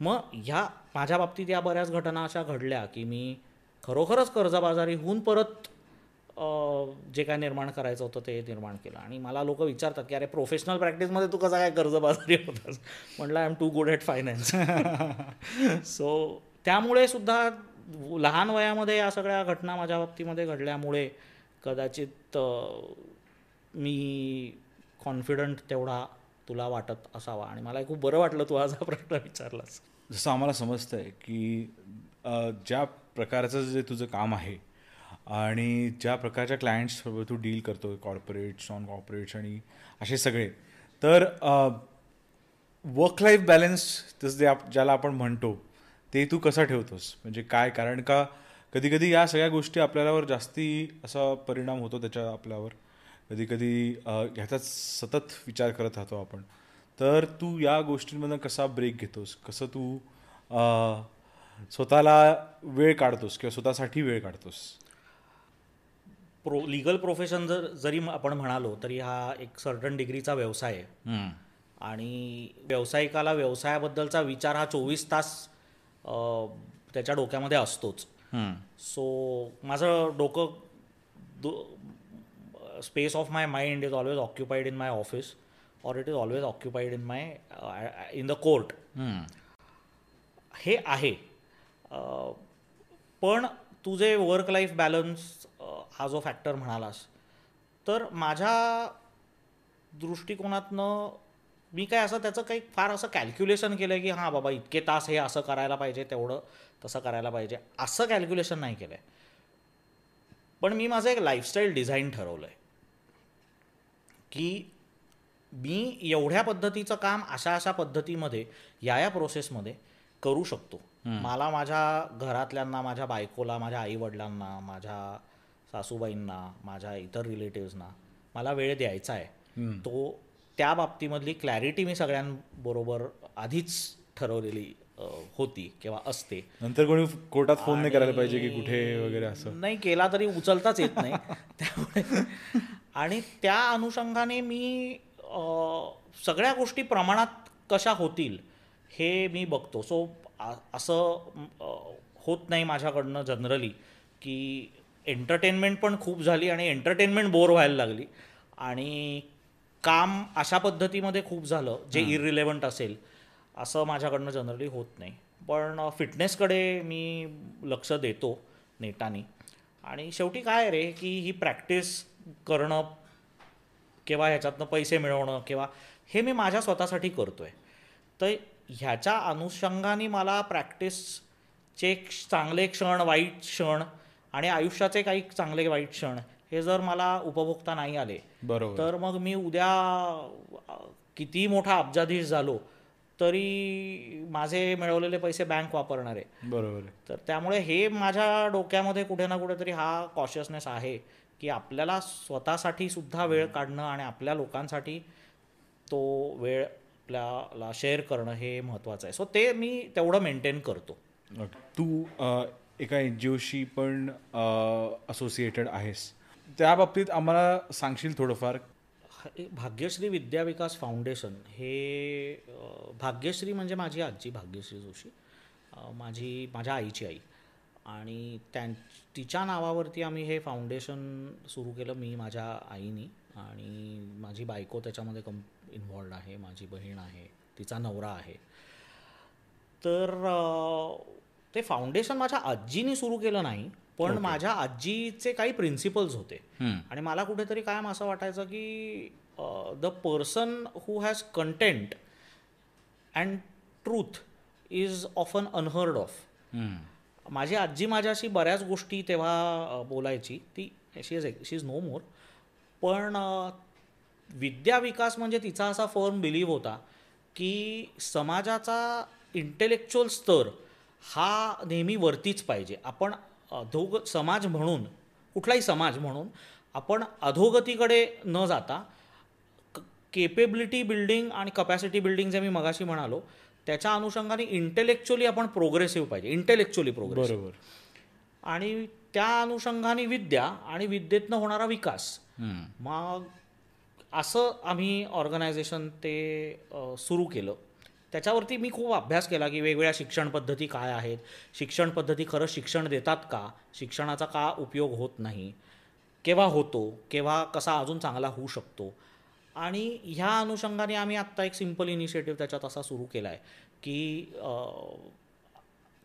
मग ह्या माझ्या बाबतीत या बऱ्याच घटना अशा घडल्या की मी खरोखरच कर्जबाजारी होऊन परत जे काय निर्माण करायचं होतं ते निर्माण केलं. आणि मला लोक विचारतात की अरे प्रोफेशनल प्रॅक्टिसमध्ये तू कसा काय कर्जबाजारी होतास? म्हटलं I am too good at finance so त्यामुळे सुद्धा लहान वयामध्ये या सगळ्या घटना माझ्या बाबतीमध्ये घडल्यामुळे कदाचित मी कॉन्फिडंट तेवढा तुला वाटत असावा. आणि मला खूप बरं वाटलं तू आज हा प्रश्न विचारलास. जसं आम्हाला समजतं आहे की ज्या प्रकारचं जे तुझं काम आहे आणि ज्या प्रकारच्या क्लायंट्सबरोबर तू डील करतो कॉर्पोरेट्स नॉन कॉर्पोरेट्स आणि असे सगळे. तर वर्क लाईफ बॅलन्स तसं जे आप ज्याला आपण म्हणतो ते तू कसं ठेवतोस? म्हणजे काय? कारण का कधी कधी या सगळ्या गोष्टी आपल्यावर जास्ती असा परिणाम होतो त्याच्या आपल्यावर. कधी कधी ह्याचा सतत विचार करत राहतो आपण. तर तू या गोष्टींमधून कसा ब्रेक घेतोस? कसं तू स्वतःला वेळ काढतोस किंवा स्वतःसाठी वेळ काढतोस? प्रो लिगल प्रोफेशन जर जरी आपण म्हणालो तरी हा एक सर्टन डिग्रीचा व्यवसाय आहे. आणि व्यावसायिकाला व्यवसायाबद्दलचा विचार हा चोवीस तास त्याच्या डोक्यामध्ये असतोच. सो माझं डोकं though space of my mind is always occupied in my office or it is always occupied in my in the court हे आहे. पण तुझे वर्क लाईफ बॅलन्स हा जो फॅक्टर म्हणालास तर माझ्या दृष्टिकोनातनं मी काय असं त्याचं काही फार असं कॅल्क्युलेशन केलं आहे की हां बाबा इतके तास हे असं करायला पाहिजे तेवढं तसं करायला पाहिजे. असं कॅल्क्युलेशन नाही केलं आहे पण मी माझं एक लाईफस्टाईल डिझाईन ठरवलं आहे की मी एवढ्या पद्धतीचं काम अशा अशा पद्धतीमध्ये या या प्रोसेसमध्ये करू शकतो. मला माझ्या घरातल्यांना माझ्या बायकोला माझ्या आईवडिलांना माझ्या सासूबाईंना माझ्या इतर रिलेटिव्सना मला वेळ द्यायचा आहे. तो त्या बाबतीमधली क्लॅरिटी मी सगळ्यांबरोबर आधीच ठरवलेली होती किंवा असते. नंतर कोणी कोर्टात फोन नाही करायला पाहिजे की कुठे वगैरे असं? नाही केला तरी उचलताच येत नाही. त्यामुळे आणि त्या अनुषंगाने मी सगळ्या गोष्टी प्रमाणात कशा होतील हे मी बघतो. सो असं होत नाही माझ्याकडनं जनरली की एंटरटेनमेंट पण खूप झाली आणि एंटरटेनमेंट बोर व्हायला लागली. आणि काम अशा पद्धतीमध्ये खूप झालं जे इरिलेवंट असेल असं माझ्याकडनं जनरली होत नाही. पण फिटनेसकडे मी लक्ष देतो नेटाने. आणि शेवटी काय रे की ही प्रॅक्टिस करणं किंवा ह्याच्यातनं पैसे मिळवणं किंवा हे मी माझ्या स्वतःसाठी करतो आहे तर ह्याच्या अनुषंगाने मला प्रॅक्टिसचे चांगले क्षण वाईट क्षण आणि आयुष्याचे काही चांगले वाईट क्षण हे जर मला उपभोगता नाही आले बरोबर. तर मग मी उद्या किती मोठा अब्जाधीश झालो तरी माझे मिळवलेले पैसे बँक वापरणार आहे. बरोबर. तर त्यामुळे हे माझ्या डोक्यामध्ये कुठे ना कुठेतरी हा कॉशियसनेस आहे की आपल्याला स्वतःसाठी सुद्धा वेळ काढणं आणि आपल्या लोकांसाठी तो वेळ आपल्याला शेअर करणं हे महत्त्वाचं आहे. सो ते मी तेवढं मेंटेन करतो. तू एका एन जी ओशी पण असोसिएटेड आहेस. त्या बाबतीत आम्हाला सांगशील थोडंफार? भाग्यश्री विद्या विकास फाउंडेशन हे भाग्यश्री म्हणजे माझी आजी भाग्यश्री जोशी. माझी माझ्या आईची आई. आणि त्यां तिच्या नावावरती आम्ही हे फाउंडेशन सुरू केलं मी माझ्या आईनी. आणि माझी बायको त्याच्यामध्ये कम इन्व्हॉल्ड आहे माझी बहीण आहे तिचा नवरा आहे. तर ते फाउंडेशन माझ्या आजीनी सुरू केलं नाही पण माझ्या आजीचे काही प्रिन्सिपल्स होते. आणि मला कुठेतरी कायम असं वाटायचं की the person who has content and truth is often unheard of माझी आजी माझ्याशी बऱ्याच गोष्टी तेव्हा बोलायची. ती she is she is no more पण विद्या विकास म्हणजे तिचा असा फर्म बिलीव होता की समाजाचा इंटेलेक्च्युअल स्तर हा नेहमी वरतीच पाहिजे. आपण अधोग समाज म्हणून कुठलाही समाज म्हणून आपण अधोगतीकडे न जाता केपेबिलिटी बिल्डिंग आणि कपॅसिटी बिल्डिंग जे मी मगाशी म्हणालो त्याच्या अनुषंगाने इंटेलेक्च्युअली आपण प्रोग्रेसिव्ह पाहिजे. इंटेलेक्च्युअली प्रोग्रेसिव्ह बरोबर. आणि त्या अनुषंगाने विद्या आणि विद्येतनं होणारा विकास मग असं आम्ही ऑर्गनायझेशन ते सुरू केलं. त्याच्यावरती मी खूप अभ्यास केला की वेगवेगळ्या शिक्षण पद्धती काय आहेत शिक्षण पद्धती खरं शिक्षण देतात का शिक्षणाचा का उपयोग होत नाही केव्हा होतो केव्हा कसा अजून चांगला होऊ शकतो. आणि ह्या अनुषंगाने आम्ही आत्ता एक सिंपल इनिशिएटिव्ह त्याच्यात असा सुरू केला आहे की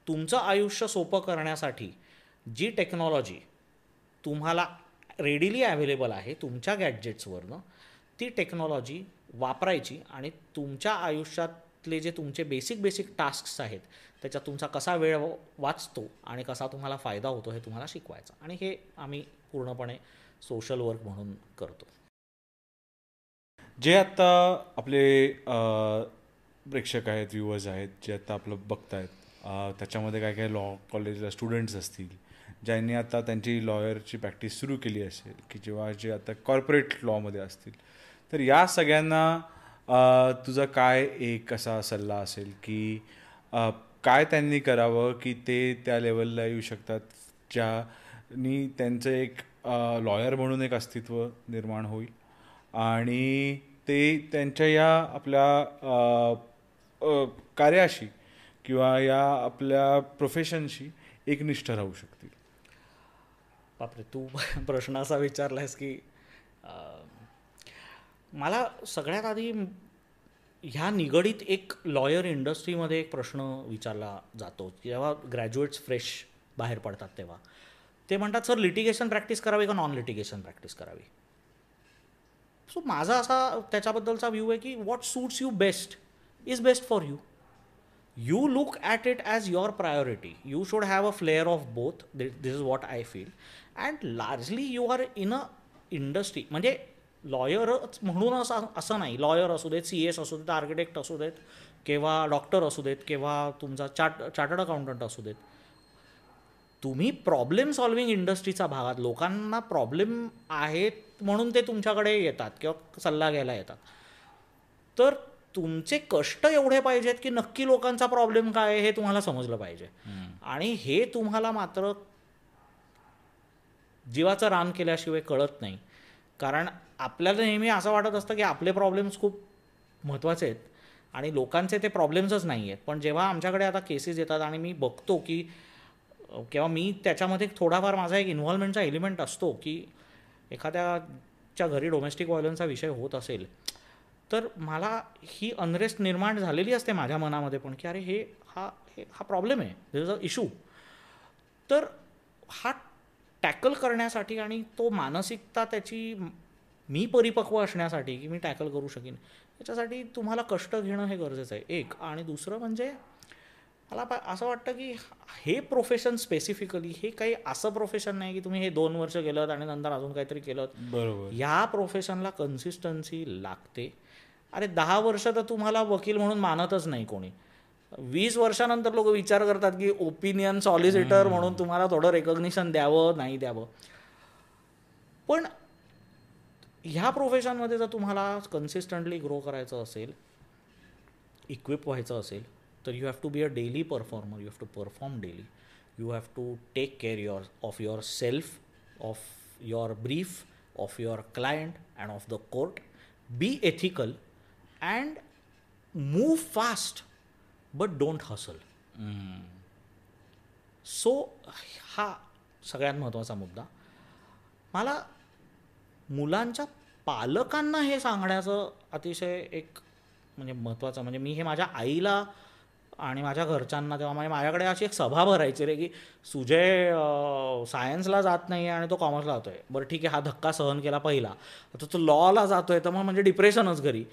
तुमचं आयुष्य सोपं करण्यासाठी जी टेक्नॉलॉजी तुम्हाला रेडिली अवेलेबल आहे तुमच्या गॅडजेट्सवरनं ती टेक्नॉलॉजी वापरायची आणि तुमच्या आयुष्यातले जे तुमचे बेसिक बेसिक टास्क्स आहेत त्याच्यात तुमचा कसा वेळ वाचतो आणि कसा तुम्हाला फायदा होतो हे तुम्हाला शिकवायचं. आणि हे आम्ही पूर्णपणे सोशल वर्क म्हणून करतो. जे आत्ता आपले प्रेक्षक आहेत व्ह्युअर्स आहेत जे आत्ता आपलं बघतायत त्याच्यामध्ये काय काय लॉ कॉलेजला स्टुडंट्स असतील ज्यांनी आता त्यांची लॉयरची प्रॅक्टिस सुरू केली असेल की जेव्हा जे आता कॉर्पोरेट लॉमध्ये असतील तर या सगळ्यांना तुझा काय एक असा सल्ला असेल की काय त्यांनी करावं की ते त्या लेवलला येऊ शकतात ज्यानी त्यांचं एक लॉयर म्हणून एक अस्तित्व निर्माण होईल? आणि ते त्यांच्या या आपल्या कार्याशी किंवा या आपल्या प्रोफेशनशी एकनिष्ठ राहू शकतील. बापरे तू प्रश्न असा विचारलायस की आ... मला सगळ्यात आधी ह्या निगडीत एक लॉयर इंडस्ट्रीमध्ये एक प्रश्न विचारला जातो. जेव्हा ग्रॅज्युएट्स फ्रेश बाहेर पडतात तेव्हा. ते म्हणतात सर लिटिगेशन प्रॅक्टिस करावी का नॉन लिटिगेशन प्रॅक्टिस करावी? सो माझा असा त्याच्याबद्दलचा व्ह्यू आहे की what suits you best is best for you you look at it as your priority you should have a flair of both this is what I feel and largely you are in a industry म्हणजे लॉयरच म्हणून असं असं नाही. Lawyer असू देत C S असू देत आर्किटेक्ट असू देत किंवा डॉक्टर असू देत किंवा तुमचा चार्ट चार्टर्ड अकाउंटंट असू देत. तुम्ही प्रॉब्लेम सॉल्विंग इंडस्ट्रीचा भागात लोकांना प्रॉब्लेम आहेत म्हणून ते तुमच्याकडे येतात किंवा सल्ला घ्यायला येतात. तर तुमचे कष्ट एवढे पाहिजेत की नक्की लोकांचा प्रॉब्लेम काय आहे हे तुम्हाला समजलं पाहिजे. आणि हे तुम्हाला मात्र जीवाचं रान केल्याशिवाय कळत नाही. कारण आपल्याला नेहमी असं वाटत असतं की आपले प्रॉब्लेम्स खूप महत्त्वाचे आहेत आणि लोकांचे ते प्रॉब्लेम्सच नाही आहेत. पण जेव्हा आमच्याकडे आता केसेस येतात आणि मी बघतो की किंवा मी त्याच्यामध्ये थोडाफार माझा एक इन्व्हॉल्वमेंटचा एलिमेंट असतो की एखाद्याच्या घरी डोमेस्टिक व्हायलन्सचा विषय होत असेल तर मला ही अनरेस्ट निर्माण झालेली असते माझ्या मनामध्ये पण की अरे हे हा हे हा प्रॉब्लेम आहे. दिस इज अ इशू तर हा टॅकल करण्यासाठी आणि तो मानसिकता त्याची मी परिपक्व असण्यासाठी की मी टॅकल करू शकीन याच्यासाठी तुम्हाला कष्ट घेणं हे गरजेचं आहे. एक. आणि दुसरं म्हणजे मला असं वाटतं की हे प्रोफेशन स्पेसिफिकली हे काही असं प्रोफेशन नाही की तुम्ही हे दोन वर्ष केलं आणि नंतर अजून काहीतरी केलं बरोबर. या प्रोफेशनला कन्सिस्टन्सी लागते. अरे दहा वर्ष तर तुम्हाला वकील म्हणून मानतच नाही कोणी. वीस वर्षानंतर लोक विचार करतात की ओपिनियन सॉलिसिटर म्हणून तुम्हाला थोडं रेकग्निशन द्यावं नाही द्यावं. पण ह्या प्रोफेशनमध्ये जर तुम्हाला कन्सिस्टंटली ग्रो करायचं असेल इक्विप व्हायचं असेल तर you have to be a daily performer you have to perform daily you have to take care your of yourself of your brief of your client and of the court be ethical and move fast but don't hustle so हा सगळ्यात महत्त्वाचा मुद्दा. मला मुलांच्या पालकांना हे सांगण्याचं अतिशय एक म्हणजे महत्त्वाचं म्हणजे मी हे माझ्या आईला आणि माझ्या घरच्यांना तेव्हा म्हणजे माझ्याकडे अशी एक सभा भरायची रे की सुजय सायन्सला जात नाही आणि तो कॉमर्सला जातो आहे बरं ठीक आहे हा धक्का सहन केला पहिला. आता तो लॉला जातो आहे तर मग म्हणजे डिप्रेशनच घरी.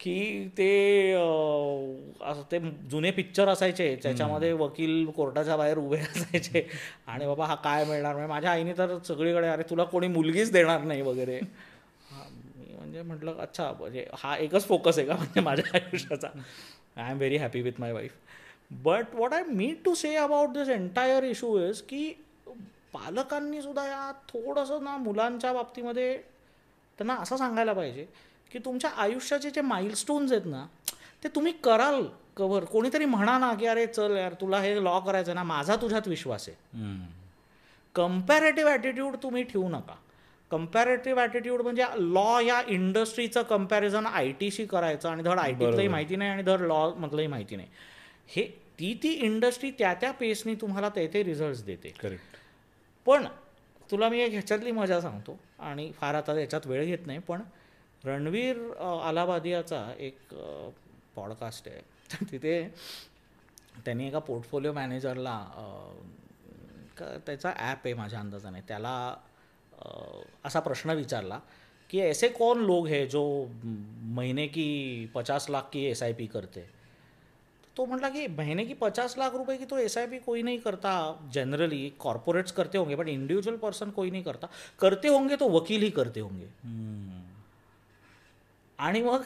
की ते असं ते जुने पिक्चर असायचे त्याच्यामध्ये वकील कोर्टाच्या बाहेर उभे असायचे. आणि बाबा हा काय मिळणार? म्हणजे माझ्या आईने तर सगळीकडे अरे तुला कोणी मुलगीच देणार नाही वगैरे. म्हणजे म्हटलं अच्छा म्हणजे हा एकच फोकस आहे का? म्हणजे माझ्या आयुष्याचा. I am very happy with my wife but what I meet to say about this entire issue is की पालकांनी सुद्धा या थोडंसं ना मुलांच्या बाबतीमध्ये त्यांना असं सांगायला पाहिजे की तुमच्या आयुष्याचे जे माइलस्टोन्स आहेत ना ते तुम्ही कराल कवर कोणीतरी म्हणा ना की अरे चल यार तुला हे लॉ करायचं ना माझा तुझ्यात विश्वास आहे. कम्पॅरेटिव्ह ॲटिट्यूड तुम्ही ठेवू नका. कम्पॅरेटिव्ह ॲटिट्यूड म्हणजे लॉ या इंडस्ट्रीचं कंपॅरिझन आय टीशी करायचं आणि धड आय टीतलंही माहिती नाही आणि धड लॉमधलंही माहिती नाही. हे ती ती इंडस्ट्री त्या त्या पेसनी तुम्हाला ते ते रिझल्ट्स देते. करेक्ट पण तुला मी एक ह्याच्यातली मजा सांगतो आणि फार आता याच्यात वेळ घेत नाही पण रणवीर अलाहाबादियाचा एक पॉडकास्ट आहे. तिथे त्यांनी एका पोर्टफोलिओ मॅनेजरला त्याचा ॲप आहे माझ्या अंदाजाने. त्याला असा प्रश्न विचारला कि ऐसे कौन लोग हैं जो महीने की पचास लाख की एस आई पी करते? तो म्हटला कि महीने की पचास लाख रुपए की तो एस आई पी कोई नहीं करता. जनरली कॉर्पोरेट्स करते होंगे बट इंडिविजुअल पर्सन कोई नहीं करता. करते होंगे तो वकील ही करते होंगे. आणि मग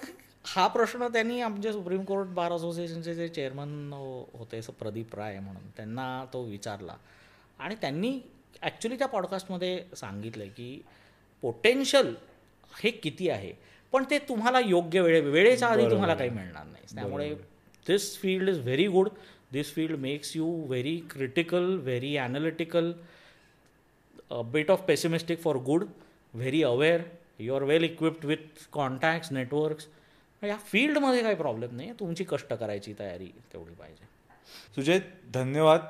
हा प्रश्न त्यांनी आमचे सुप्रीम कोर्ट बार असोसिएशनचे जे चेअरमन होते प्रदीप राय म्हणून त्यांना तो विचारला. आणि त्यांनी ॲक्च्युली त्या पॉडकास्टमध्ये सांगितलं की पोटेन्शियल हे किती आहे? पण ते तुम्हाला योग्य वेळे वेळेच्या आधी तुम्हाला काही मिळणार नाही. त्यामुळे this field is very good this field makes you very critical very analytical a bit of pessimistic for good, very aware, you are well equipped with contacts, networks. या फील्डमध्ये काही प्रॉब्लेम नाही तुमची कष्ट करायची तयारी तेवढी पाहिजे. सुजय धन्यवाद.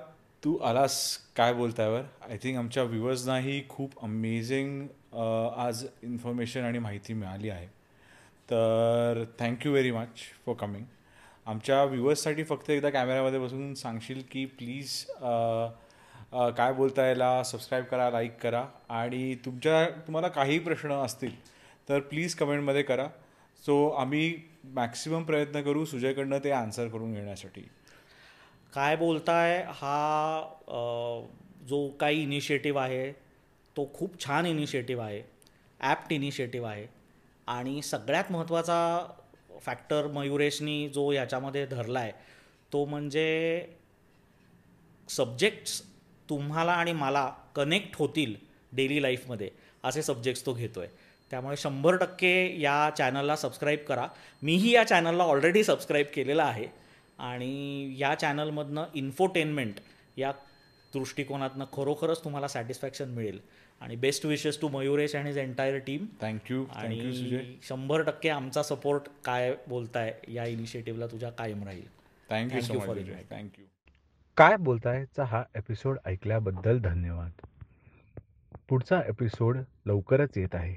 तू आलास काय बोलतायवर? आय थिंक आमच्या व्ह्युअर्सनाही खूप अमेझिंग आज इन्फॉर्मेशन आणि माहिती मिळाली आहे. तर thank you very much for coming आमच्या व्ह्युअर्ससाठी फक्त एकदा कॅमेऱ्यामध्ये बसून सांगशील की प्लीज काय बोलता याला सबस्क्राईब करा लाईक करा आणि तुमच्या तुम्हाला काही प्रश्न असतील तर प्लीज कमेंटमध्ये करा. सो आम्ही मॅक्सिमम प्रयत्न करू सुजयकडनं ते आन्सर करून घेण्यासाठी. काय बोलताय हा जो काही इनिशिएटिव्ह आहे तो खूप छान इनिशिएटिव्ह आहे ॲप्ट इनिशिएटिव्ह आहे. आणि सगळ्यात महत्त्वाचा फॅक्टर मयुरेशनी जो याच्यामध्ये धरला आहे तो म्हणजे सब्जेक्ट्स तुम्हाला आणि मला कनेक्ट होतील डेली लाईफमध्ये असे सब्जेक्ट्स तो घेतो आहे त्यामुळे शंभर टक्के या चॅनलला सबस्क्राईब करा. मीही या चॅनलला ऑलरेडी सबस्क्राईब केलेलं आहे. आणि या चॅनलमधनं इन्फोटेनमेंट या दृष्टिकोनातनं खरोखरच तुम्हाला सॅटिस्फॅक्शन मिळेल. आणि बेस्ट विशेस टू मयुरेश आणि his entire team thank you thank you Sujay आणि शंभर टक्के आमचा सपोर्ट काय बोलताय या इनिशिएटिव्हला तुझ्या कायम राहील. Thank you so inviting. थँक्यू काय बोलतायचा हा एपिसोड ऐकल्याबद्दल धन्यवाद. पुढचा एपिसोड लवकरच येत आहे.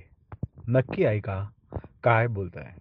नक्की ऐका काय बोलताय.